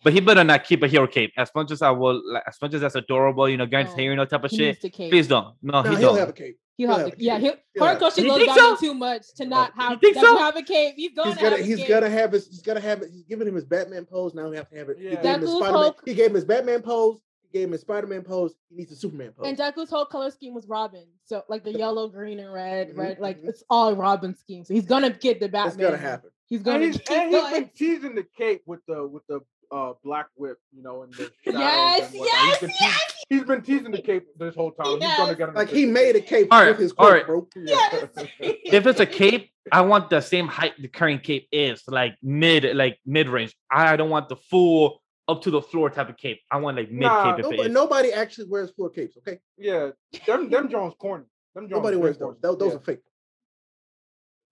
[SPEAKER 1] But he better not keep a hero cape. As much as I will, like, as much as that's adorable, you know, guys
[SPEAKER 4] No.
[SPEAKER 1] hearing you know, type of
[SPEAKER 4] He
[SPEAKER 1] shit.
[SPEAKER 4] needs cape.
[SPEAKER 1] Please don't. No,
[SPEAKER 2] No,
[SPEAKER 1] he don't.
[SPEAKER 2] have a cape.
[SPEAKER 4] He'll
[SPEAKER 2] he'll
[SPEAKER 4] have
[SPEAKER 2] have
[SPEAKER 4] to,
[SPEAKER 2] a
[SPEAKER 4] yeah,
[SPEAKER 2] cape.
[SPEAKER 4] he'll,
[SPEAKER 2] He'll have a
[SPEAKER 4] Horikoshi
[SPEAKER 1] cape. You
[SPEAKER 4] goes
[SPEAKER 1] think
[SPEAKER 4] down
[SPEAKER 1] so?
[SPEAKER 4] too much to
[SPEAKER 2] uh,
[SPEAKER 4] not have,
[SPEAKER 1] think so?
[SPEAKER 4] have a cape. He's gonna
[SPEAKER 2] He's gonna,
[SPEAKER 4] have a
[SPEAKER 2] he's
[SPEAKER 4] cape.
[SPEAKER 2] gonna have his, he's gonna have it. He's giving him his Batman pose. Now he have to have it. He
[SPEAKER 3] Yeah.
[SPEAKER 2] gave him his Spider-Man.
[SPEAKER 4] Hulk-
[SPEAKER 2] He gave him his Batman pose. He gave him his Spider-Man pose. He needs a Superman pose.
[SPEAKER 4] And Deku's whole color scheme was Robin. So like the yellow, green, and red,
[SPEAKER 2] Mhm,
[SPEAKER 4] red, like
[SPEAKER 2] mhm.
[SPEAKER 4] it's all Robin scheme. So he's gonna get the Batman.
[SPEAKER 2] It's gonna happen.
[SPEAKER 4] He's gonna
[SPEAKER 3] he's,
[SPEAKER 4] keep
[SPEAKER 3] and he's
[SPEAKER 4] going.
[SPEAKER 3] been teasing the cape with the with the uh black whip, you know, and the <laughs> shadows
[SPEAKER 4] Yes,
[SPEAKER 3] and
[SPEAKER 4] yes,
[SPEAKER 3] he's been teasing, he's been teasing the cape this whole time. He's gonna get him
[SPEAKER 2] Like he made a cape
[SPEAKER 1] All right,
[SPEAKER 2] with his
[SPEAKER 1] all
[SPEAKER 2] quote,
[SPEAKER 1] right.
[SPEAKER 2] bro. <laughs>
[SPEAKER 4] Yes. <laughs>
[SPEAKER 1] if it's a cape, I want the same height the current cape is, like mid, like mid range. I don't want the full up to the floor type of cape. I want like mid
[SPEAKER 3] Nah,
[SPEAKER 1] cape if it
[SPEAKER 2] Nobody, nobody actually wears floor capes. Okay,
[SPEAKER 3] Yeah, them them <laughs> Jones corny. Them Jones
[SPEAKER 2] nobody wears those.
[SPEAKER 3] corny.
[SPEAKER 2] Those, those
[SPEAKER 3] Yeah.
[SPEAKER 2] are fake.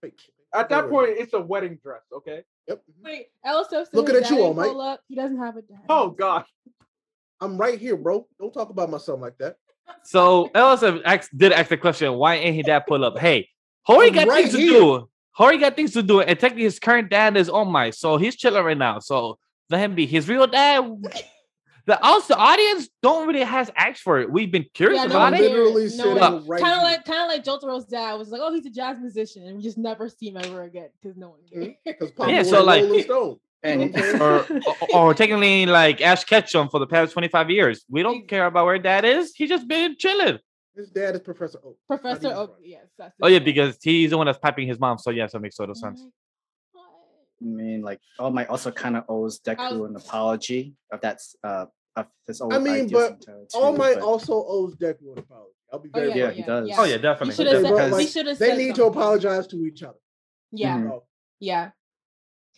[SPEAKER 2] Fake.
[SPEAKER 3] At that
[SPEAKER 2] wears
[SPEAKER 3] point, it's a wedding dress. Okay.
[SPEAKER 2] yep. Mm-hmm.
[SPEAKER 4] Wait, Ella Stiff
[SPEAKER 2] Looking at you,
[SPEAKER 4] daddy
[SPEAKER 2] All Might.
[SPEAKER 4] pull up. He doesn't have a dad.
[SPEAKER 3] Oh God.
[SPEAKER 2] I'm right here, bro. Don't talk about my son like that. <laughs>
[SPEAKER 1] So Ellis did ask the question, why ain't he dad pull up? Hey, Hori
[SPEAKER 2] I'm
[SPEAKER 1] got
[SPEAKER 2] right
[SPEAKER 1] things to do. Hori got things to do, and technically his current dad is on my, so he's chilling right now. So let him be his real dad. The also audience don't really has asked for it. We've been curious
[SPEAKER 4] Yeah, no
[SPEAKER 1] about
[SPEAKER 4] one
[SPEAKER 1] it.
[SPEAKER 4] cares.
[SPEAKER 2] Literally
[SPEAKER 4] No
[SPEAKER 2] right
[SPEAKER 4] kind of like kind of like Jotaro's dad was like, oh, he's a jazz musician, and we just never see him ever again because no one cares.
[SPEAKER 2] Because Papa
[SPEAKER 1] Yeah, so, like-
[SPEAKER 2] Rolling Stone. <laughs>
[SPEAKER 5] And
[SPEAKER 2] Okay.
[SPEAKER 1] or, or, or technically like Ash Ketchum for the past 25 years. We don't care about where dad is. He just been chilling.
[SPEAKER 2] His dad is Professor Oak.
[SPEAKER 4] Professor Oak, yes. That's
[SPEAKER 1] Oh yeah,
[SPEAKER 4] dad.
[SPEAKER 1] because he's the one that's piping his mom. So yes, that makes total sense.
[SPEAKER 4] My God.
[SPEAKER 5] I mean, like All Might also kind of owes Deku
[SPEAKER 4] was-
[SPEAKER 5] an apology of that's uh of his own
[SPEAKER 2] I mean, but
[SPEAKER 5] too,
[SPEAKER 2] All Might
[SPEAKER 5] but-
[SPEAKER 2] also owes Deku an apology. I'll be
[SPEAKER 4] Oh, yeah,
[SPEAKER 5] Yeah, he does.
[SPEAKER 1] Oh yeah,
[SPEAKER 4] He
[SPEAKER 1] definitely.
[SPEAKER 2] Because,
[SPEAKER 4] said.
[SPEAKER 2] bro,
[SPEAKER 4] he
[SPEAKER 2] like,
[SPEAKER 4] should have.
[SPEAKER 2] They
[SPEAKER 4] said
[SPEAKER 2] need to apologize to each other.
[SPEAKER 4] Yeah,
[SPEAKER 5] Mhm.
[SPEAKER 2] So,
[SPEAKER 4] yeah.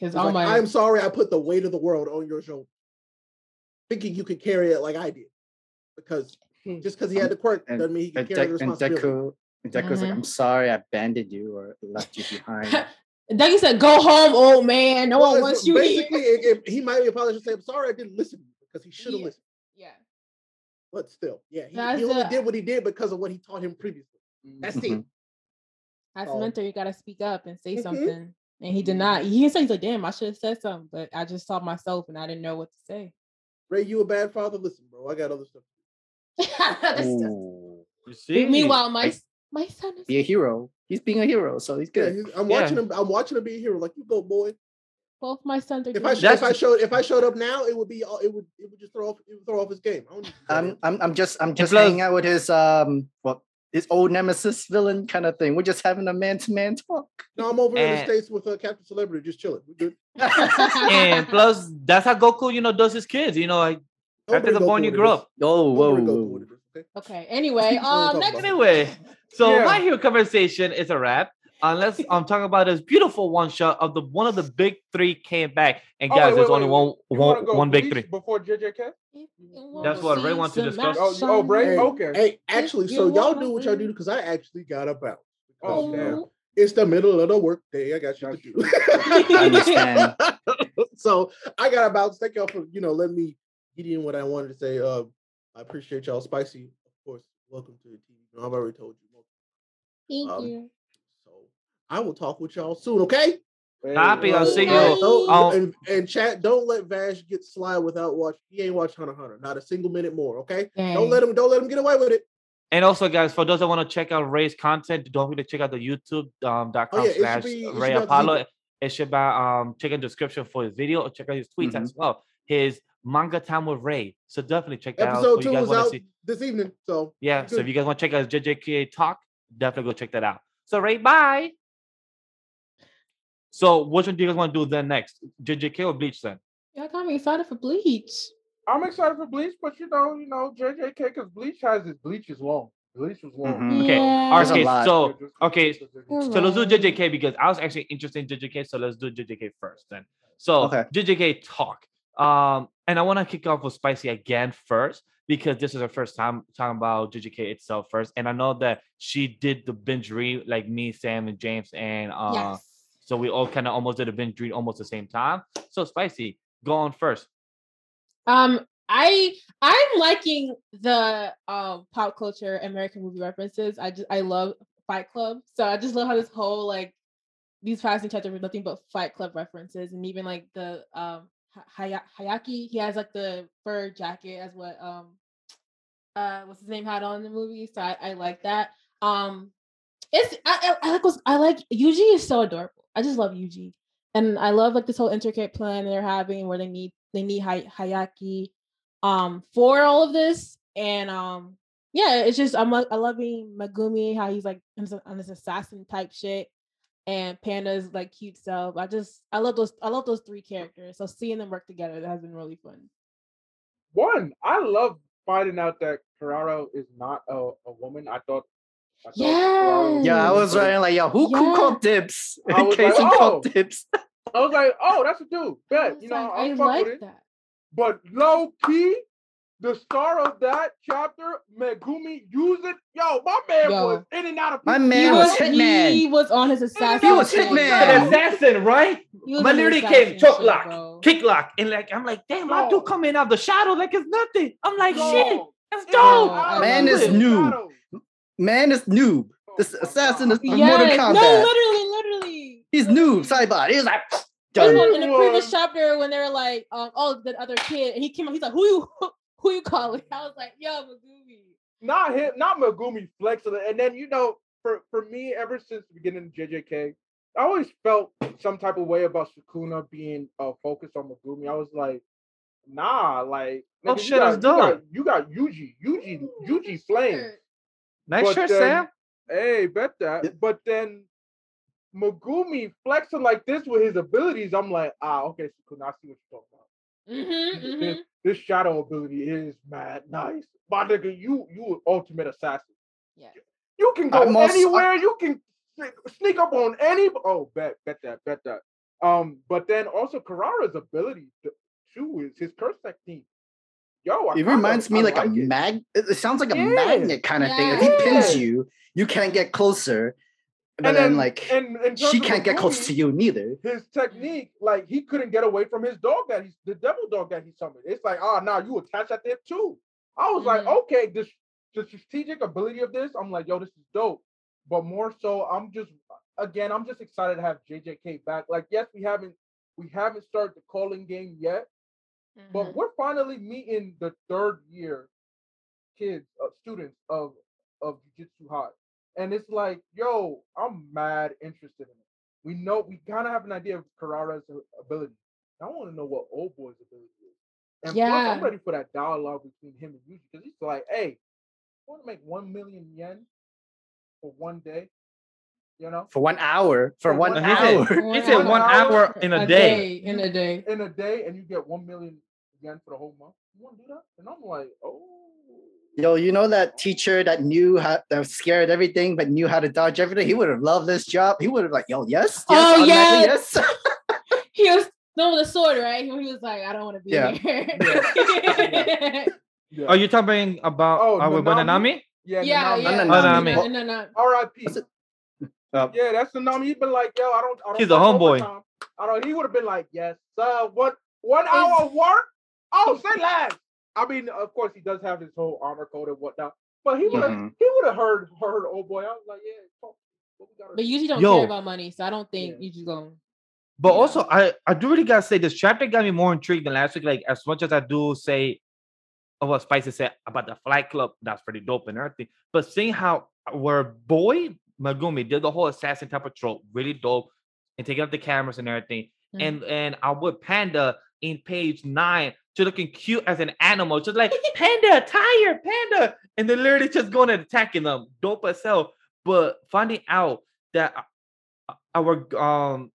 [SPEAKER 4] Because
[SPEAKER 2] it's
[SPEAKER 4] oh
[SPEAKER 2] like,
[SPEAKER 4] my,
[SPEAKER 2] I'm sorry I put the weight of the world on your shoulder. Thinking you could carry it like I did. Because
[SPEAKER 3] Hmm.
[SPEAKER 2] just because he had the quirk
[SPEAKER 5] And-
[SPEAKER 2] doesn't mean he can
[SPEAKER 5] and,
[SPEAKER 2] carry the
[SPEAKER 5] Dek- and
[SPEAKER 2] responsibility.
[SPEAKER 5] Deku, and Deku's like,
[SPEAKER 4] Mhm.
[SPEAKER 5] I'm sorry, I abandoned you or left you behind. <laughs>
[SPEAKER 4] Dougie said, "Go home, old man. No
[SPEAKER 2] Well,
[SPEAKER 4] one wants you here."
[SPEAKER 2] basically, it, it- he might be apologizing and say, I'm sorry I didn't listen because he should have
[SPEAKER 4] Yeah.
[SPEAKER 2] listened.
[SPEAKER 4] Yeah,
[SPEAKER 2] But still, yeah, he, he only
[SPEAKER 4] the-
[SPEAKER 2] did what he did because of what he taught him previously. That's it.
[SPEAKER 5] Mhm.
[SPEAKER 4] as a mentor, you gotta speak up and say
[SPEAKER 2] Mhm.
[SPEAKER 4] something. And he did not. He said, "He's like, damn, I should have said something, but I just saw myself and I didn't know what to say."
[SPEAKER 2] Ray, you a bad father? Listen, bro, I got other stuff. <laughs>
[SPEAKER 4] That's just-
[SPEAKER 5] Ooh.
[SPEAKER 1] You see?
[SPEAKER 4] Meanwhile, my
[SPEAKER 5] Like,
[SPEAKER 4] my son is
[SPEAKER 5] Be a hero. He's being a hero, so he's
[SPEAKER 2] Yeah,
[SPEAKER 5] good.
[SPEAKER 2] he's- I'm
[SPEAKER 1] Yeah.
[SPEAKER 2] watching him. I'm watching him be a hero. Like you go, boy.
[SPEAKER 4] both my sons are.
[SPEAKER 2] If I if. I showed if I showed up now, it would be all- it would it would just throw off it would throw off his game. I don't need to go
[SPEAKER 5] I'm. I'm I'm just I'm just
[SPEAKER 1] plus-
[SPEAKER 5] hanging out with his um what his old nemesis villain kind of thing. We're just having a man to man talk.
[SPEAKER 2] no, I'm over in the states with uh, Captain Celebrity, just chilling. We good.
[SPEAKER 1] and plus, that's how Goku, you know, does his kids. You know, like after
[SPEAKER 2] Nobody
[SPEAKER 1] the
[SPEAKER 2] Goku
[SPEAKER 1] born you
[SPEAKER 2] with
[SPEAKER 1] grow up.
[SPEAKER 5] Oh whoa.
[SPEAKER 2] Nobody Goku
[SPEAKER 5] whoa.
[SPEAKER 2] with this, okay?
[SPEAKER 4] okay. Anyway, <laughs>
[SPEAKER 2] wanna
[SPEAKER 4] um, next.
[SPEAKER 1] Anyway, so
[SPEAKER 3] Yeah.
[SPEAKER 1] my hero conversation is a wrap. Unless <laughs> I'm talking about this beautiful one shot of the one of the big three came back, and
[SPEAKER 3] Oh,
[SPEAKER 1] guys,
[SPEAKER 3] wait,
[SPEAKER 1] there's
[SPEAKER 3] wait,
[SPEAKER 1] only
[SPEAKER 3] wait,
[SPEAKER 1] one
[SPEAKER 3] You wanna
[SPEAKER 1] one
[SPEAKER 3] go
[SPEAKER 1] one big three.
[SPEAKER 3] before JJK.
[SPEAKER 1] That's what Ray wants to discuss.
[SPEAKER 3] Oh, you- oh, Ray?
[SPEAKER 2] Hey,
[SPEAKER 3] Okay.
[SPEAKER 2] Hey, actually, so y'all
[SPEAKER 4] wanna
[SPEAKER 2] do what y'all do because I actually got a bounce.
[SPEAKER 3] Oh,
[SPEAKER 2] Because,
[SPEAKER 3] damn.
[SPEAKER 2] uh, It's the middle of the work day. I got shit to do. <laughs>
[SPEAKER 5] I understand. <laughs>
[SPEAKER 2] so I got a bounce. Thank y'all for you know letting me get in what I wanted to say. Uh, I appreciate y'all. Spicy, of course. Welcome to the TV. You know, I've already told you.
[SPEAKER 4] Thank
[SPEAKER 2] Um,
[SPEAKER 4] you.
[SPEAKER 2] So I will talk with y'all soon. Okay.
[SPEAKER 1] Happy, I'll see you.
[SPEAKER 2] And, and chat. Don't let Vash get sly without watch. He ain't watched Hunter Hunter. Not a single minute more. Okay. Don't let him. Don't let him get away with it.
[SPEAKER 1] And also, guys, for those that want to check out Ray's content, don't forget to check out the YouTube.com um,
[SPEAKER 2] oh, yeah,
[SPEAKER 1] slash
[SPEAKER 2] be-
[SPEAKER 1] Ray Apollo. It should be um check in the description for his video or check out his tweets as well. His manga time with Ray. So definitely check that out.
[SPEAKER 2] Episode
[SPEAKER 1] if you
[SPEAKER 2] two
[SPEAKER 1] guys
[SPEAKER 2] is out
[SPEAKER 1] see.
[SPEAKER 2] this evening. So
[SPEAKER 1] Yeah. So if you guys want to check out his JJK talk, definitely go check that out. So Ray, bye. So which one do you guys want to do then next? JJK or Bleach then?
[SPEAKER 4] Y'all got me excited for Bleach.
[SPEAKER 3] I'm excited for Bleach, but you know, you know, JJK because Bleach has his Bleach is long. Bleach was long.
[SPEAKER 5] Mhm.
[SPEAKER 1] Okay.
[SPEAKER 4] Yeah.
[SPEAKER 5] There's a
[SPEAKER 1] Okay. So okay,
[SPEAKER 3] just- just-
[SPEAKER 1] So let's do
[SPEAKER 4] right.
[SPEAKER 1] JJK because I was actually interested in JJK. So let's do JJK first then. So
[SPEAKER 5] Okay.
[SPEAKER 1] JJK talk. Um, and I want to kick off with Spicy again first because this is her first time talking about JJK itself first. And I know that she did the binge read like me, Sam, and James, and uh,
[SPEAKER 4] yes.
[SPEAKER 1] so we all kind of almost did a binge read almost the same time. So Spicy, go on first.
[SPEAKER 4] Um, I I'm liking the um pop culture American movie references. I just I love Fight Club, so I just love how this whole like these fashion chapter were nothing but Fight Club references, and even like the um Ha- Haya- Hayaki, he has like the fur jacket as what um uh what's his name had on the movie. So I, I like that. Um, it's I, I, I like I like Yuji is so adorable. I just love Yuji, and I love like this whole intricate plan they're having where they need they need Hay- Hayaki um for all of this, and um yeah, it's just I'm I love loving Megumi how he's like on this assassin type shit, and Panda's like cute self. I just I love those I love those three characters. So seeing them work together that has been really fun.
[SPEAKER 3] One, I love finding out that Carraro is not a, a woman. I thought. I thought Ferraro
[SPEAKER 5] Yeah, I was writing like, yo, who,
[SPEAKER 4] Yeah.
[SPEAKER 5] who called dibs?
[SPEAKER 3] I was
[SPEAKER 5] Casey
[SPEAKER 3] like,
[SPEAKER 5] called
[SPEAKER 3] oh.
[SPEAKER 5] dibs.
[SPEAKER 3] I was like, oh, that's a dude.
[SPEAKER 4] I
[SPEAKER 3] Bet you know,
[SPEAKER 4] like,
[SPEAKER 3] I'll
[SPEAKER 4] I like
[SPEAKER 3] with it.
[SPEAKER 4] that.
[SPEAKER 3] But low key, the star of that chapter, Megumi, used it. Yo, my man
[SPEAKER 4] Yo.
[SPEAKER 3] was in and out of.
[SPEAKER 5] My man
[SPEAKER 4] he
[SPEAKER 5] was
[SPEAKER 4] was,
[SPEAKER 5] Hitman.
[SPEAKER 4] he was on his assassin.
[SPEAKER 5] He was
[SPEAKER 4] shit,
[SPEAKER 5] Hitman.
[SPEAKER 1] An assassin, right? My
[SPEAKER 4] on his
[SPEAKER 1] literally
[SPEAKER 4] assassin
[SPEAKER 1] came choke
[SPEAKER 4] shit,
[SPEAKER 1] lock,
[SPEAKER 4] bro.
[SPEAKER 1] kick lock, and like I'm like, damn, my
[SPEAKER 3] Yo.
[SPEAKER 1] dude coming out the shadow like it's nothing. I'm like,
[SPEAKER 3] Yo,
[SPEAKER 1] shit, that's
[SPEAKER 3] in
[SPEAKER 1] dope.
[SPEAKER 3] and out of
[SPEAKER 5] Man is
[SPEAKER 3] shadows.
[SPEAKER 5] noob. Man is noob. This
[SPEAKER 3] Oh
[SPEAKER 5] assassin is
[SPEAKER 3] God.
[SPEAKER 5] from
[SPEAKER 4] Yes.
[SPEAKER 5] Mortal
[SPEAKER 4] No, literally, literally.
[SPEAKER 5] He's noob, Saibot. He's like
[SPEAKER 4] This
[SPEAKER 5] done.
[SPEAKER 4] one in the previous chapter when they were like, um, oh, the other kid, and he came up, he's like, who you who you calling? <laughs> I was like, yo, Megumi.
[SPEAKER 3] not him, not Megumi flexing. And then you know, for for me, ever since the beginning of JJK, I always felt some type of way about Sukuna being uh, focused on Megumi. I was like, nah, like
[SPEAKER 1] Oh,
[SPEAKER 3] nigga,
[SPEAKER 1] shit,
[SPEAKER 3] got,
[SPEAKER 1] that's
[SPEAKER 3] you got
[SPEAKER 1] dope.
[SPEAKER 3] you got Yuji, Yuji, Yuji Flame.
[SPEAKER 1] Nice
[SPEAKER 3] But
[SPEAKER 1] shirt,
[SPEAKER 3] then-
[SPEAKER 1] Sam.
[SPEAKER 3] Hey, bet that. But then Megumi flexing like this with his abilities, I'm like, ah, okay, Sukuna, I see what you're talking about.
[SPEAKER 4] Mm-hmm, mm-hmm.
[SPEAKER 3] This, this shadow ability is mad nice. My nigga, you you ultimate assassin.
[SPEAKER 4] Yeah.
[SPEAKER 3] You can go
[SPEAKER 5] I'm also-
[SPEAKER 3] anywhere. you can sneak, sneak up on any. Oh, bet bet that bet that. Um, but then also Carrara's ability to, too is his curse technique. Yo, I
[SPEAKER 5] It
[SPEAKER 3] kinda-
[SPEAKER 5] reminds me
[SPEAKER 3] I
[SPEAKER 5] like, a
[SPEAKER 3] it.
[SPEAKER 5] mag. It it sounds like a
[SPEAKER 3] Yeah.
[SPEAKER 5] magnet kind of thing. If he pins you, you can't get closer. But
[SPEAKER 3] And
[SPEAKER 5] then,
[SPEAKER 3] then-
[SPEAKER 5] like
[SPEAKER 3] and in
[SPEAKER 5] she can't get close to you neither.
[SPEAKER 3] His technique, like he couldn't get away from his dog that he's the devil dog that he summoned. It's like, ah, now you attach at the hip too. I was like,
[SPEAKER 4] Mhm.
[SPEAKER 3] okay, this the strategic ability of this, I'm like, yo, this is dope. But more so, I'm just again, I'm just excited to have JJK back. Like, yes, we haven't we haven't started the calling game yet, but
[SPEAKER 4] Mhm.
[SPEAKER 3] we're finally meeting the third year kids, uh, students of of Jujutsu High, and it's like, yo, I'm mad interested in it. We know we kind of have an idea of Carrara's ability. I want to know what Old Boy's ability is, and plus, I'm ready for that dialogue between him and Yuji because he's like, hey, you want to make one million yen for one day, you know,
[SPEAKER 5] For one hour. For
[SPEAKER 3] For
[SPEAKER 5] one
[SPEAKER 3] one
[SPEAKER 1] He
[SPEAKER 5] hour.
[SPEAKER 1] he
[SPEAKER 4] One
[SPEAKER 1] said one
[SPEAKER 3] hour,
[SPEAKER 1] hour in a day.
[SPEAKER 4] In a day.
[SPEAKER 3] in a day, and you get one million yen for the whole month. You want to do that? And I'm like, oh.
[SPEAKER 5] Yo, you know that teacher that knew how that was scared everything but knew how to dodge everything? He would have loved this job. He would have like, yo, yes, yes,
[SPEAKER 4] Oh,
[SPEAKER 5] automatically,
[SPEAKER 4] yes.
[SPEAKER 5] yes. <laughs> <laughs>
[SPEAKER 4] He was no the sword, right? He was like, I don't want to be
[SPEAKER 5] Yeah.
[SPEAKER 4] here. <laughs>
[SPEAKER 3] Yeah.
[SPEAKER 1] Are you talking about
[SPEAKER 3] Oh,
[SPEAKER 1] uh, with
[SPEAKER 3] Nanami?
[SPEAKER 1] Nanami?
[SPEAKER 3] Yeah,
[SPEAKER 4] yeah,
[SPEAKER 3] Nanami.
[SPEAKER 4] yeah.
[SPEAKER 5] Nanami.
[SPEAKER 3] R.I.P.
[SPEAKER 5] Uh,
[SPEAKER 3] Yeah, that's the number. He's been like, yo, I don't. I don't
[SPEAKER 1] He's a homeboy.
[SPEAKER 3] I don't. He would have been like, yes, sir. What? One hour work? Oh, say less. I mean, of course, he does have his whole armor code and whatnot. But he would have.
[SPEAKER 5] Mhm.
[SPEAKER 3] He would have heard heard old boy. I was like, yeah. talk. What we gotta
[SPEAKER 4] But you usually don't
[SPEAKER 1] Yo.
[SPEAKER 4] care about money, so I don't think
[SPEAKER 3] Yeah.
[SPEAKER 4] you just go.
[SPEAKER 1] But
[SPEAKER 4] Yeah.
[SPEAKER 1] also, I I do really gotta say this chapter got me more intrigued than last week. Like as much as I do say, of what Spicy said about the Flight Club, that's pretty dope and everything. But seeing how where boy Megumi did the whole assassin type of trope, really dope, and taking up the cameras and everything.
[SPEAKER 4] Mhm.
[SPEAKER 1] And and I would Panda in page nine to looking cute as an animal, just like Panda, tiger, Panda, and they're literally just going and attacking them, dope as hell. But finding out that our um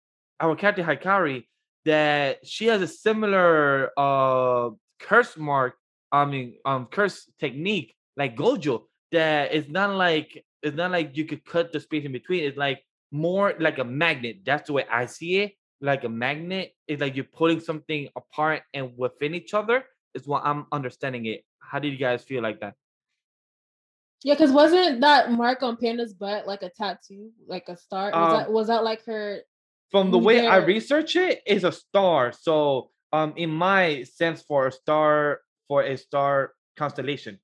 [SPEAKER 1] our character Hikari that she has a similar uh curse mark, I mean um curse technique like Gojo that it's not like it's not like you could cut the space in between. It's like more like a magnet. That's the way I see it. Like a magnet. It's like you're pulling something apart and within each other is what I'm understanding it. How did you guys feel like that?
[SPEAKER 4] Yeah, because wasn't that mark on Panda's butt like a tattoo, like a star? Was
[SPEAKER 1] Um,
[SPEAKER 4] that was that like her?
[SPEAKER 1] From the way I
[SPEAKER 4] there-
[SPEAKER 1] research it, is a star. So um in my sense for a star for a star constellation.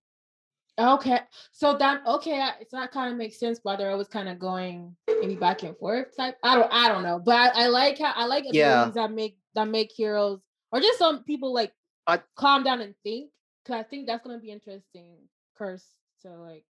[SPEAKER 4] Okay, so that okay, I- so that kind of makes sense. Why they're always kind of going maybe back and forth type. I don't, I don't know, but I, I like how I like
[SPEAKER 5] Yeah.
[SPEAKER 4] abilities that make that make heroes or just some people like
[SPEAKER 5] I-
[SPEAKER 4] calm down and think. Cause I think that's gonna be interesting. Curse to like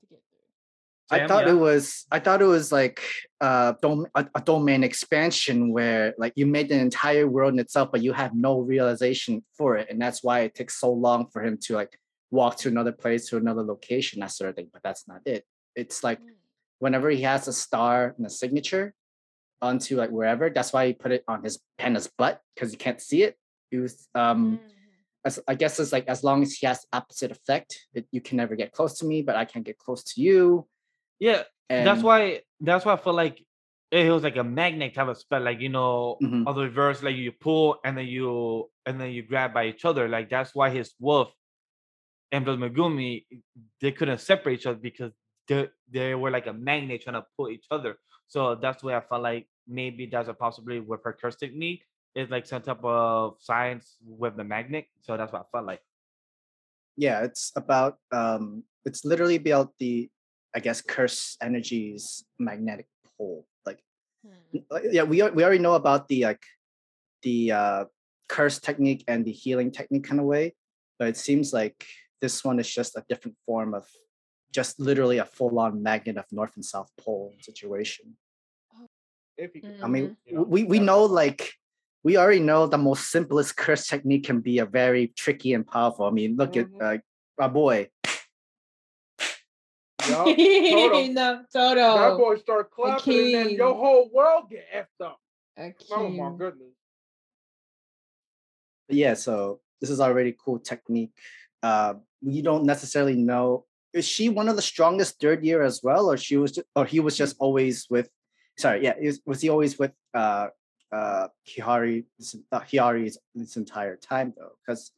[SPEAKER 4] to get through.
[SPEAKER 5] I
[SPEAKER 1] Sam,
[SPEAKER 5] thought
[SPEAKER 1] yeah?
[SPEAKER 5] it was I thought it was like uh dom- a, a domain expansion where like you made an entire world in itself, but you have no realization for it, and that's why it takes so long for him to like walk to another place to another location, that sort of thing. But that's not it. It's like
[SPEAKER 4] Mm.
[SPEAKER 5] whenever he has a star and a signature onto like wherever, that's why he put it on his pen's butt because you can't see it. It was um
[SPEAKER 4] Mhm.
[SPEAKER 5] as I guess it's like as long as he has opposite effect, it, you can never get close to me, but I can't get close to you.
[SPEAKER 1] Yeah,
[SPEAKER 5] And
[SPEAKER 1] that's why that's why I feel like it was like a magnet type of spell, like you know,
[SPEAKER 5] Mhm.
[SPEAKER 1] on the reverse, like you pull and then you and then you grab by each other. Like that's why his wolf and plus Megumi they couldn't separate each other because they they were like a magnet trying to pull each other. So that's why I felt like maybe that's a possibility with her curse technique. It's like some type of science with the magnet. So that's what I felt like.
[SPEAKER 5] yeah it's about um it's literally about the i guess curse energies magnetic pole like
[SPEAKER 4] Hmm.
[SPEAKER 5] uh, yeah we, al- we already know about the like the uh curse technique and the healing technique kind of way but it seems like this one is just a different form of just literally a full-on magnet of north and south pole situation
[SPEAKER 3] If you can,
[SPEAKER 5] i mean
[SPEAKER 4] Mhm.
[SPEAKER 3] you know,
[SPEAKER 5] we, we know like we already know the most simplest curse technique can be a very tricky and powerful i mean look
[SPEAKER 3] Mhm.
[SPEAKER 5] at uh, our boy
[SPEAKER 3] Yup, Todo. <laughs>
[SPEAKER 4] no,
[SPEAKER 3] That
[SPEAKER 4] Todo.
[SPEAKER 3] boy start clapping and then your whole world get effed up.
[SPEAKER 4] A
[SPEAKER 3] Oh my goodness.
[SPEAKER 5] But yeah, so this is already cool technique. Uh, we don't necessarily know is she one of the strongest third year as well, or she was, just, or he was just always with. Sorry, yeah, is, was he always with uh uh Hihari this, uh, this entire time though? Because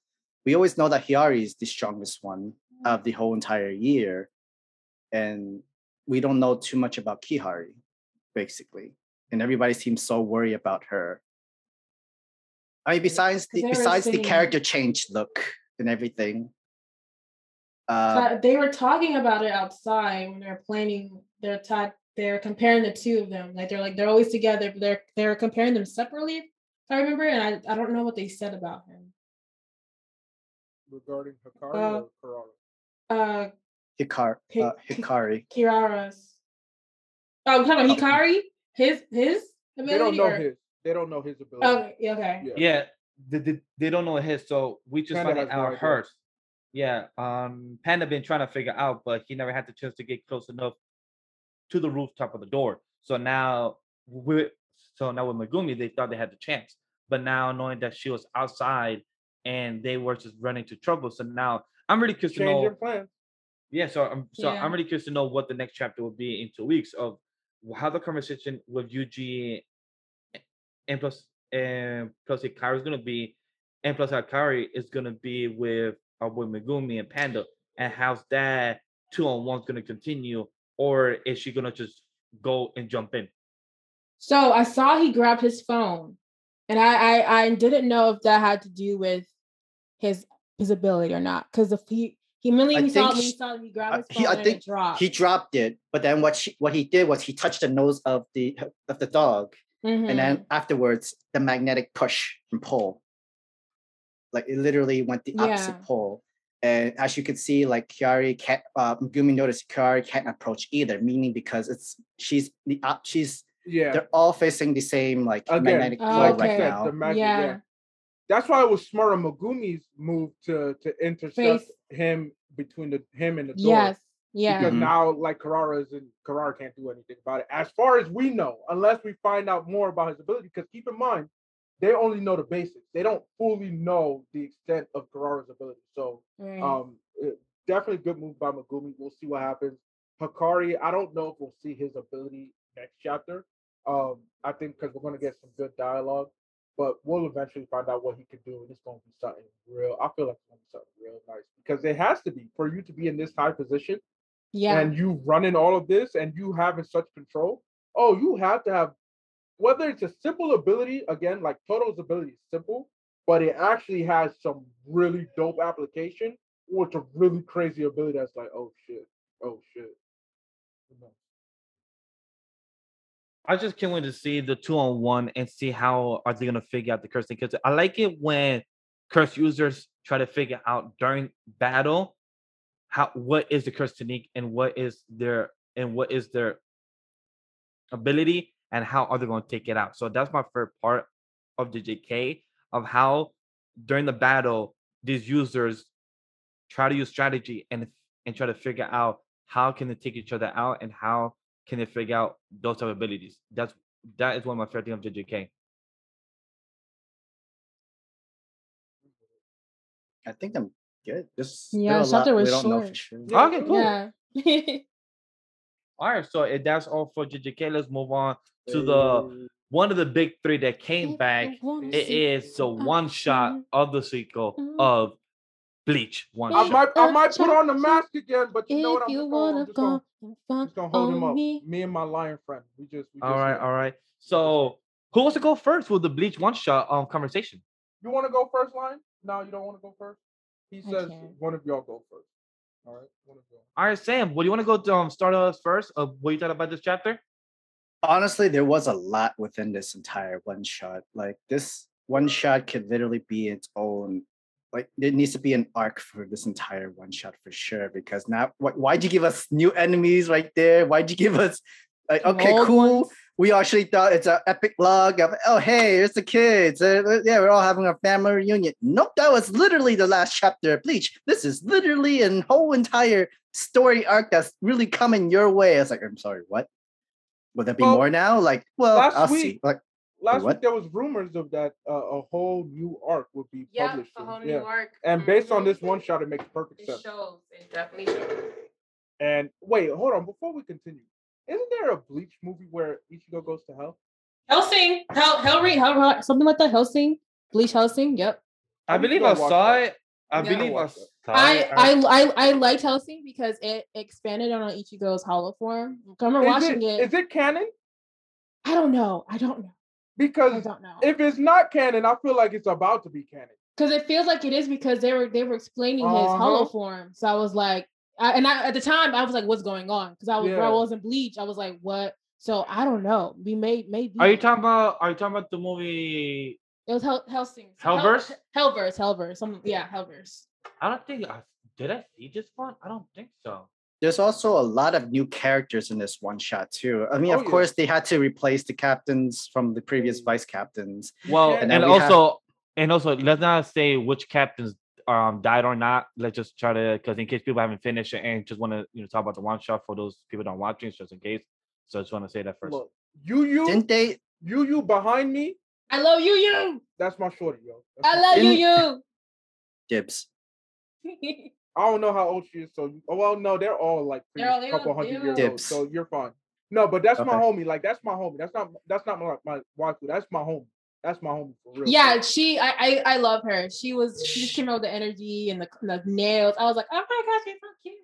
[SPEAKER 5] we always know that Hiyari is the strongest one of the whole entire year, and we don't know too much about Kihari, basically, and everybody seems so worried about her. I mean, besides the besides the character change look and everything. Uh,
[SPEAKER 4] they were talking about it outside when they were planning their ta- they're comparing the two of them. Like they're like they're always together, but they're they're comparing them separately. If I remember, and I, I don't know what they said about him.
[SPEAKER 3] Regarding Hikari
[SPEAKER 4] Uh,
[SPEAKER 3] or Karara.
[SPEAKER 4] Uh
[SPEAKER 5] Hikar, uh,
[SPEAKER 4] Hi-
[SPEAKER 5] Hikari.
[SPEAKER 4] Kirara's. Oh, I'm talking about
[SPEAKER 5] Oh.
[SPEAKER 4] Hikari? His his ability?
[SPEAKER 3] They don't know
[SPEAKER 4] or-
[SPEAKER 3] his. They don't know his ability.
[SPEAKER 4] Okay, yeah, okay.
[SPEAKER 3] Yeah.
[SPEAKER 1] Yeah, they, they, they don't know his, so we just
[SPEAKER 3] Panda
[SPEAKER 1] find
[SPEAKER 3] has no
[SPEAKER 1] out hers. Yeah, um, Panda been trying to figure out, but he never had the chance to get close enough to the rooftop of the door. So now we so now with Megumi, they thought they had the chance, but now knowing that she was outside and they were just running into trouble, so now I'm really curious to
[SPEAKER 3] Change
[SPEAKER 1] know.
[SPEAKER 3] your plans.
[SPEAKER 1] Yeah, so I'm so
[SPEAKER 4] Yeah.
[SPEAKER 1] I'm really curious to know what the next chapter will be in two weeks of how the conversation with Yuji and plus and plus Hikari is gonna be, and plus Hikari is gonna be with our boy Megumi and Panda, and how's that two on one's gonna continue, or is she gonna just go and jump in?
[SPEAKER 4] So I saw he grabbed his phone, and I I, I didn't know if that had to do with his his ability or not. Because if he he immediately
[SPEAKER 5] I
[SPEAKER 4] saw
[SPEAKER 5] think
[SPEAKER 4] he saw he grabbed his phone
[SPEAKER 5] he- I
[SPEAKER 4] and
[SPEAKER 5] think
[SPEAKER 4] it dropped.
[SPEAKER 5] He dropped it, but then what she, what he did was he touched the nose of the of the dog,
[SPEAKER 4] Mhm.
[SPEAKER 5] and then afterwards the magnetic push and pull. Like it literally went the opposite
[SPEAKER 4] Yeah.
[SPEAKER 5] pole. And as you can see, like Kiari can't uh Megumi noticed Kiari can't approach either, meaning because it's she's the op she's
[SPEAKER 3] Yeah.
[SPEAKER 5] they're all facing the same like
[SPEAKER 3] Again,
[SPEAKER 5] magnetic
[SPEAKER 4] Oh,
[SPEAKER 5] pole right now.
[SPEAKER 3] the magic, yeah.
[SPEAKER 4] Yeah.
[SPEAKER 3] That's why it was smart on Megumi's move to to intercept
[SPEAKER 4] Face-
[SPEAKER 3] him between the him and the door.
[SPEAKER 4] yes, yeah.
[SPEAKER 3] Because
[SPEAKER 5] Mhm.
[SPEAKER 3] now, like Karara is in, Karara can't do anything about it, as far as we know, unless we find out more about his ability. Because keep in mind, they only know the basics; they don't fully know the extent of Karara's ability. So,
[SPEAKER 4] right.
[SPEAKER 3] um, it- definitely good move by Megumi. We'll see what happens. Hakari, I don't know if we'll see his ability next chapter. Um, I think because we're gonna get some good dialogue, but we'll eventually find out what he can do, and it's gonna be something real. I feel like it's gonna be something real nice because it has to be for you to be in this high position
[SPEAKER 4] yeah.
[SPEAKER 3] and you running all of this and you having such control. Oh, you have to have whether it's a simple ability again, like Todo's ability is simple, but it actually has some really dope application, or it's a really crazy ability that's like, oh shit, oh shit.
[SPEAKER 1] I just can't wait to see the two on one and see how are they gonna figure out the curse thing. Because I like it when curse users try to figure out during battle how what is the curse technique and what is their and what is their ability and how are they going to take it out. So that's my favorite part of the JK of how during the battle these users try to use strategy and and try to figure out how can they take each other out and how can they figure out those type of abilities. That's that is one of my favorite things of JJK.
[SPEAKER 5] I think I'm good. Just
[SPEAKER 4] Yeah,
[SPEAKER 5] yeah, a lot
[SPEAKER 4] chapter
[SPEAKER 5] we
[SPEAKER 4] was
[SPEAKER 5] don't know for
[SPEAKER 4] short.
[SPEAKER 5] sure.
[SPEAKER 1] Okay, cool.
[SPEAKER 4] Yeah. <laughs>
[SPEAKER 1] All right, so if that's all for JJK. Let's move on to the one of the big three that came back. It is the one shot of the sequel of Bleach. One
[SPEAKER 3] I
[SPEAKER 1] shot.
[SPEAKER 3] might, I might put on the mask again, but you know what?
[SPEAKER 4] If
[SPEAKER 3] I'm
[SPEAKER 4] you
[SPEAKER 3] just gonna, I'm
[SPEAKER 4] wanna
[SPEAKER 3] just gonna,
[SPEAKER 4] go and
[SPEAKER 3] just gonna hold him
[SPEAKER 4] on
[SPEAKER 3] up.
[SPEAKER 4] me.
[SPEAKER 3] Me and my lion friend. We just, we just
[SPEAKER 1] All right, all right. So who wants to go first with the Bleach one shot um conversation?
[SPEAKER 3] You want to go first, lion? No, you don't want to go first. He says one of y'all go first. All right, one of y'all.
[SPEAKER 1] All right, Sam. What do you want to go to um start us first? Of what you thought about this chapter?
[SPEAKER 5] honestly, there was a lot within this entire one shot. Like this one shot could literally be its own. Like there needs to be an arc for this entire one shot for sure. Because now, wh- why'd you give us new enemies right there? Why'd you give us like okay,
[SPEAKER 4] Old
[SPEAKER 5] cool?
[SPEAKER 4] ones.
[SPEAKER 5] We actually thought it's an epic log of oh hey, here's the kids. Uh, uh, yeah, we're all having a family reunion. Nope, that was literally the last chapter of Bleach. This is literally an whole entire story arc that's really coming your way. I was like, I'm sorry, what? Will there be
[SPEAKER 3] Well,
[SPEAKER 5] more now? Like, well,
[SPEAKER 3] last
[SPEAKER 5] I'll
[SPEAKER 3] week-
[SPEAKER 5] see. Like,
[SPEAKER 3] Last
[SPEAKER 5] what?
[SPEAKER 3] week there was rumors of that uh, a whole new arc would be
[SPEAKER 4] Yeah,
[SPEAKER 3] published.
[SPEAKER 4] a
[SPEAKER 3] soon.
[SPEAKER 4] whole
[SPEAKER 3] yeah.
[SPEAKER 4] new arc.
[SPEAKER 3] And based on
[SPEAKER 4] Mhm.
[SPEAKER 3] this one shot, it makes perfect
[SPEAKER 4] It
[SPEAKER 3] sense.
[SPEAKER 4] shows. It definitely shows.
[SPEAKER 3] And wait, hold on. Before we continue, isn't there a Bleach movie where Ichigo goes to hell?
[SPEAKER 4] Helsing, Hell, Hellring, Hell, something like that. Helsing, Bleach Helsing. Yep.
[SPEAKER 1] I
[SPEAKER 3] I'm
[SPEAKER 1] believe I saw
[SPEAKER 3] that.
[SPEAKER 1] it. I
[SPEAKER 4] Yeah.
[SPEAKER 1] believe I
[SPEAKER 3] Watch
[SPEAKER 1] saw
[SPEAKER 3] that.
[SPEAKER 4] I,
[SPEAKER 1] it.
[SPEAKER 4] I I I liked Helsing because it expanded on Ichigo's hollow form. I remember
[SPEAKER 3] Is
[SPEAKER 4] watching
[SPEAKER 3] it,
[SPEAKER 4] it.
[SPEAKER 3] is it canon?
[SPEAKER 4] I don't know. I don't know. Because I
[SPEAKER 3] Because
[SPEAKER 4] don't know.
[SPEAKER 3] if it's not canon, I feel like it's about to be canon.
[SPEAKER 4] Because it feels like it is because they were they were explaining his hollow
[SPEAKER 3] Uh-huh.
[SPEAKER 4] form. So I was like, I, and I at the time I was like, what's going on? Because I was bro, I wasn't Bleach. I was like, what? So I don't know. We may maybe
[SPEAKER 1] Are you talking about? Are you talking about the movie?
[SPEAKER 4] It was Hell Helsing.
[SPEAKER 1] Hellverse?
[SPEAKER 4] Hell, Hellverse. Hellverse. Some yeah, Hellverse.
[SPEAKER 1] I don't think. I, did I see this one? I don't think so.
[SPEAKER 5] there's also a lot of new characters in this one shot too. I mean,
[SPEAKER 3] Oh,
[SPEAKER 5] of
[SPEAKER 3] yeah.
[SPEAKER 5] course, they had to replace the captains from the previous
[SPEAKER 3] Mm.
[SPEAKER 5] vice captains.
[SPEAKER 1] Well,
[SPEAKER 3] And
[SPEAKER 1] and,
[SPEAKER 5] then we have-
[SPEAKER 1] also, and also, let's not say which captains um died or not. Let's just try to, because in case people haven't finished it and just want to, you know, talk about the one shot for those people that are watching, just in case. So I just want to say that first.
[SPEAKER 3] Look, you you
[SPEAKER 5] Didn't they?
[SPEAKER 3] you you behind me.
[SPEAKER 4] I love you, you.
[SPEAKER 3] That's my shorty, yo. That's
[SPEAKER 4] I
[SPEAKER 3] my-
[SPEAKER 4] love you,
[SPEAKER 5] Didn't-
[SPEAKER 4] you.
[SPEAKER 5] Dibs. <laughs>
[SPEAKER 3] I don't know how old she is, so oh, well, no, they're all like
[SPEAKER 4] They're all-
[SPEAKER 3] a
[SPEAKER 4] they
[SPEAKER 3] couple
[SPEAKER 4] all-
[SPEAKER 3] hundred
[SPEAKER 4] all-
[SPEAKER 3] years old, so you're fine. No, but that's my homie. Like that's my homie. That's not that's not my my wife. That's my homie. That's my homie for real.
[SPEAKER 4] yeah, she. I, I I love her. She was. She just came out with the energy and the, the nails. I was like, oh my gosh, she's so cute.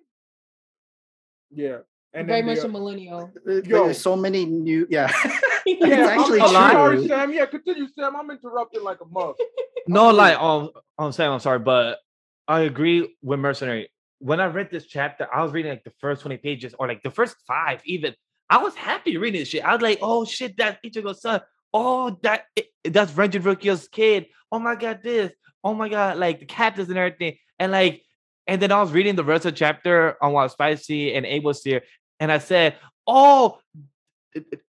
[SPEAKER 3] yeah. And
[SPEAKER 4] Very
[SPEAKER 3] then
[SPEAKER 4] much
[SPEAKER 3] the,
[SPEAKER 4] a millennial.
[SPEAKER 3] Yo.
[SPEAKER 5] There's so many new. Yeah. <laughs> <laughs>
[SPEAKER 3] yeah,
[SPEAKER 5] It's
[SPEAKER 3] I'm,
[SPEAKER 5] actually
[SPEAKER 3] I'm sorry,
[SPEAKER 5] true.
[SPEAKER 3] Sam. Yeah, continue, Sam. I'm interrupted like a mug. <laughs>
[SPEAKER 1] No,
[SPEAKER 3] I'm
[SPEAKER 1] like
[SPEAKER 3] cool.
[SPEAKER 1] um, I'm saying I'm sorry, but I agree with Mercenary. When I read this chapter, I was reading like the first 20 pages or like the first five, even. I was happy reading this shit. I was like, oh shit, that's Ichigo's son. Oh, that that's Renji Rukia's kid. Oh my god, this. Oh my god, like the captains and everything. And like, and then I was reading the rest of the chapter on what Spicy and Abel's here, and I said, oh,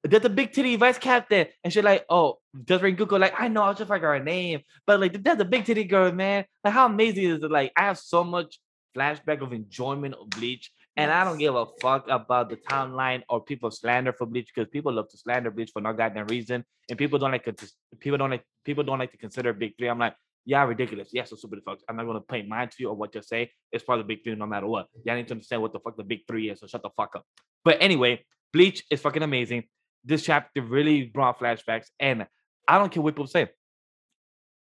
[SPEAKER 1] That's a big titty vice captain. And she's like, oh, does Rengoku like, I know, I just like her name. But like that's a big titty girl, man. Like how amazing is it? Like I have so much flashback of enjoyment of Bleach. And I don't give a fuck about the timeline or people slander for Bleach because people love to slander Bleach for no goddamn reason. And people don't like people don't like people don't like to consider Big Three. I'm like, yeah, ridiculous. Yes, so stupid fuck. I'm not gonna pay mind to you or what you say. It's part of the Big Three no matter what. Y'all need to understand what the fuck the Big Three is. So shut the fuck up. But anyway, Bleach is fucking amazing. This chapter really brought flashbacks, and I don't care what people say.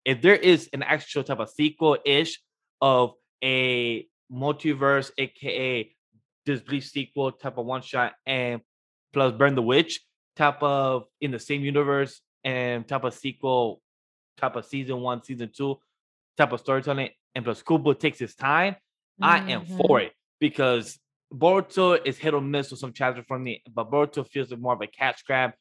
[SPEAKER 1] If there is an actual type of sequel ish of a multiverse, aka this Bleach sequel type of one shot, and plus Burn the Witch type of in the same universe and type of sequel, type of season one, season two, type of storytelling, and plus Kubo takes his time. I am
[SPEAKER 4] Mm-hmm.
[SPEAKER 1] for it because Boruto is hit or miss with some chapters from me, but Boruto feels like more of a catch grab.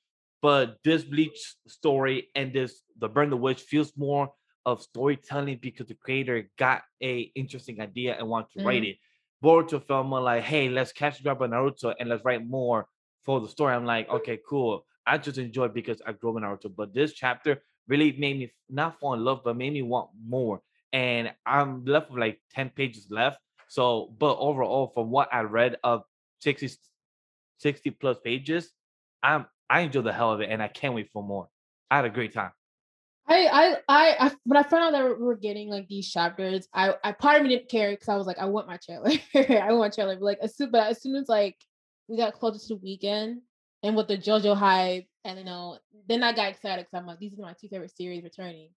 [SPEAKER 1] But this Bleach story and this the Burn the Witch feels more of storytelling because the creator got a interesting idea and wanted to write it. Boruto more like, hey, let's catch up on Naruto and let's write more for the story. I'm like, okay, cool. I just enjoy it because I grew up in Naruto. But this chapter really made me not fall in love, but made me want more. And I'm left with like 10 pages left. So, but overall, from what I read of 60, 60 plus pages, I'm I enjoy the hell of it and I can't wait for more. I had a great time.
[SPEAKER 4] I, I, I, when I found out that we were getting like these chapters, I, I part of me didn't care because I was like, I want my trailer. <laughs> I want trailer. But like as soon, but as soon as like we got closer to the weekend, and with the JoJo hype, and you know, then I got excited because I'm like, these are my two favorite series returning.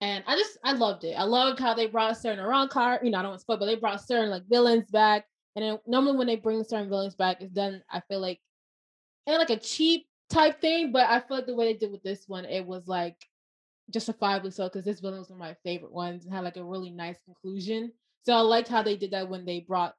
[SPEAKER 4] And I just I loved it. I loved how they brought certain wrong car, You know, I don't want to spoil, but they brought certain like villains back. And then normally when they bring certain villains back, it's done. I feel like, and like a cheap type thing. But I feel like the way they did with this one, it was like justifiably so because this villain was one of my favorite ones and had like a really nice conclusion. So I liked how they did that when they brought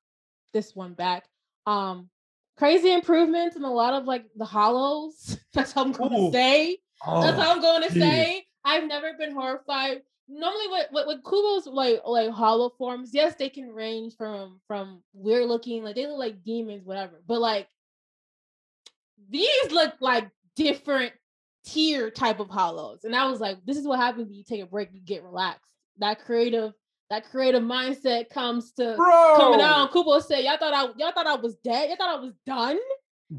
[SPEAKER 4] this one back. Um, crazy improvements and a lot of like the hollows. <laughs> That's all I'm going
[SPEAKER 1] Ooh.
[SPEAKER 4] to say. That's
[SPEAKER 1] Oh,
[SPEAKER 4] all I'm going to
[SPEAKER 1] geez.
[SPEAKER 4] say. I've never been horrified. Normally, with, with, with Kubo's like like hollow forms, yes, they can range from from weird looking, like they look like demons, whatever. But like these look like different tier type of hollows, and I was like, this is what happens when you take a break, you get relaxed. That creative, that creative mindset comes to
[SPEAKER 3] Bro,
[SPEAKER 4] coming out. Kubo said, "Y'all thought I, y'all thought I was dead. Y'all thought I was done."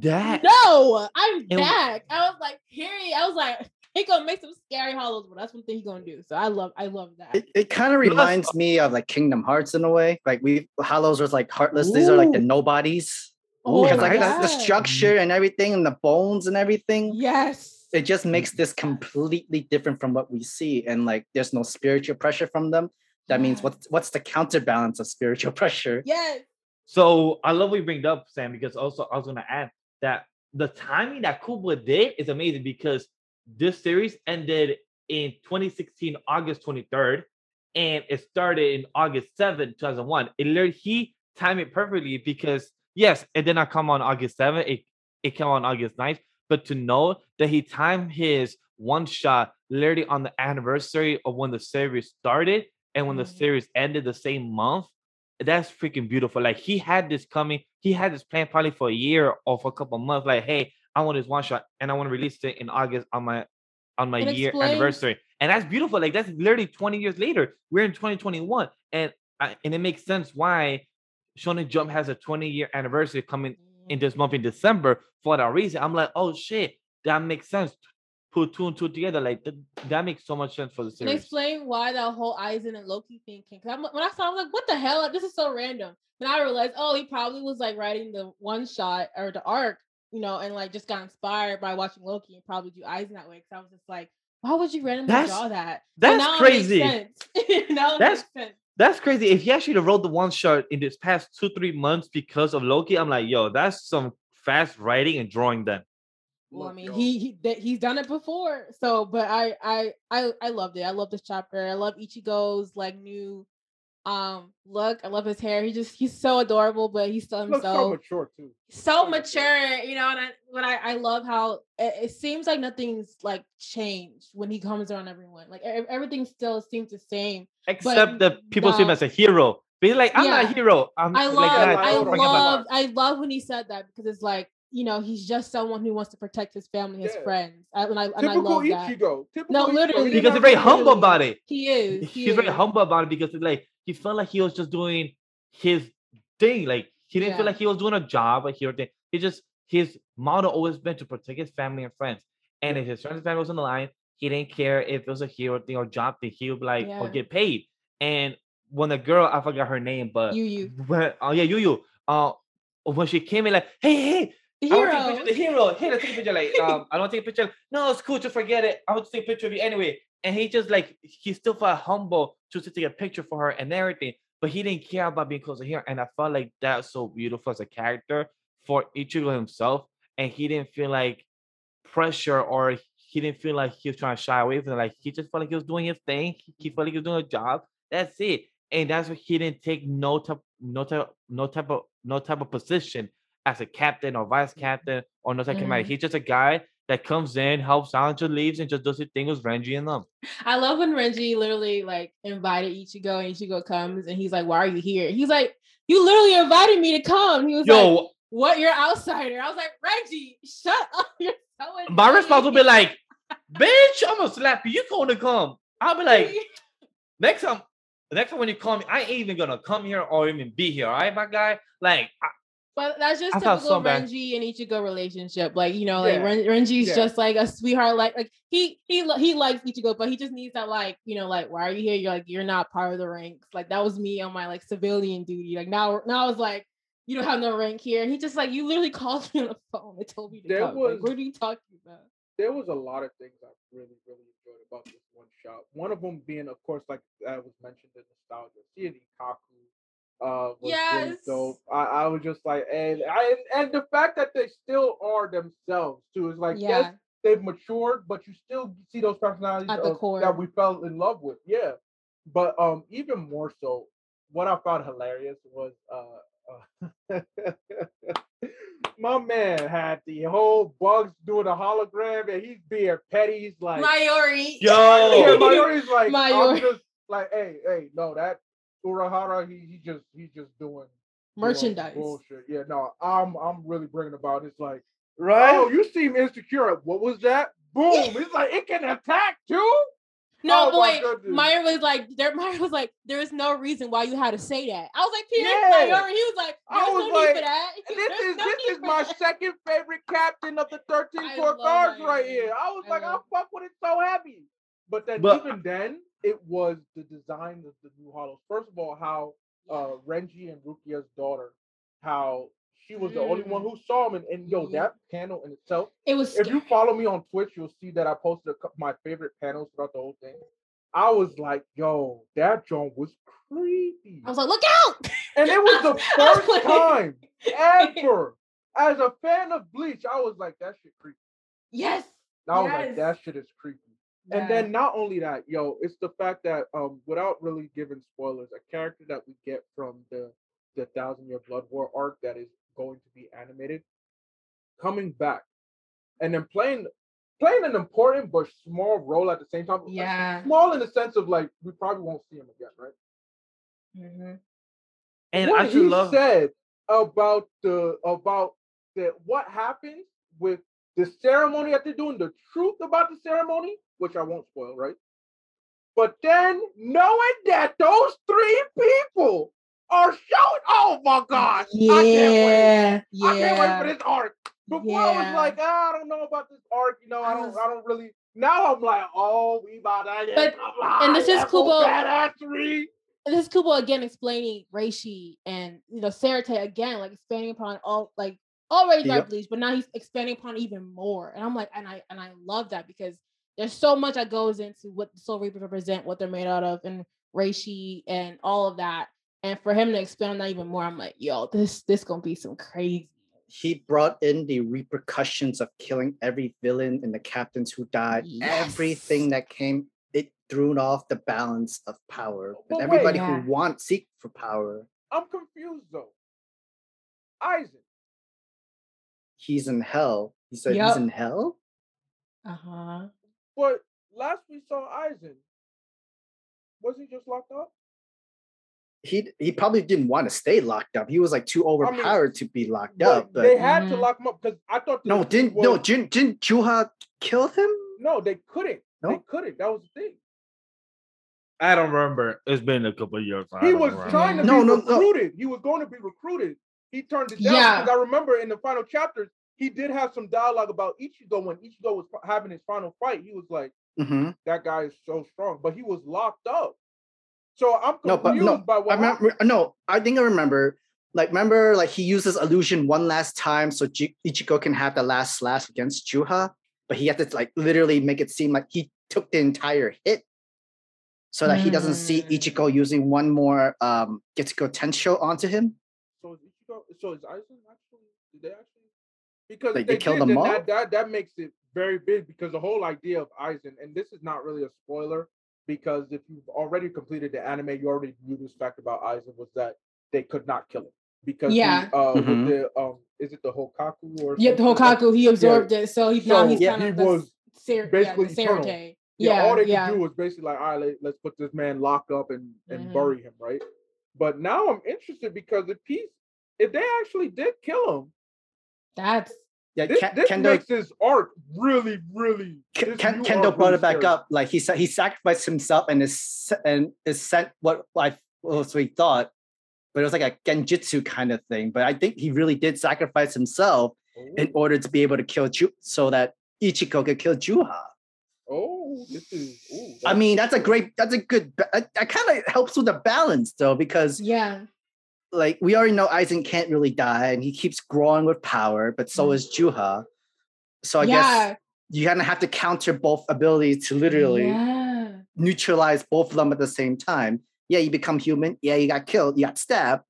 [SPEAKER 1] that
[SPEAKER 4] No, I'm
[SPEAKER 1] And-
[SPEAKER 4] back. I was like, period. I was like, <laughs> he gonna make some scary hollows, but that's one thing he gonna do. So I love, I love that.
[SPEAKER 5] It, it kind of reminds me of like Kingdom Hearts in a way. Like we Hollows was like heartless. These are like the nobodies.
[SPEAKER 4] Oh,
[SPEAKER 5] because like the, the structure and everything and the bones and everything.
[SPEAKER 4] Yes.
[SPEAKER 5] It just makes mm. this completely different from what we see. And like there's no spiritual pressure from them. That means
[SPEAKER 4] Yes.
[SPEAKER 5] what's what's the counterbalance of spiritual <laughs> pressure?
[SPEAKER 4] Yes.
[SPEAKER 1] So I love what you bring up, Sam, because also I was gonna add that the timing that Kubo did is amazing because this series ended in 2016, August 23rd, and it started in August 7th, 2001. It literally he timed it perfectly because yes, it did not come on August 7th, it, it came on August 9th. But to know that he timed his one shot literally on the anniversary of when the series started and when the
[SPEAKER 4] Mhm.
[SPEAKER 1] series ended the same month that's freaking beautiful. Like he had this coming, he had this plan probably for a year or for a couple months. Like, hey, I want this one shot and I want to release it in August on my on my
[SPEAKER 4] And
[SPEAKER 1] year
[SPEAKER 4] explain-
[SPEAKER 1] anniversary. And that's beautiful. Like that's literally 20 years later. We're in 2021. And I, and it makes sense why Shonen Jump has a 20 year anniversary coming in this month in December for that reason. I'm like, oh shit, that makes sense. Put two and two together. Like that, that makes so much sense for the
[SPEAKER 4] And
[SPEAKER 1] series.
[SPEAKER 4] explain why that whole Aizen and Loki thing came. Cause I'm, when I saw, it, I was like, "What the hell? Like, this is so random." Then I realized, oh, he probably was like writing the one shot or the arc, you know, and like just got inspired by watching Loki and probably do Aizen that way. Because I was just like, why would you randomly
[SPEAKER 1] That's-
[SPEAKER 4] draw that?
[SPEAKER 1] That's crazy.
[SPEAKER 4] makes sense. <laughs> now
[SPEAKER 1] That's-
[SPEAKER 4] makes sense.
[SPEAKER 1] That's crazy. If he actually wrote the one shot in this past two, three months because of Loki, I'm like, yo, that's some fast writing and drawing them.
[SPEAKER 4] Well, I mean, he he that he's done it before. So, but I I I I loved it. I love this chapter. I love Ichigo's like new um look. I love his hair. He just he's so adorable, but he's still
[SPEAKER 3] looks so mature too.
[SPEAKER 4] So
[SPEAKER 3] so mature.
[SPEAKER 4] mature, you know. And I but I I love how it, it seems like nothing's like changed when he comes around everyone. Like everything still seems the same.
[SPEAKER 1] Except that people see him as a hero. But he's like, I'm not a hero. I'm
[SPEAKER 4] I love,
[SPEAKER 1] that.
[SPEAKER 4] I
[SPEAKER 3] Don't forget about
[SPEAKER 4] love, I love when he said that because it's like, you know, he's just someone who wants to protect his family, his
[SPEAKER 3] Yeah.
[SPEAKER 4] friends, I- and I and I
[SPEAKER 3] Typical
[SPEAKER 4] love that.
[SPEAKER 3] Ichigo. Typical
[SPEAKER 4] No, literally.
[SPEAKER 1] Because he's very humble about it.
[SPEAKER 4] He is. he
[SPEAKER 1] He's very humble about it because it's like he felt like he was just doing his thing. Like he didn't feel like he was doing a job, a hero thing. He just his motto always been to protect his family and friends. And if his friends and family was on the line, he didn't care if it was a hero thing or job thing. He would be like, or get paid. And when the girl, I forgot her name, but
[SPEAKER 4] You, you,
[SPEAKER 1] when, oh yeah, Yu Yu. Uh, when she came in, like, hey, hey,
[SPEAKER 4] the
[SPEAKER 1] I want to take a
[SPEAKER 4] hero.
[SPEAKER 1] picture of the hero. Hey, let's take a picture. Like, <laughs> um, I don't take a picture. No, it's cool. Just forget it. I want to take a picture of you anyway. And he just like he still felt humble just to take a picture for her and everything. But he didn't care about being close to her. And I felt like that's so beautiful as a character for Ichigo himself. And he didn't feel like pressure or he didn't feel like he was trying to shy away from it. Like he just felt like he was doing his thing. He felt like he was doing a job. That's it. And that's why he didn't take no type, no type, no type of, no type of position as a captain or vice captain or no type commander.
[SPEAKER 4] Mhm.
[SPEAKER 1] He's just a guy that comes in, helps out, just leaves and just does his thing with Renji and them. <laughs>
[SPEAKER 4] I love when Renji literally like invited Ichigo and Ichigo comes and he's like, Why are you here? He's like, You literally invited me to come. He was like,
[SPEAKER 1] Yo,
[SPEAKER 4] What? You're outsider. I was like, Reggie, shut up. <laughs> You're so
[SPEAKER 1] my response would be like, "Bitch, I'm gonna slap you. You gonna come?" I'll be <laughs> like, next time, next time when you call me, I ain't even gonna come here or even be here. All right, my guy. Like, I-
[SPEAKER 4] But that's just
[SPEAKER 1] I
[SPEAKER 4] typical
[SPEAKER 1] so bad.
[SPEAKER 4] Renji and Ichigo relationship. Like you know, like
[SPEAKER 3] Yeah.
[SPEAKER 4] Ren- Renji's
[SPEAKER 3] Yeah.
[SPEAKER 4] just like a sweetheart. Like like he he li- he likes Ichigo, but he just needs that like you know like why are you here? You're like you're not part of the ranks. Like that was me on my like civilian duty. Like now now I was like you don't have no rank here. And he just like, you literally <laughs> called me on the phone and told me to
[SPEAKER 3] There
[SPEAKER 4] come.
[SPEAKER 3] was-
[SPEAKER 4] Like, what are you talking about?
[SPEAKER 3] There was a lot of things I really, really enjoyed about this one shot. One of them being, of course, like I was mentioned, the nostalgia. Seeing Ikkaku uh, was really
[SPEAKER 4] Yes.
[SPEAKER 3] dope. I, I was just like, and I and the fact that they still are themselves too is like,
[SPEAKER 4] yeah.
[SPEAKER 3] yes, they've matured, but you still see those personalities of- that we fell in love with. Yeah, but um, even more so, what I found hilarious was uh, uh <laughs> my man had the whole bugs doing a hologram, and he's being petty. He's like,
[SPEAKER 4] Mayuri.
[SPEAKER 1] Yo!
[SPEAKER 3] yeah, Mayuri's like, I'm
[SPEAKER 4] Mayuri.
[SPEAKER 3] just like, hey, hey, no, that Urahara, he he just he's just doing doing
[SPEAKER 4] Merchandise.
[SPEAKER 3] bullshit. Yeah, no, I'm I'm really bringing about. It's like.
[SPEAKER 1] Right?
[SPEAKER 3] Oh, you seem insecure. What was that? Boom! It's like it can attack too.
[SPEAKER 4] No,
[SPEAKER 3] Oh my
[SPEAKER 4] boy. Meyer was like, there. Meyer was like, there is no reason why you had to say that. I was like, Peter
[SPEAKER 3] Yeah.
[SPEAKER 4] Meyer. He was like,
[SPEAKER 3] I
[SPEAKER 4] there's
[SPEAKER 3] was
[SPEAKER 4] no
[SPEAKER 3] like,
[SPEAKER 4] need for that. <laughs>
[SPEAKER 3] This
[SPEAKER 4] There's
[SPEAKER 3] is
[SPEAKER 4] no
[SPEAKER 3] this is my
[SPEAKER 4] that."
[SPEAKER 3] second favorite captain of the 13
[SPEAKER 4] I
[SPEAKER 3] core
[SPEAKER 4] love
[SPEAKER 3] right here. I was
[SPEAKER 4] I
[SPEAKER 3] like, I
[SPEAKER 4] love-
[SPEAKER 3] fuck with it so heavy. But then
[SPEAKER 1] But-
[SPEAKER 3] even then, it was the design of the new hollows. First of all, how uh Renji and Rukia's daughter, how she was the only one
[SPEAKER 4] Mm.
[SPEAKER 3] who saw him, and, and yo,
[SPEAKER 4] Yeah.
[SPEAKER 3] that panel in itself.
[SPEAKER 4] It was.
[SPEAKER 3] If you follow me on Twitch, you'll see that I posted a, my favorite panels throughout the whole thing. I was like, yo, that joint was creepy.
[SPEAKER 4] I was like, look out!
[SPEAKER 3] And it was <laughs> the first
[SPEAKER 4] like-
[SPEAKER 3] time <laughs> ever. As a fan of Bleach, I was like, that shit creepy.
[SPEAKER 4] Yes.
[SPEAKER 3] I was like, that shit is creepy. And then not only that, yo, it's the fact that um, without really giving spoilers, a character that we get from the the Thousand Year Blood War arc that is going to be animated, coming back, and then playing playing an important but small role at the same time.
[SPEAKER 4] Yeah.
[SPEAKER 3] Small in the sense of like we probably won't see him again, right?
[SPEAKER 4] Mhm.
[SPEAKER 1] And
[SPEAKER 3] what
[SPEAKER 1] I
[SPEAKER 3] he
[SPEAKER 1] love.
[SPEAKER 3] said about the about the what happens with the ceremony that they're doing, the truth about the ceremony, which I won't spoil, right? But then knowing that those three people are showing, oh my god, I can't wait.
[SPEAKER 4] Yeah.
[SPEAKER 3] I can't wait for this arc. Before I was like, ah, I don't know about this arc, you know, I don't, I don't really. Now I'm like, oh, we about to get
[SPEAKER 4] But- and this is Kubo-
[SPEAKER 3] badassery.
[SPEAKER 4] And this is Kubo again explaining Reishi and you know Sarate again, like expanding upon all like already
[SPEAKER 5] Yep.
[SPEAKER 4] Dark Bleach, but now he's expanding upon even more. And I'm like, and I and I love that because there's so much that goes into what the Soul Reapers represent, what they're made out of, and Reishi and all of that. And for him to expand on that even more, I'm like, yo, this this gonna be some crazy.
[SPEAKER 5] he brought in the repercussions of killing every villain and the captains who died. Everything that came, it threw off the balance of power.
[SPEAKER 3] But
[SPEAKER 5] And
[SPEAKER 3] wait.
[SPEAKER 5] everybody
[SPEAKER 4] Yeah.
[SPEAKER 5] who wants seek for power,
[SPEAKER 3] I'm confused though. Isaac.
[SPEAKER 5] he's in hell. He said
[SPEAKER 4] Yup.
[SPEAKER 5] he's in hell.
[SPEAKER 4] Uh huh.
[SPEAKER 3] But last we saw Aizen, was he just locked up?
[SPEAKER 5] He he probably didn't want to stay locked up. He was like too
[SPEAKER 3] mean,
[SPEAKER 5] overpowered to be locked
[SPEAKER 3] But
[SPEAKER 5] up. But
[SPEAKER 3] they had to
[SPEAKER 4] Mhm.
[SPEAKER 3] lock him up because I thought
[SPEAKER 5] no, didn't no
[SPEAKER 3] was-
[SPEAKER 5] didn't didn't Juha kill him?
[SPEAKER 3] no, they couldn't. They couldn't. That was the thing.
[SPEAKER 1] I don't remember. It's been a couple of years. I
[SPEAKER 3] He was
[SPEAKER 1] remember.
[SPEAKER 3] trying to
[SPEAKER 5] No,
[SPEAKER 3] be
[SPEAKER 5] no, no.
[SPEAKER 3] recruited. He was going to be recruited. He turned it down
[SPEAKER 4] Yeah.
[SPEAKER 3] because I remember in the final chapters he did have some dialogue about Ichigo when Ichigo was having his final fight. He was like,
[SPEAKER 5] hmm
[SPEAKER 3] "That guy is so strong," but he was locked up. So I'm
[SPEAKER 5] No,
[SPEAKER 3] confused
[SPEAKER 5] but no,
[SPEAKER 3] by
[SPEAKER 5] I
[SPEAKER 3] what happened.
[SPEAKER 5] remember. No, I think I remember. Like, remember, like he uses illusion one last time so Ji- Ichigo can have the last slash against Juha, but he had to like literally make it seem like he took the entire hit, so that he doesn't see
[SPEAKER 4] Mm.
[SPEAKER 5] Ichigo using one more um Getsuga Tensho onto him.
[SPEAKER 3] So is Ichigo? So is Aizen actually? Did they actually? Because
[SPEAKER 5] Like, they
[SPEAKER 3] they
[SPEAKER 5] killed
[SPEAKER 3] did,
[SPEAKER 5] them all?
[SPEAKER 3] that, that that makes it very big because the whole idea of Aizen, and this is not really a spoiler because if you've already completed the anime, you already knew this fact about Aizen was that they could not kill him because he,
[SPEAKER 4] Yeah.
[SPEAKER 3] uh, with
[SPEAKER 5] Mhm.
[SPEAKER 3] the um, is it the Hogyoku or
[SPEAKER 4] Yeah, the
[SPEAKER 3] something like-
[SPEAKER 4] Hogyoku, he absorbed it, so he now he's
[SPEAKER 5] yeah,
[SPEAKER 4] kind
[SPEAKER 3] he
[SPEAKER 4] of the
[SPEAKER 3] was
[SPEAKER 4] Sar-
[SPEAKER 3] basically
[SPEAKER 4] yeah,
[SPEAKER 3] eternal.
[SPEAKER 4] Sarate.
[SPEAKER 3] Yeah,
[SPEAKER 4] Yeah,
[SPEAKER 3] all they
[SPEAKER 4] yeah.
[SPEAKER 3] could do was basically like, all right, let, us put this man locked up and and
[SPEAKER 4] Mhm.
[SPEAKER 3] bury him, right? But now I'm interested because if he's if they actually did kill him,
[SPEAKER 4] That's
[SPEAKER 5] Yeah,
[SPEAKER 3] this,
[SPEAKER 5] Ken-
[SPEAKER 3] this
[SPEAKER 5] Kendo
[SPEAKER 3] makes this arc really, really.
[SPEAKER 5] Ken,
[SPEAKER 3] this
[SPEAKER 5] Ken,
[SPEAKER 3] new
[SPEAKER 5] Kendo brought it back
[SPEAKER 3] scary.
[SPEAKER 5] up. Like he said, he sacrificed himself and is and is sent what I what we thought, but it was like a genjutsu kind of thing. But I think he really did sacrifice himself oh. in
[SPEAKER 3] Oh,
[SPEAKER 5] order to be able to kill Ju, so that Ichigo could kill Juha.
[SPEAKER 3] oh, this is. Ooh,
[SPEAKER 5] I mean, that's a great, that's a good. ba- That, that kind of helps with the balance though, because
[SPEAKER 4] yeah.
[SPEAKER 5] Like we already know Aizen can't really die, and he keeps growing with power, but so mm. is Juha. So I guess you kind of have to counter both abilities to literally
[SPEAKER 4] Yeah.
[SPEAKER 5] neutralize both of them at the same time. Yeah, you become human. Yeah, you got killed. You got stabbed,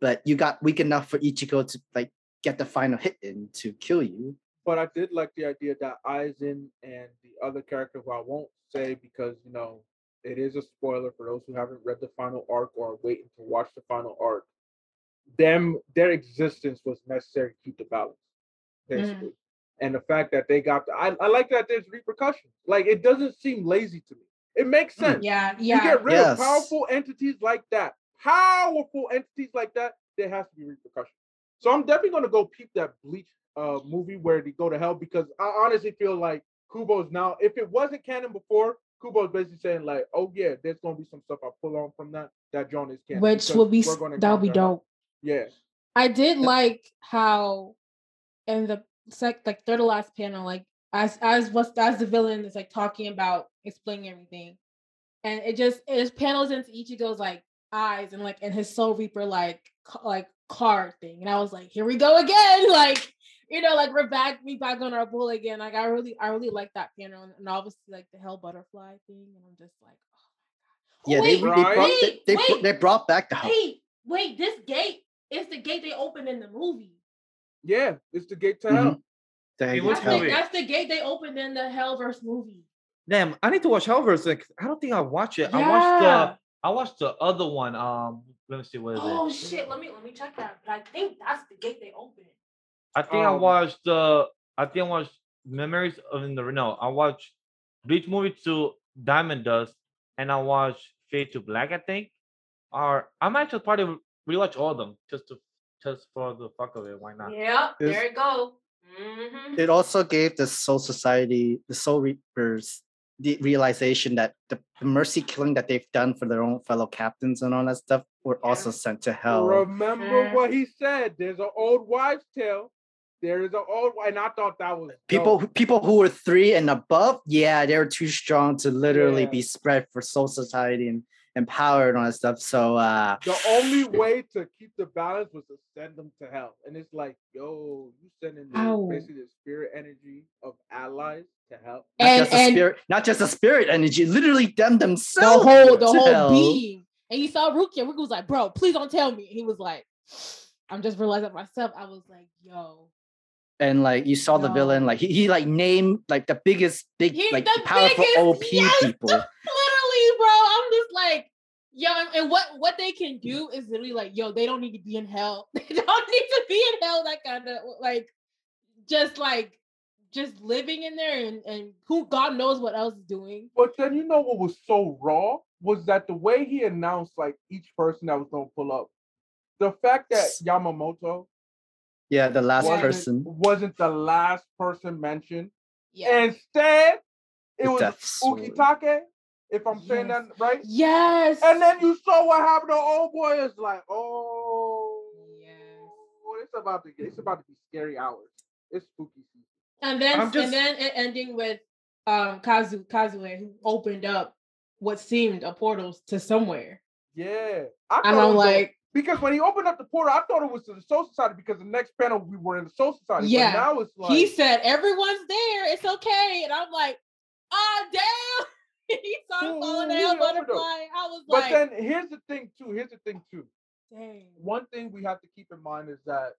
[SPEAKER 5] but you got weak enough for Ichigo to like get the final hit in to kill you.
[SPEAKER 3] But I did like the idea that Aizen and the other character who I won't say because you know it is a spoiler for those who haven't read the final arc or are waiting to watch the final arc. Them their existence was necessary to keep the balance, basically. And the fact that they got the, I, I like that there's repercussions. Like it doesn't seem lazy to me. It makes
[SPEAKER 5] Hmm.
[SPEAKER 3] sense.
[SPEAKER 4] Yeah. yeah.
[SPEAKER 3] You get rid
[SPEAKER 5] Yes.
[SPEAKER 3] of powerful entities like that. Powerful entities like that, there has to be repercussions. So I'm definitely gonna go peep that Bleach uh movie where they go to hell because I honestly feel like Kubo's now, if it wasn't canon before, Kubo's basically saying like, oh yeah, there's gonna be some stuff I pull on from that. That John is canon.
[SPEAKER 4] Which
[SPEAKER 3] because
[SPEAKER 4] would be
[SPEAKER 3] we're
[SPEAKER 4] s-
[SPEAKER 3] gonna
[SPEAKER 4] that would be
[SPEAKER 3] encounter
[SPEAKER 4] dope.
[SPEAKER 3] Yeah.
[SPEAKER 4] I did like how in the sec like third to last panel, like as as what's as the villain is like talking about explaining everything. And it just it just panels into Ichigo's like eyes and like and his soul reaper like ca- like card thing. And I was like, here we go again. <laughs> Like, you know, like we're back, we back on our bull again. Like I really, I really like that panel and, and obviously like the hell butterfly thing. And I'm just like, oh
[SPEAKER 5] Yeah,
[SPEAKER 4] my
[SPEAKER 5] they, they, brought,
[SPEAKER 4] wait,
[SPEAKER 5] they, they,
[SPEAKER 4] wait,
[SPEAKER 5] they brought back the
[SPEAKER 4] wait, wait, this gate is the gate they opened in the movie.
[SPEAKER 3] Yeah, it's the gate to
[SPEAKER 5] Mhm.
[SPEAKER 3] hell.
[SPEAKER 5] They
[SPEAKER 1] It
[SPEAKER 4] That's,
[SPEAKER 5] help.
[SPEAKER 4] the, that's the gate they opened in the Hellverse movie.
[SPEAKER 1] Damn, I need to watch Hellverse. Like, I don't think I watch it. I watched the I watched the other one. Um, let me see what is
[SPEAKER 4] Oh
[SPEAKER 1] it.
[SPEAKER 4] Oh shit! Let me let me check that. But I think that's the gate they opened.
[SPEAKER 1] I think I
[SPEAKER 3] Um,
[SPEAKER 1] watched the. I think I watched Memories of in the no. I watched Bleach movie to Diamond Dust, and I watched Fade to Black. I think, or I might just probably rewatch all of them just to just for the fuck of it. Why not?
[SPEAKER 4] Yeah, there it go. Mm-hmm.
[SPEAKER 5] It also gave the Soul Society, the Soul Reapers, the realization that the, the mercy killing that they've done for their own fellow captains and all that stuff were also sent to hell.
[SPEAKER 3] Remember
[SPEAKER 4] Mm.
[SPEAKER 3] what he said. There's an old wives' tale. There is an old, and I thought that was
[SPEAKER 5] People,
[SPEAKER 3] dope.
[SPEAKER 5] who- people who were three and above, yeah, they were too strong to literally
[SPEAKER 3] Yeah.
[SPEAKER 5] be spread for Soul Society and, and on that stuff. So, uh,
[SPEAKER 3] The only way to keep the balance was to send them to hell. And it's like, yo, you sending the,
[SPEAKER 4] Ow.
[SPEAKER 3] basically the spirit energy of allies to hell.
[SPEAKER 5] not
[SPEAKER 4] And
[SPEAKER 5] just the
[SPEAKER 4] and
[SPEAKER 5] spirit, not just the spirit energy, literally them themselves.
[SPEAKER 4] the
[SPEAKER 5] themselves.
[SPEAKER 4] whole the whole
[SPEAKER 5] hell.
[SPEAKER 4] being. And you saw Rukia. Rukia was like, "Bro, please don't tell me." He was like, <sniffs> "I'm just realizing myself." I was like, "Yo."
[SPEAKER 5] and like you saw the villain, like he, he like named like the biggest big
[SPEAKER 4] He-
[SPEAKER 5] like powerful
[SPEAKER 4] biggest-
[SPEAKER 5] OP
[SPEAKER 4] yes,
[SPEAKER 5] people. <laughs>
[SPEAKER 4] literally, bro. I'm just like, yo, and- and what what they can do is literally like, yo, they don't need to be in hell. <laughs> They don't need to be in hell. That kind of like, just like, just living in there, and and who God knows what else is doing.
[SPEAKER 3] But then you know what was so raw was that the way he announced like each person that was gonna pull up. The fact that Yamamoto
[SPEAKER 5] Yeah, the last
[SPEAKER 4] Wasn't-
[SPEAKER 5] person.
[SPEAKER 3] wasn't the last person mentioned.
[SPEAKER 4] Yeah.
[SPEAKER 3] Instead, it
[SPEAKER 5] The
[SPEAKER 3] was Ukitake, if I'm saying that right.
[SPEAKER 4] yes.
[SPEAKER 3] And then you saw what happened to old boy. It's like, oh,
[SPEAKER 4] Yes.
[SPEAKER 3] it's about to get, it's about to be scary hours. It's spooky season.
[SPEAKER 4] And then
[SPEAKER 1] just-
[SPEAKER 4] and then it ending with um Kazu Kazui who opened up what seemed a portal to somewhere.
[SPEAKER 3] Yeah, I
[SPEAKER 4] and I'm like,
[SPEAKER 3] because when he opened up the portal, I thought it was to the Soul Society because the next panel we were in the Soul Society.
[SPEAKER 4] Yeah.
[SPEAKER 3] but now it's like
[SPEAKER 4] he said everyone's there, it's okay. And I'm like, ah damn. <laughs> he saw
[SPEAKER 3] Who-
[SPEAKER 4] falling
[SPEAKER 3] who
[SPEAKER 4] hell
[SPEAKER 3] he
[SPEAKER 4] butterfly. I was
[SPEAKER 3] But
[SPEAKER 4] like, but
[SPEAKER 3] then here's the thing too. Here's the thing too.
[SPEAKER 4] dang.
[SPEAKER 3] One thing we have to keep in mind is that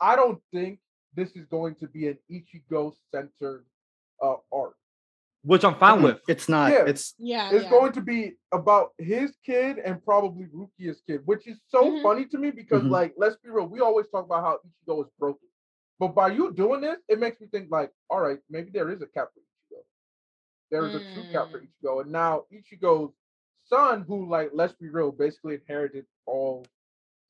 [SPEAKER 3] I don't think this is going to be an Ichigo centered uh, arc.
[SPEAKER 1] Which I'm fine with.
[SPEAKER 5] It's not.
[SPEAKER 3] Yeah.
[SPEAKER 5] It's
[SPEAKER 4] Yeah.
[SPEAKER 3] It's
[SPEAKER 4] yeah.
[SPEAKER 3] going to be about his kid and probably Rukia's kid, which is so
[SPEAKER 4] Mhm.
[SPEAKER 3] funny to me because,
[SPEAKER 5] Mhm.
[SPEAKER 3] like, let's be real, we always talk about how Ichigo is broken. But by you doing this, it makes me think, like, all right, maybe there is a cap for Ichigo. There is a true cap for
[SPEAKER 4] Mm.
[SPEAKER 3] Ichigo. And now Ichigo's son, who, like, let's be real, basically inherited all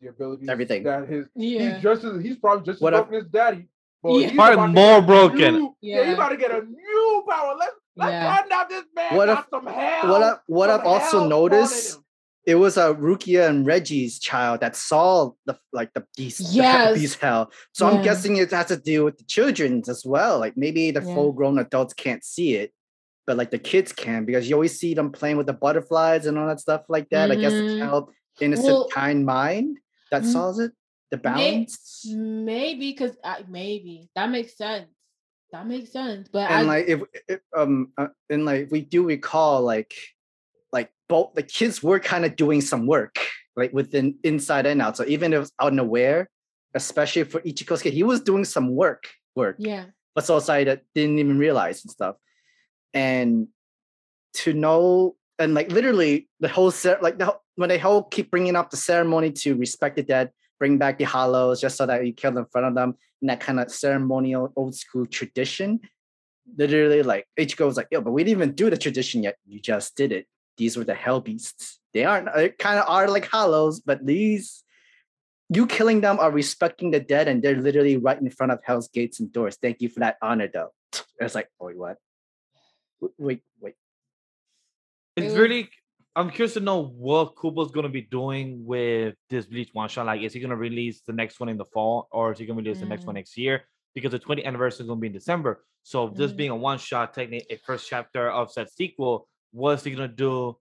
[SPEAKER 3] the abilities
[SPEAKER 5] Everything.
[SPEAKER 3] that his
[SPEAKER 4] yeah.
[SPEAKER 3] he's just as he's probably just as
[SPEAKER 5] What if-
[SPEAKER 3] broken as daddy. But
[SPEAKER 4] Yeah.
[SPEAKER 3] he's
[SPEAKER 1] Probably more
[SPEAKER 3] get
[SPEAKER 1] broken.
[SPEAKER 3] new- yeah.
[SPEAKER 4] Yeah.
[SPEAKER 3] he's about to get a new power. Let's let's
[SPEAKER 4] Yeah.
[SPEAKER 3] find out this man
[SPEAKER 5] What
[SPEAKER 3] got
[SPEAKER 5] if-
[SPEAKER 3] some hell.
[SPEAKER 5] what I, what I've also
[SPEAKER 3] hell spawned in
[SPEAKER 5] noticed. It was a Rukia and Reggie's child that saw the like the beast, the
[SPEAKER 4] Yes.
[SPEAKER 5] beast hell. So I'm guessing it has to do with the children as well. Like maybe the
[SPEAKER 4] Yeah.
[SPEAKER 5] full grown adults can't see it, but like the kids can because you always see them playing with the butterflies and all that stuff like that. I guess the
[SPEAKER 4] Mhm.
[SPEAKER 5] child innocent
[SPEAKER 4] Well-
[SPEAKER 5] kind mind. that
[SPEAKER 4] Mm.
[SPEAKER 5] solves it. The balance.
[SPEAKER 4] Maybe because maybe that makes sense. That makes sense. But
[SPEAKER 5] and
[SPEAKER 4] I,
[SPEAKER 5] like if, if um uh, and like we do recall like like both the kids were kind of doing some work like within inside and out so even if it was unaware especially for Ichigo's kid he was doing some work work
[SPEAKER 4] yeah,
[SPEAKER 5] but society that didn't even realize and stuff and to know and like literally the whole set like the, when they whole keep bringing up the ceremony to respect the dead bring back the hollows just so that you kill them in front of them and that kind of ceremonial old school tradition literally like Ichigo was like yo but we didn't even do the tradition yet. You just did it. These were the hell beasts. They aren't uh, they kind of are like hollows but these you killing them are respecting the dead and they're literally right in front of hell's gates and doors. Thank you for that honor though. It's like wait what wait wait
[SPEAKER 1] It's really. I'm curious to know what Kubo's gonna be doing with this Bleach one shot. Like, is he gonna release the next one in the fall, or is he gonna release the next one
[SPEAKER 4] Mm.
[SPEAKER 1] next year? Because the 20th anniversary is gonna be in December. So this
[SPEAKER 4] Mm.
[SPEAKER 1] being a one shot, technically a first chapter of said sequel, what's he gonna do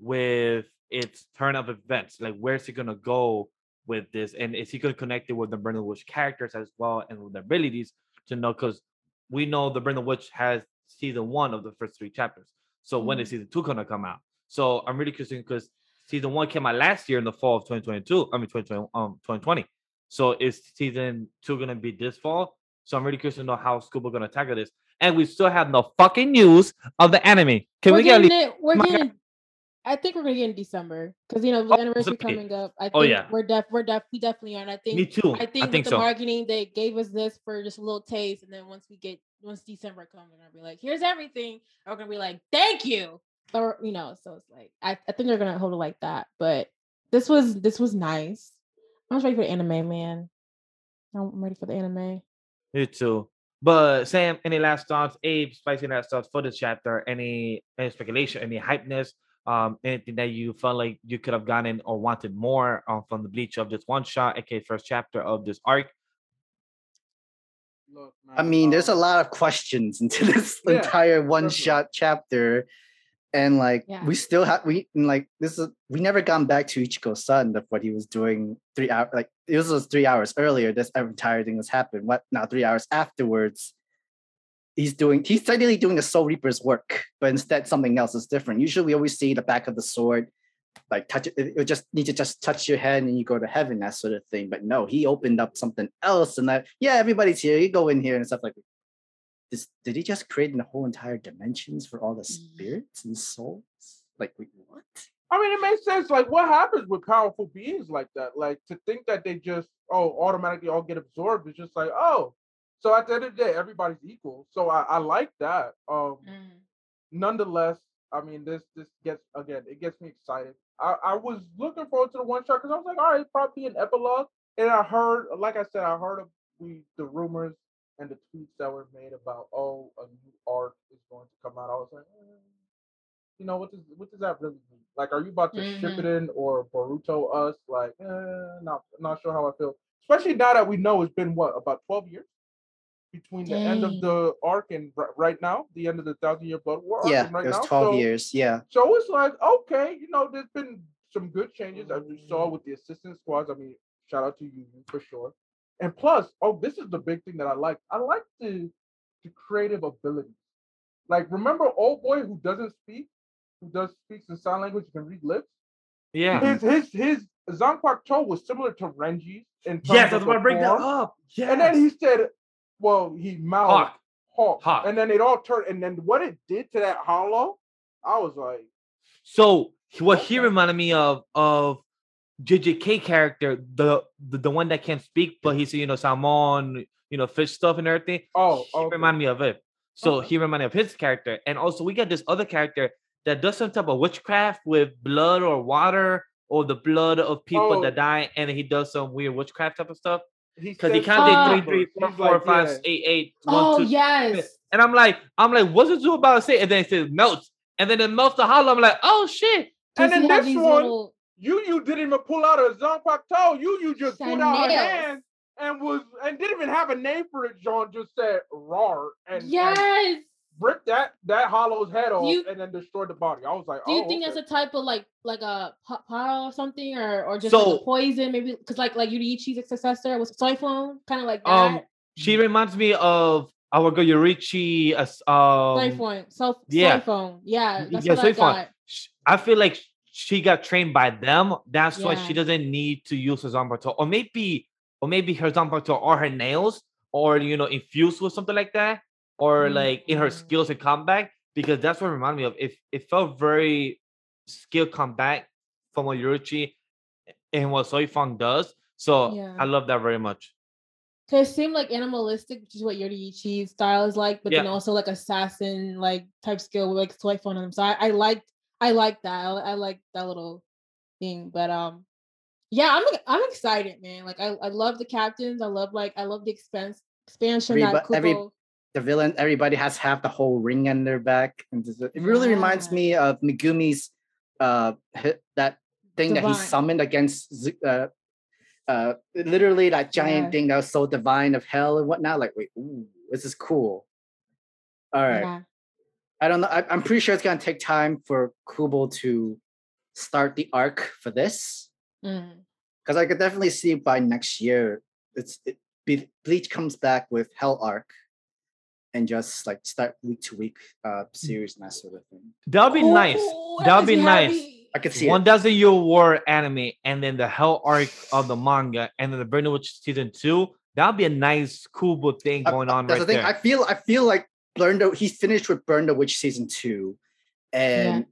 [SPEAKER 1] with its turn of events? Like, where's he gonna go with this? And is he gonna connect it with the Burn the Witch characters as well and with their abilities to know? Because we know the Burn the Witch has season one of the first three chapters. So when is season two gonna come out? So I'm really curious because season one came out last year in the fall of 2022. I mean 2020, um 2020. So is season two gonna be this fall? So I'm really curious to know how Scuba gonna tackle this. And we still have no fucking news of the anime. Can
[SPEAKER 4] we're
[SPEAKER 1] we get least
[SPEAKER 4] it. We're getting. I think we're gonna get in December because you know the
[SPEAKER 1] Oh,
[SPEAKER 4] anniversary coming up. I think
[SPEAKER 1] Oh, yeah.
[SPEAKER 4] we're def. We're def. We definitely are. And I think
[SPEAKER 1] me too?
[SPEAKER 4] I think,
[SPEAKER 1] I think
[SPEAKER 4] with the marketing, they gave us this for just a little taste, and then once we get once December comes, we're gonna be like, "Here's everything." We're gonna be like, "Thank you," or you know. So it's like I, I think they're gonna hold it like that. But this was this was nice. I was ready for the anime, man. I'm ready for the anime.
[SPEAKER 1] Me too. But Sam, any last thoughts? Abe, spicy last thoughts for this chapter? Any any speculation? Any hypeness? Um, anything that you felt like you could have gotten or wanted more uh, from the bleach of this one shot, aka first chapter of this arc?
[SPEAKER 3] Look,
[SPEAKER 5] I
[SPEAKER 3] man,
[SPEAKER 5] mean, there's a
[SPEAKER 3] um,
[SPEAKER 5] lot of questions into <laughs> this
[SPEAKER 3] Yeah,
[SPEAKER 5] entire one shot chapter. And like
[SPEAKER 4] Yeah.
[SPEAKER 5] we still have we and, like this is we never gone back to Ichigo's son of what he was doing three hours like it was, was three hours earlier. This entire thing has happened. What now three hours afterwards? He's doing he's technically doing the Soul Reaper's work, but instead something else is different. Usually we always see the back of the sword, like touch it, it just need to just touch your head and you go to heaven, that sort of thing. But no, he opened up something else and that yeah, everybody's here, you go in here and stuff like this, did he just create the whole entire dimensions for all the spirits and souls? Like, wait, what?
[SPEAKER 3] I mean, it makes sense. Like, what happens with powerful beings like that? Like, to think that they just oh automatically all get absorbed is just like oh. So at the end of the day, everybody's equal. So I, I like that. Um, nonetheless, I mean, this this gets again, it gets me excited. I, I was looking forward to the one shot because I was like, all right, probably an epilogue. And I heard, like I said, I heard of we the rumors and the tweets that were made about oh, a new arc is going to come out. I was like, eh, you know, what does what does that really mean? Like, are you about to ship it in or Boruto us? Like, eh, not not sure how I feel. Especially now that we know it's been what about twelve years between the end of the arc and r- right now, the end of the Thousand Year Blood War.
[SPEAKER 5] Yeah,
[SPEAKER 3] right
[SPEAKER 5] it was
[SPEAKER 3] now.
[SPEAKER 5] 12
[SPEAKER 3] So-
[SPEAKER 5] years. Yeah.
[SPEAKER 3] so it's like, okay, you know, there's been some good changes as we saw with the assistant squads. I mean, shout out to you for sure. And plus, oh, this is the big thing that I like. I like the the creative ability. Like, remember old boy who doesn't speak, who does speaks in sign language, can read lips.
[SPEAKER 1] Yeah.
[SPEAKER 3] His his his Zanpakuto was similar to Renji's in terms
[SPEAKER 1] Yes, I
[SPEAKER 3] of
[SPEAKER 1] was about
[SPEAKER 3] the
[SPEAKER 1] to bring that up. Yes.
[SPEAKER 3] And then he said, well, he mouthed
[SPEAKER 1] Hawk.
[SPEAKER 3] Hawk.
[SPEAKER 1] Hawk.
[SPEAKER 3] And then it all turned. And then what it did to that hollow, I was like,
[SPEAKER 1] So what he reminded me of of JJK character, the, the the one that can't speak, but he's you know salmon, you know fish stuff and everything.
[SPEAKER 3] oh,
[SPEAKER 1] he
[SPEAKER 3] okay.
[SPEAKER 1] reminded me of it. So
[SPEAKER 3] Okay.
[SPEAKER 1] he reminded me of his character, and also we got this other character that does some type of witchcraft with blood or water or the blood of people
[SPEAKER 3] Oh.
[SPEAKER 1] that die, and he does some weird witchcraft type of stuff. Because he
[SPEAKER 3] said
[SPEAKER 1] counted
[SPEAKER 4] Oh.
[SPEAKER 1] three,
[SPEAKER 3] numbers.
[SPEAKER 1] three, four,
[SPEAKER 3] He's
[SPEAKER 1] four,
[SPEAKER 3] like,
[SPEAKER 1] five,
[SPEAKER 3] yeah.
[SPEAKER 1] eight, eight, one,
[SPEAKER 4] Oh
[SPEAKER 1] two,
[SPEAKER 4] yes.
[SPEAKER 1] and I'm like, I'm like, what's it do about to say? And then it says melts, and then it melts the hollow. I'm like, oh shit.
[SPEAKER 3] And
[SPEAKER 4] Does he
[SPEAKER 3] then this one,
[SPEAKER 4] little-
[SPEAKER 3] You you didn't even pull out a Zanquak toe. You you just put out a hand and was and didn't even have a name for it. John just said "rar" and and
[SPEAKER 4] Yes.
[SPEAKER 3] Ripped that that hollow's head off
[SPEAKER 4] you-
[SPEAKER 3] and then destroyed the body. I was like,
[SPEAKER 4] Do you
[SPEAKER 3] oh,
[SPEAKER 4] think
[SPEAKER 3] okay.
[SPEAKER 4] that's a type of like like a pa- pile or something, or or just like
[SPEAKER 1] So-
[SPEAKER 4] a poison? Maybe because like like Yoruichi's successor was Soifon, kind of like that.
[SPEAKER 1] Um, she reminds me of our girl Yoruichi. As um,
[SPEAKER 4] Soifon, so
[SPEAKER 1] yeah.
[SPEAKER 4] Soifon, yeah, that's
[SPEAKER 1] Yeah,
[SPEAKER 4] what I got.
[SPEAKER 1] I feel like she got trained by them. That's why she doesn't need to use her Zanpakuto, or maybe, or maybe her Zanpakuto or her nails, or you know, infused with something like that, or like in her skills in combat. Because that's what it reminded me of. It it felt very skill combat from what Yoruichi and what Soifon does. So
[SPEAKER 4] Yeah.
[SPEAKER 1] I love that very much.
[SPEAKER 4] Cause it seemed like animalistic, which is what Yoruichi's style is like, but then also like assassin like type skill with like Soifon on them. So I, I liked I liked that. I, I liked that little thing. But um yeah, I'm I'm excited, man. Like I, I love the captains. I love like I love the expense expansion that
[SPEAKER 5] Everybo- every-
[SPEAKER 4] Kubo-
[SPEAKER 5] the villain, everybody has half the whole ring on their back, and it really reminds me of Megumi's uh hit, that thing that he summoned against uh uh literally that giant
[SPEAKER 4] Yeah.
[SPEAKER 5] thing that was so divine of hell and whatnot. Like, wait, ooh, this is cool. All right,
[SPEAKER 4] Yeah.
[SPEAKER 5] I don't know. I, I'm pretty sure it's gonna take time for Kubo to start the arc for this
[SPEAKER 4] Mm.
[SPEAKER 5] because I could definitely see by next year it's it, Ble- Bleach comes back with Hell arc and just like start week to week uh series and that sort of thing.
[SPEAKER 1] That'll be nice. That'll be nice.
[SPEAKER 4] happy.
[SPEAKER 5] I could see
[SPEAKER 1] One
[SPEAKER 5] it.
[SPEAKER 1] thousand year war anime, and then the Hell arc of the manga, and then the Burning Witch season two. That'll be a nice, cool book
[SPEAKER 5] thing
[SPEAKER 1] going
[SPEAKER 5] I-
[SPEAKER 1] on
[SPEAKER 5] That's
[SPEAKER 1] right
[SPEAKER 5] the thing.
[SPEAKER 1] there.
[SPEAKER 5] I feel I feel like Burn the he finished with Burn the Witch season two, and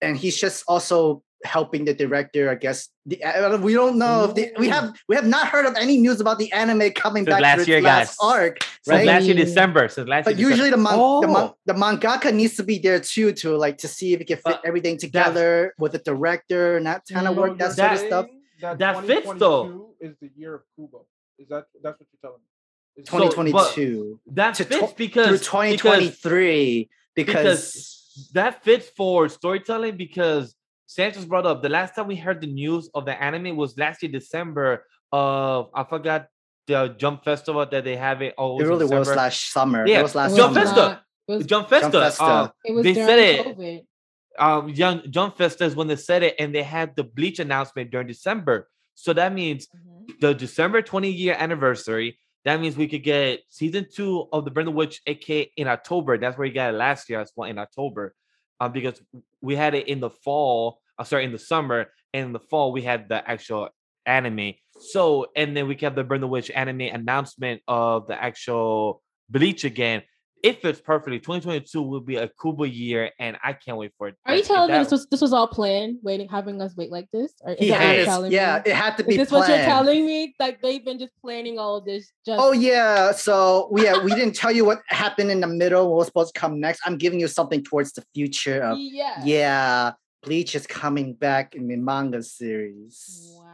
[SPEAKER 5] and he's just also helping the director. I guess the uh, we don't know if the we have we have not heard of any news about the anime coming
[SPEAKER 1] Since
[SPEAKER 5] back
[SPEAKER 1] last
[SPEAKER 5] to its
[SPEAKER 1] year,
[SPEAKER 5] last
[SPEAKER 1] guys.
[SPEAKER 5] arc,
[SPEAKER 1] Since
[SPEAKER 5] right?
[SPEAKER 1] last year December. So last
[SPEAKER 5] But
[SPEAKER 1] year December.
[SPEAKER 5] usually the, man, the, man,
[SPEAKER 1] Oh.
[SPEAKER 5] the mangaka needs to be there too to like to see if he can fit
[SPEAKER 1] But
[SPEAKER 5] everything together with the director and that kind of work,
[SPEAKER 3] So
[SPEAKER 5] that sort of stuff.
[SPEAKER 3] That,
[SPEAKER 1] That fits, though.
[SPEAKER 3] Is the year of Kubo? Is that that's what you're telling me? Is
[SPEAKER 1] So,
[SPEAKER 5] 2022
[SPEAKER 1] that
[SPEAKER 5] to
[SPEAKER 1] fits
[SPEAKER 5] tw-
[SPEAKER 1] because
[SPEAKER 5] through
[SPEAKER 1] because
[SPEAKER 5] 2023 because,
[SPEAKER 1] because that fits for storytelling because Sanchez brought up the last time we heard the news of the anime was last year December of I forgot the Jump Festival that they have it. Oh,
[SPEAKER 5] it really was last summer.
[SPEAKER 1] Yeah,
[SPEAKER 5] It was last
[SPEAKER 1] Jump
[SPEAKER 4] was
[SPEAKER 5] summer.
[SPEAKER 1] Festa.
[SPEAKER 4] was,
[SPEAKER 1] Jump Festa.
[SPEAKER 5] Jump Festa.
[SPEAKER 1] uh,
[SPEAKER 4] it was
[SPEAKER 1] they
[SPEAKER 4] during
[SPEAKER 1] said it.
[SPEAKER 4] COVID.
[SPEAKER 1] um young Jump Festa is when they said it and they had the bleach announcement during December. So that means
[SPEAKER 4] Mhm.
[SPEAKER 1] the December 20 year anniversary. That means we could get season two of the Burn the Witch AK in October. That's where you got it last year as well in October. Um, because we had it in the fall, uh, sorry, in the summer, and in the fall we had the actual anime. So, and then we kept the Burn the Witch anime announcement of the actual Bleach again. It fits perfectly. 2022 will be a Kubo year, and I can't wait for it.
[SPEAKER 4] Are you
[SPEAKER 1] Like,
[SPEAKER 4] telling me
[SPEAKER 1] that-
[SPEAKER 4] this was this was all planned, waiting, having us wait like this? Or is
[SPEAKER 5] He
[SPEAKER 4] that what
[SPEAKER 5] had
[SPEAKER 4] you're
[SPEAKER 5] his,
[SPEAKER 4] telling
[SPEAKER 5] yeah,
[SPEAKER 4] me?
[SPEAKER 5] it had to be.
[SPEAKER 4] Is
[SPEAKER 5] be
[SPEAKER 4] this
[SPEAKER 5] planned.
[SPEAKER 4] what you're telling me? Like they've been just planning all of this. Just
[SPEAKER 5] Oh yeah, so yeah, we didn't tell you what happened in the middle. What was supposed to come next? I'm giving you something towards the future of
[SPEAKER 4] yeah.
[SPEAKER 5] yeah. Bleach is coming back in the manga series.
[SPEAKER 4] Wow.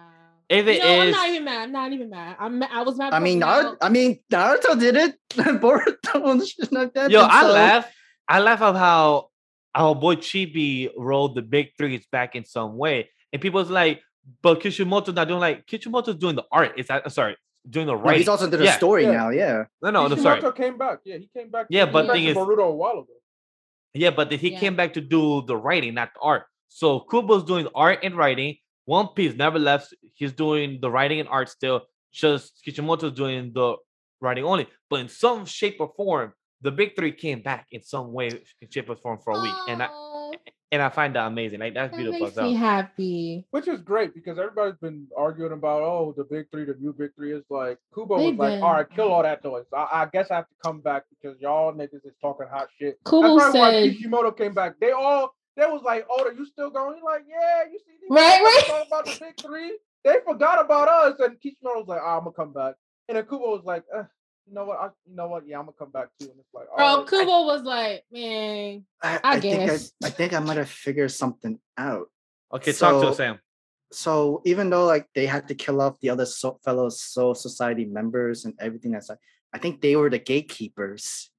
[SPEAKER 1] If
[SPEAKER 4] You
[SPEAKER 1] it
[SPEAKER 4] know, I'm not even mad. I'm not even mad. I'm I was mad.
[SPEAKER 5] I mean. Naruto, I mean, Naruto did it. <laughs> Boruto and shit like that.
[SPEAKER 1] Yo, I
[SPEAKER 5] so-
[SPEAKER 1] laugh. I laugh of how our boy Chibi rolled the big threes back in some way, and people's like, "But Kishimoto's not doing like Kishimoto's doing the art. It's uh, sorry, doing the
[SPEAKER 5] No,
[SPEAKER 1] writing.
[SPEAKER 5] he's also did a
[SPEAKER 1] Yeah.
[SPEAKER 5] story
[SPEAKER 3] Yeah.
[SPEAKER 5] now. Yeah,
[SPEAKER 1] no, no, no, sorry.
[SPEAKER 3] Came back. Yeah, he came back.
[SPEAKER 1] Yeah,
[SPEAKER 3] he
[SPEAKER 1] but
[SPEAKER 3] came back
[SPEAKER 1] thing
[SPEAKER 3] to
[SPEAKER 1] is-
[SPEAKER 3] Boruto a while ago.
[SPEAKER 1] Yeah, but he
[SPEAKER 4] Yeah.
[SPEAKER 1] came back to do the writing, not the art. So Kubo's doing art and writing. One Piece never left. He's doing the writing and art still. Just Kishimoto's doing the writing only. But in some shape or form, the big three came back in some way, shape or form for a week, and I and I find that amazing. Like that's
[SPEAKER 4] that
[SPEAKER 1] beautiful.
[SPEAKER 4] makes me happy.
[SPEAKER 3] Which is great because everybody's been arguing about oh the big three, the new big three is like Kubo
[SPEAKER 4] They've
[SPEAKER 3] was like, all right, kill all that noise. I, I guess I have to come back because y'all niggas is talking hot shit.
[SPEAKER 4] Kubo
[SPEAKER 3] That's probably
[SPEAKER 4] said,
[SPEAKER 3] why Kishimoto came back. They all they was like, oh, are you still going? He's like, yeah, you see these
[SPEAKER 4] Right,
[SPEAKER 3] guys
[SPEAKER 4] right.
[SPEAKER 3] talking about the big three. They forgot about us, and Kishimoto was like, oh, I'm gonna come back. And then Kubo was like, eh, you know what? I, you know what? Yeah, I'm gonna come back too. And it's like,
[SPEAKER 4] bro,
[SPEAKER 3] all right.
[SPEAKER 4] Kubo was like, man,
[SPEAKER 5] I,
[SPEAKER 4] I
[SPEAKER 5] think I,
[SPEAKER 4] guess.
[SPEAKER 5] I think I might have figured something out.
[SPEAKER 1] Okay, talk to
[SPEAKER 5] So-
[SPEAKER 1] us, Sam.
[SPEAKER 5] So even though like they had to kill off the other so- fellow Soul Society members and everything that's like, I think they were the gatekeepers.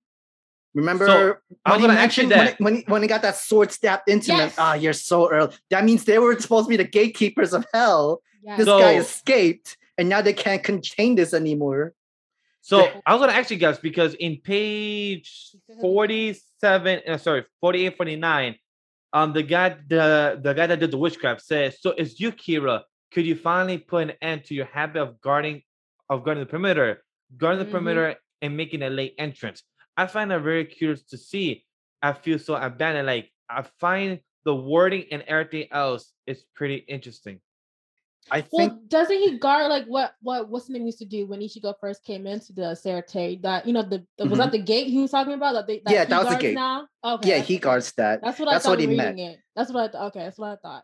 [SPEAKER 5] Remember
[SPEAKER 1] I'm
[SPEAKER 5] when he
[SPEAKER 1] gonna ask you
[SPEAKER 5] mentioned when,
[SPEAKER 1] that.
[SPEAKER 5] he- when, he, when he got that sword stabbed into him?
[SPEAKER 4] Yes.
[SPEAKER 5] Ah, you're so early. That means they were supposed to be the gatekeepers of hell.
[SPEAKER 4] yeah.
[SPEAKER 5] This guy escaped, and now they can't contain this anymore.
[SPEAKER 1] So I was gonna ask you guys because in page
[SPEAKER 4] He said he'll be back.
[SPEAKER 1] 47, uh, sorry, 48, 49, um, the guy, the the guy that did the witchcraft says, so it's you, Kira. Could you finally put an end to your habit of guarding of guarding the perimeter, guarding the
[SPEAKER 4] Mhm.
[SPEAKER 1] perimeter and making a late entrance? I find that very curious to see. I feel so abandoned. Like I find the wording and everything else is pretty interesting.
[SPEAKER 5] I think
[SPEAKER 4] Well, doesn't he guard like what what what's the name used to do when Ichigo first came into the Seireitei? That you know the, the was that mm-hmm. the gate he was talking about? That they that
[SPEAKER 5] Yeah, that was the gate.
[SPEAKER 4] Now? Okay,
[SPEAKER 5] yeah, he guards that.
[SPEAKER 4] That's what I thought
[SPEAKER 5] what he
[SPEAKER 4] reading
[SPEAKER 5] meant.
[SPEAKER 4] it. That's what I thought. Okay, that's what I thought.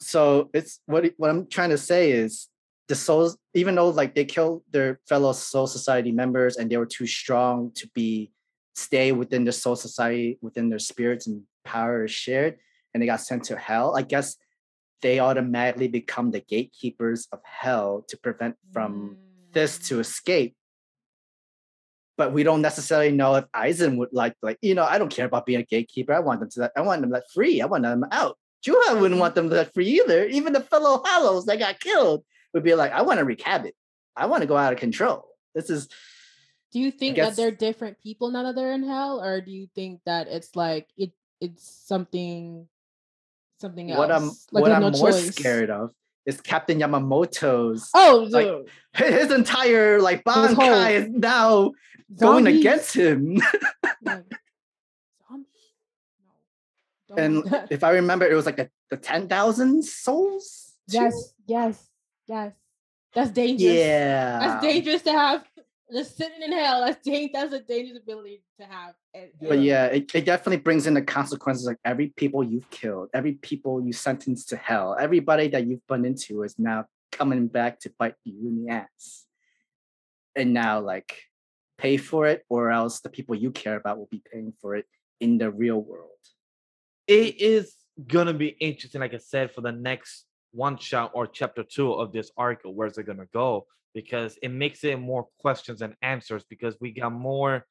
[SPEAKER 5] So it's what what I'm trying to say is the souls, even though like they killed their fellow Soul Society members and they were too strong to be stay within the Soul Society, within their spirits and power is shared, and they got sent to hell. I guess they automatically become the gatekeepers of hell to prevent from this to
[SPEAKER 4] Mm.
[SPEAKER 5] escape. But we don't necessarily know if Aizen would like, like, you know, I don't care about being a gatekeeper. I want them to, I want them let free. I want them out. Juha wouldn't want them let free either. Even the fellow Hollows that got killed would be like, I want to wreak havoc. I want to go out of control. This is
[SPEAKER 4] Do you think
[SPEAKER 5] guess-
[SPEAKER 4] that they're different people now that they're in hell, or do you think that it's like it it's something something else?
[SPEAKER 5] what I'm
[SPEAKER 4] like
[SPEAKER 5] what I'm
[SPEAKER 4] no
[SPEAKER 5] more
[SPEAKER 4] choice?
[SPEAKER 5] scared of is Captain Yamamoto's
[SPEAKER 4] Oh,
[SPEAKER 5] like, his entire like Bankai is now going against him. <laughs>
[SPEAKER 4] like. No,
[SPEAKER 5] and if I remember, it was like the, the 10,000 souls? too?
[SPEAKER 4] yes, yes, yes. That's dangerous.
[SPEAKER 5] Yeah.
[SPEAKER 4] That's dangerous to have. Just sitting in hell. That's dangerous. That's a dangerous ability to have.
[SPEAKER 5] But yeah, it, it definitely brings in the consequences like every people you've killed, every people you sentenced to hell, everybody that you've bun into is now coming back to bite you in the ass. And now, like, pay for it, or else the people you care about will be paying for it in the real world.
[SPEAKER 1] it is gonna be interesting, like I said, for the next one shot or chapter two of this arc. Where's it gonna go? Because it makes it more questions and answers because we got more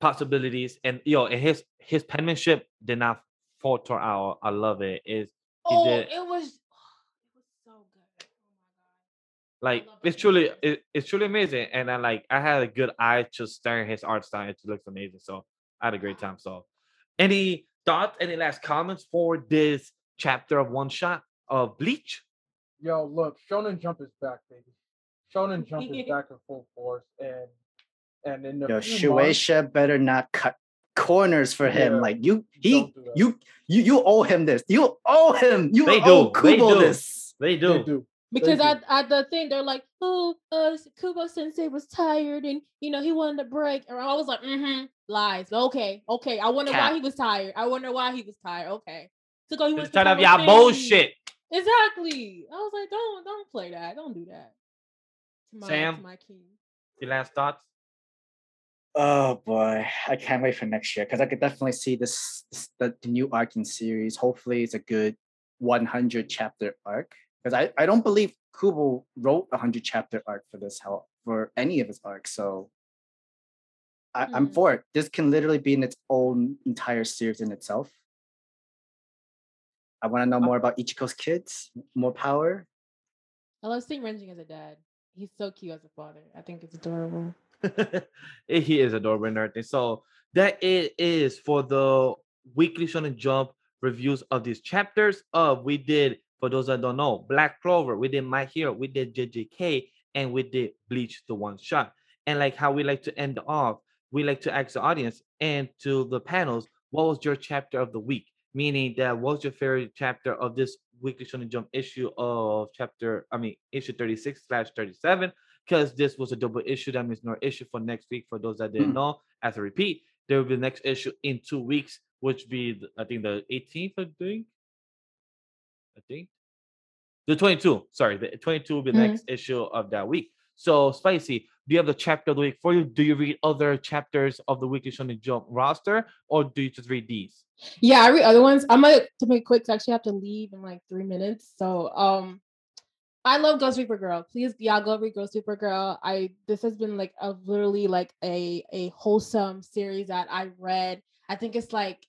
[SPEAKER 1] possibilities. And yo, and his his penmanship did not falter out. I love it. Is
[SPEAKER 4] oh,
[SPEAKER 1] did-
[SPEAKER 4] it was. Oh, it was so good. Oh
[SPEAKER 1] like it's
[SPEAKER 4] that
[SPEAKER 1] truly it, it's truly amazing. And I like I had a good eye just staring his art style. It looks amazing. So I had a great time. So any thoughts, any last comments for this chapter of one shot of Bleach?
[SPEAKER 3] Yo, look, Shonen Jump is back, baby. Shonen <laughs> Jump is back in full force, and and in the
[SPEAKER 5] Yo,
[SPEAKER 3] few months,
[SPEAKER 5] Shueisha better not cut corners for him.
[SPEAKER 3] Yeah,
[SPEAKER 5] Like you, he,
[SPEAKER 3] don't do that.
[SPEAKER 5] you, you, you owe him this. You owe him. You
[SPEAKER 1] They
[SPEAKER 5] owe
[SPEAKER 1] do, they
[SPEAKER 5] Kubo
[SPEAKER 1] do.
[SPEAKER 5] this.
[SPEAKER 1] They
[SPEAKER 3] they
[SPEAKER 1] do.
[SPEAKER 3] do.
[SPEAKER 4] because
[SPEAKER 3] do.
[SPEAKER 4] at, at the thing they're like, oh, uh, Kubo Sensei was tired and you know he wanted a break, and I was like, mm-hmm, lies. Okay, okay. I wonder
[SPEAKER 5] Cap.
[SPEAKER 4] why he was tired. I wonder why he was tired. Okay, so go. He was
[SPEAKER 1] It's kind of y'all bullshit.
[SPEAKER 4] Exactly. I was like, don't don't play that. Don't do that. To my,
[SPEAKER 1] Sam?
[SPEAKER 4] to my king.
[SPEAKER 1] The last thoughts?
[SPEAKER 5] Oh boy, I can't wait for next year because I could definitely see this, this the, the new arc in series. Hopefully, it's a good 100 chapter arc because I, I don't believe Kubo wrote a 100 chapter arc for this hell for any of his arcs. So I, I'm
[SPEAKER 4] Mm.
[SPEAKER 5] for it. This can literally be in its own entire series in itself. I want to know more about Ichigo's kids, more power.
[SPEAKER 4] I love seeing Renji as a dad. He's so cute as a father. I think it's adorable. <laughs>
[SPEAKER 1] he is adorable and everything. So that it is for the weekly Shonen Jump reviews of these chapters. Of we did for those that don't know, Black Clover, we did My Hero, we did JJK, and we did Bleach the one shot. And like how we like to end off, we like to ask the audience and to the panels, what was your chapter of the week? Meaning that what was your favorite chapter of this weekly Shonen Jump issue of chapter, I mean issue 36 slash 37 because this was a double issue. That means no issue for next week. For those that didn't
[SPEAKER 5] Hmm.
[SPEAKER 1] know, as a repeat, there will be the next issue in two weeks, which be I think the 18th. I think. I think the 22. Sorry, the 22 will be the
[SPEAKER 4] Mhm.
[SPEAKER 1] next issue of that week. So spicy. Do you have the chapter of the week for you? Do you read other chapters of the weekly Shonen Jump roster, or do you just read these?
[SPEAKER 4] Yeah, I read other ones. I'm gonna to make quick. I actually have to leave in like three minutes. So um I love Ghost Reaper Girl. Please, y'all go read Ghost Reaper Girl. I this has been like a literally like a a wholesome series that I read. I think it's like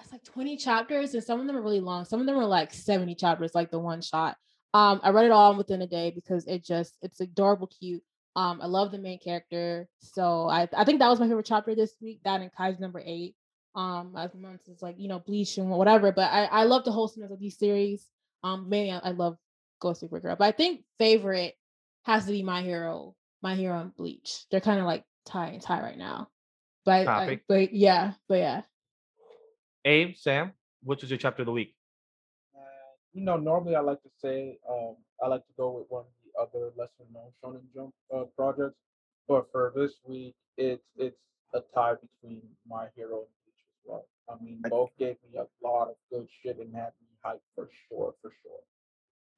[SPEAKER 4] it's like 20 chapters, and some of them are really long. Some of them are like 70 chapters, like the one shot. Um, I read it all within a day because it just it's adorable, cute. Um, I love the main character, so I I think that was my favorite chapter this week. That and Kaiju number eight. Um, as months is like you know Bleach and whatever, but I I love the wholesomeness of these series. Um, mainly I, I love Ghost Reaper Girl, but I think favorite has to be My Hero, My Hero and Bleach. They're kind of like tie and tie right now. But I, but yeah, but yeah.
[SPEAKER 1] Abe, Sam, which was your chapter of the week?
[SPEAKER 3] Uh, you know, normally I like to say um, I like to go with one of the other lesser known Shonen Jump uh, projects, but for this week, it's it's a tie between My Hero and Bleach as well. I mean,
[SPEAKER 5] I-
[SPEAKER 3] both gave me a lot of good shit and had me hyped for sure, for sure.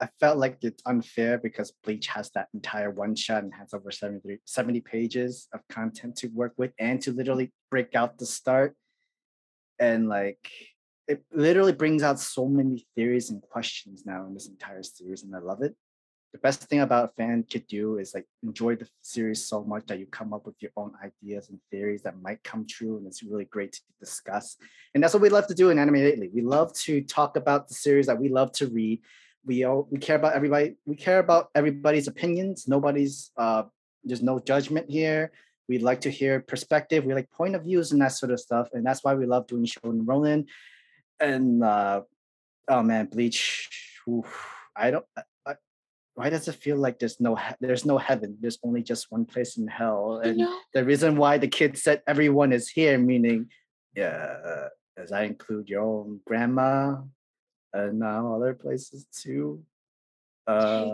[SPEAKER 5] I felt like it's unfair because Bleach has that entire one shot and has over 73, 70 pages of content to work with and to literally break out the start. And like it literally brings out so many theories and questions now in this entire series, and I love it. The best thing about fan could do is like enjoy the series so much that you come up with your own ideas and theories that might come true, and it's really great to discuss. And that's what we love to do in anime lately. We love to talk about the series that we love to read. We all we care about everybody we care about everybody's opinions. Nobody's uh there's no judgment here. We like to hear perspective. We like point of views and that sort of stuff and that's why we love doing Shonen Ronins and uh oh man bleach oof, i don't why does it feel like there's no he- there's no heaven there's only just one place in hell
[SPEAKER 4] You
[SPEAKER 5] and
[SPEAKER 4] know?
[SPEAKER 5] the reason why the kid said everyone is here meaning yeah uh, does that include your own grandma and now other places too uh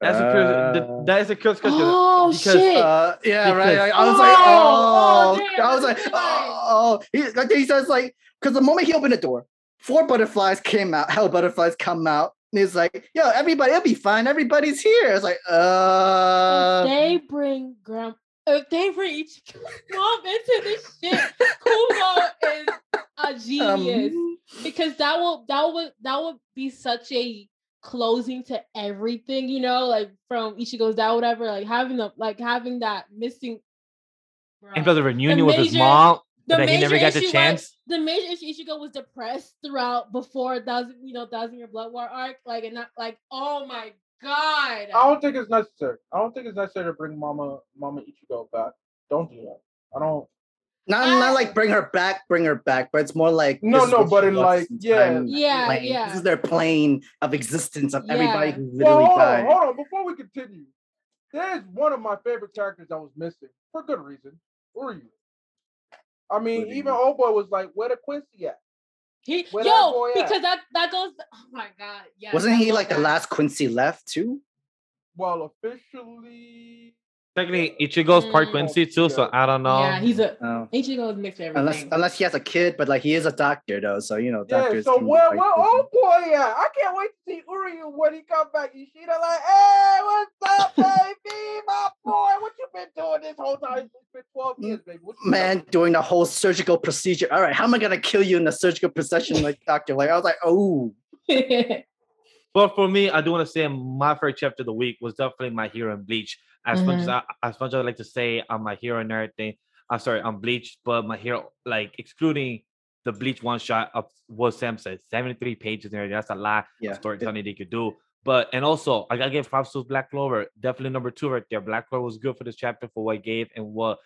[SPEAKER 1] That's a curious.
[SPEAKER 5] uh,
[SPEAKER 1] that is a curious question. <gasps>
[SPEAKER 4] Oh
[SPEAKER 1] because,
[SPEAKER 4] shit!
[SPEAKER 5] uh, yeah, right.
[SPEAKER 1] because-
[SPEAKER 5] I, I was like,
[SPEAKER 4] Oh,
[SPEAKER 5] oh,
[SPEAKER 4] oh,
[SPEAKER 5] I was like, oh, he, like he says, like, because the moment he opened the door, four butterflies came out, hell butterflies come out, and he's like, yo, everybody, it'll be fine, everybody's here. It's like, uh,
[SPEAKER 4] if they bring Grandma, if they bring each <laughs> mom into this shit, Kubo is a <laughs> genius
[SPEAKER 5] um,
[SPEAKER 4] because that will that would that would be such a closing to everything, you know, like from Ichigo's dad, whatever, like having the like having that missing.
[SPEAKER 1] and
[SPEAKER 4] Bruh.
[SPEAKER 1] plus the reunion with his mom
[SPEAKER 4] the
[SPEAKER 1] that he never
[SPEAKER 4] major
[SPEAKER 1] got the
[SPEAKER 4] issue was- the major issue Ichigo was depressed throughout before thousand, you know, thousand year blood war arc, like and not like, oh my god.
[SPEAKER 3] I don't think it's necessary. I don't think it's necessary to bring Mama Mama Ichigo back. Don't do that. I don't.
[SPEAKER 5] not, not like bring her back, bring her back, but it's more like
[SPEAKER 3] No, no, but in like, yeah.
[SPEAKER 5] time,
[SPEAKER 4] Yeah,
[SPEAKER 5] plane.
[SPEAKER 4] yeah.
[SPEAKER 5] This is their plane of existence of everybody
[SPEAKER 4] Yeah.
[SPEAKER 5] who
[SPEAKER 3] Well,
[SPEAKER 5] literally
[SPEAKER 3] hold
[SPEAKER 5] died.
[SPEAKER 3] on, hold on. Before we continue, there's one of my favorite characters that was missing for good reason. Uryu. I mean,
[SPEAKER 5] Uryu.
[SPEAKER 3] even old boy was like, "Where the Quincy at?"
[SPEAKER 4] He,
[SPEAKER 3] Where that
[SPEAKER 4] yo,
[SPEAKER 3] boy at?
[SPEAKER 4] because that that goes. Oh my god, yeah.
[SPEAKER 5] Wasn't he like the last Quincy left too?
[SPEAKER 3] Well, officially,
[SPEAKER 1] Technically, Ichigo's part
[SPEAKER 4] Mm.
[SPEAKER 1] Quincy too, so I don't know.
[SPEAKER 4] Yeah, he's a
[SPEAKER 5] Oh.
[SPEAKER 4] Ichigo is mixed everything.
[SPEAKER 5] Unless unless he has a kid, but like he is a doctor though, so you know
[SPEAKER 3] yeah.
[SPEAKER 5] doctors.
[SPEAKER 3] So
[SPEAKER 5] can be
[SPEAKER 3] where where
[SPEAKER 5] busy.
[SPEAKER 3] old boy at? I can't wait to see Uryu when he comes back. Ishida like, "Hey, what's up, <laughs> baby, my boy? What you been doing this whole time? It's been twelve years, baby. What you been
[SPEAKER 5] man doing the whole surgical procedure. All right, how am I gonna kill you in the surgical procession, like doctor? Like I was like, oh, <laughs>
[SPEAKER 1] But for me, I do want to say my first chapter of the week was definitely my hero in Bleach. As much as mm-hmm. I, as much as I like to say I'm my hero and everything, I'm sorry, I'm Bleach, but my hero, like excluding the Bleach one shot of what Sam said, 73 pages everything. That's a lot
[SPEAKER 5] yeah.
[SPEAKER 1] of storytelling they could do. But and also I gotta give props to Black Clover. Definitely number two right there. Black Clover was good for this chapter for what it gave and what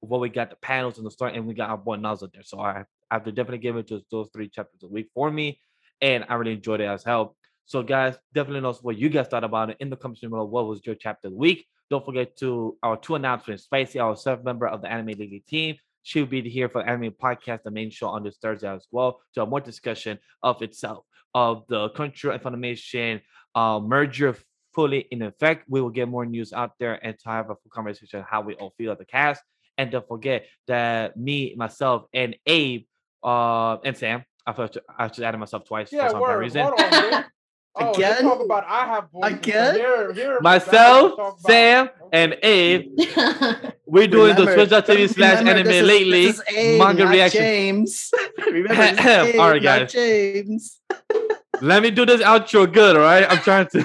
[SPEAKER 1] what we got the panels and the story, and we got our boy there. So I have to definitely give it to those three chapters a week for me. And I really enjoyed it as hell. So guys, definitely know what you guys thought about it in the comments below. What was your chapter of the week? Don't forget to our two announcements. Spicy, our self member of the Anime League team, she will be here for Anime Podcast, the main show on this Thursday as well, to have more discussion of itself, of the Crunchyroll and Funimation uh, merger fully in effect. We will get more news out there and to have a full conversation how we all feel at the cast. And don't forget that me, myself, and Abe, uh, and Sam, I thought I should add myself twice
[SPEAKER 3] Yeah,
[SPEAKER 1] for some
[SPEAKER 3] word.
[SPEAKER 1] reason.
[SPEAKER 3] On. <laughs> Oh, they
[SPEAKER 5] Again?
[SPEAKER 3] talk about I have voices, but
[SPEAKER 5] Again?
[SPEAKER 3] Here, here,
[SPEAKER 1] Myself,
[SPEAKER 3] about-
[SPEAKER 1] Sam,
[SPEAKER 3] Okay.
[SPEAKER 1] and Abe, <laughs> we're doing the
[SPEAKER 5] Remember-
[SPEAKER 1] Twitch.tv slash anime
[SPEAKER 5] this is-
[SPEAKER 1] lately
[SPEAKER 5] this is Abe,
[SPEAKER 1] manga
[SPEAKER 5] not
[SPEAKER 1] reaction.
[SPEAKER 5] James. <laughs> remember, Abe,
[SPEAKER 1] All right, guys.
[SPEAKER 5] James. <laughs>
[SPEAKER 1] Let me do this outro good, all right? I'm trying to.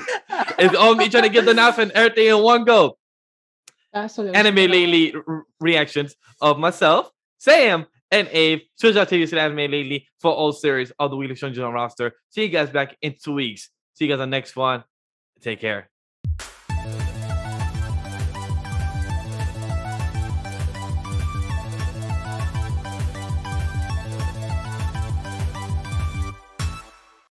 [SPEAKER 1] It's all me trying to get the knife and everything in one go.
[SPEAKER 4] That's what it was
[SPEAKER 1] Anime lately r- reactions of myself, Sam, and Abe. Twitch.tv slash anime lately for all series of the Weekly Shoujo roster. See you guys back in two weeks. See you guys on the next one. Take care.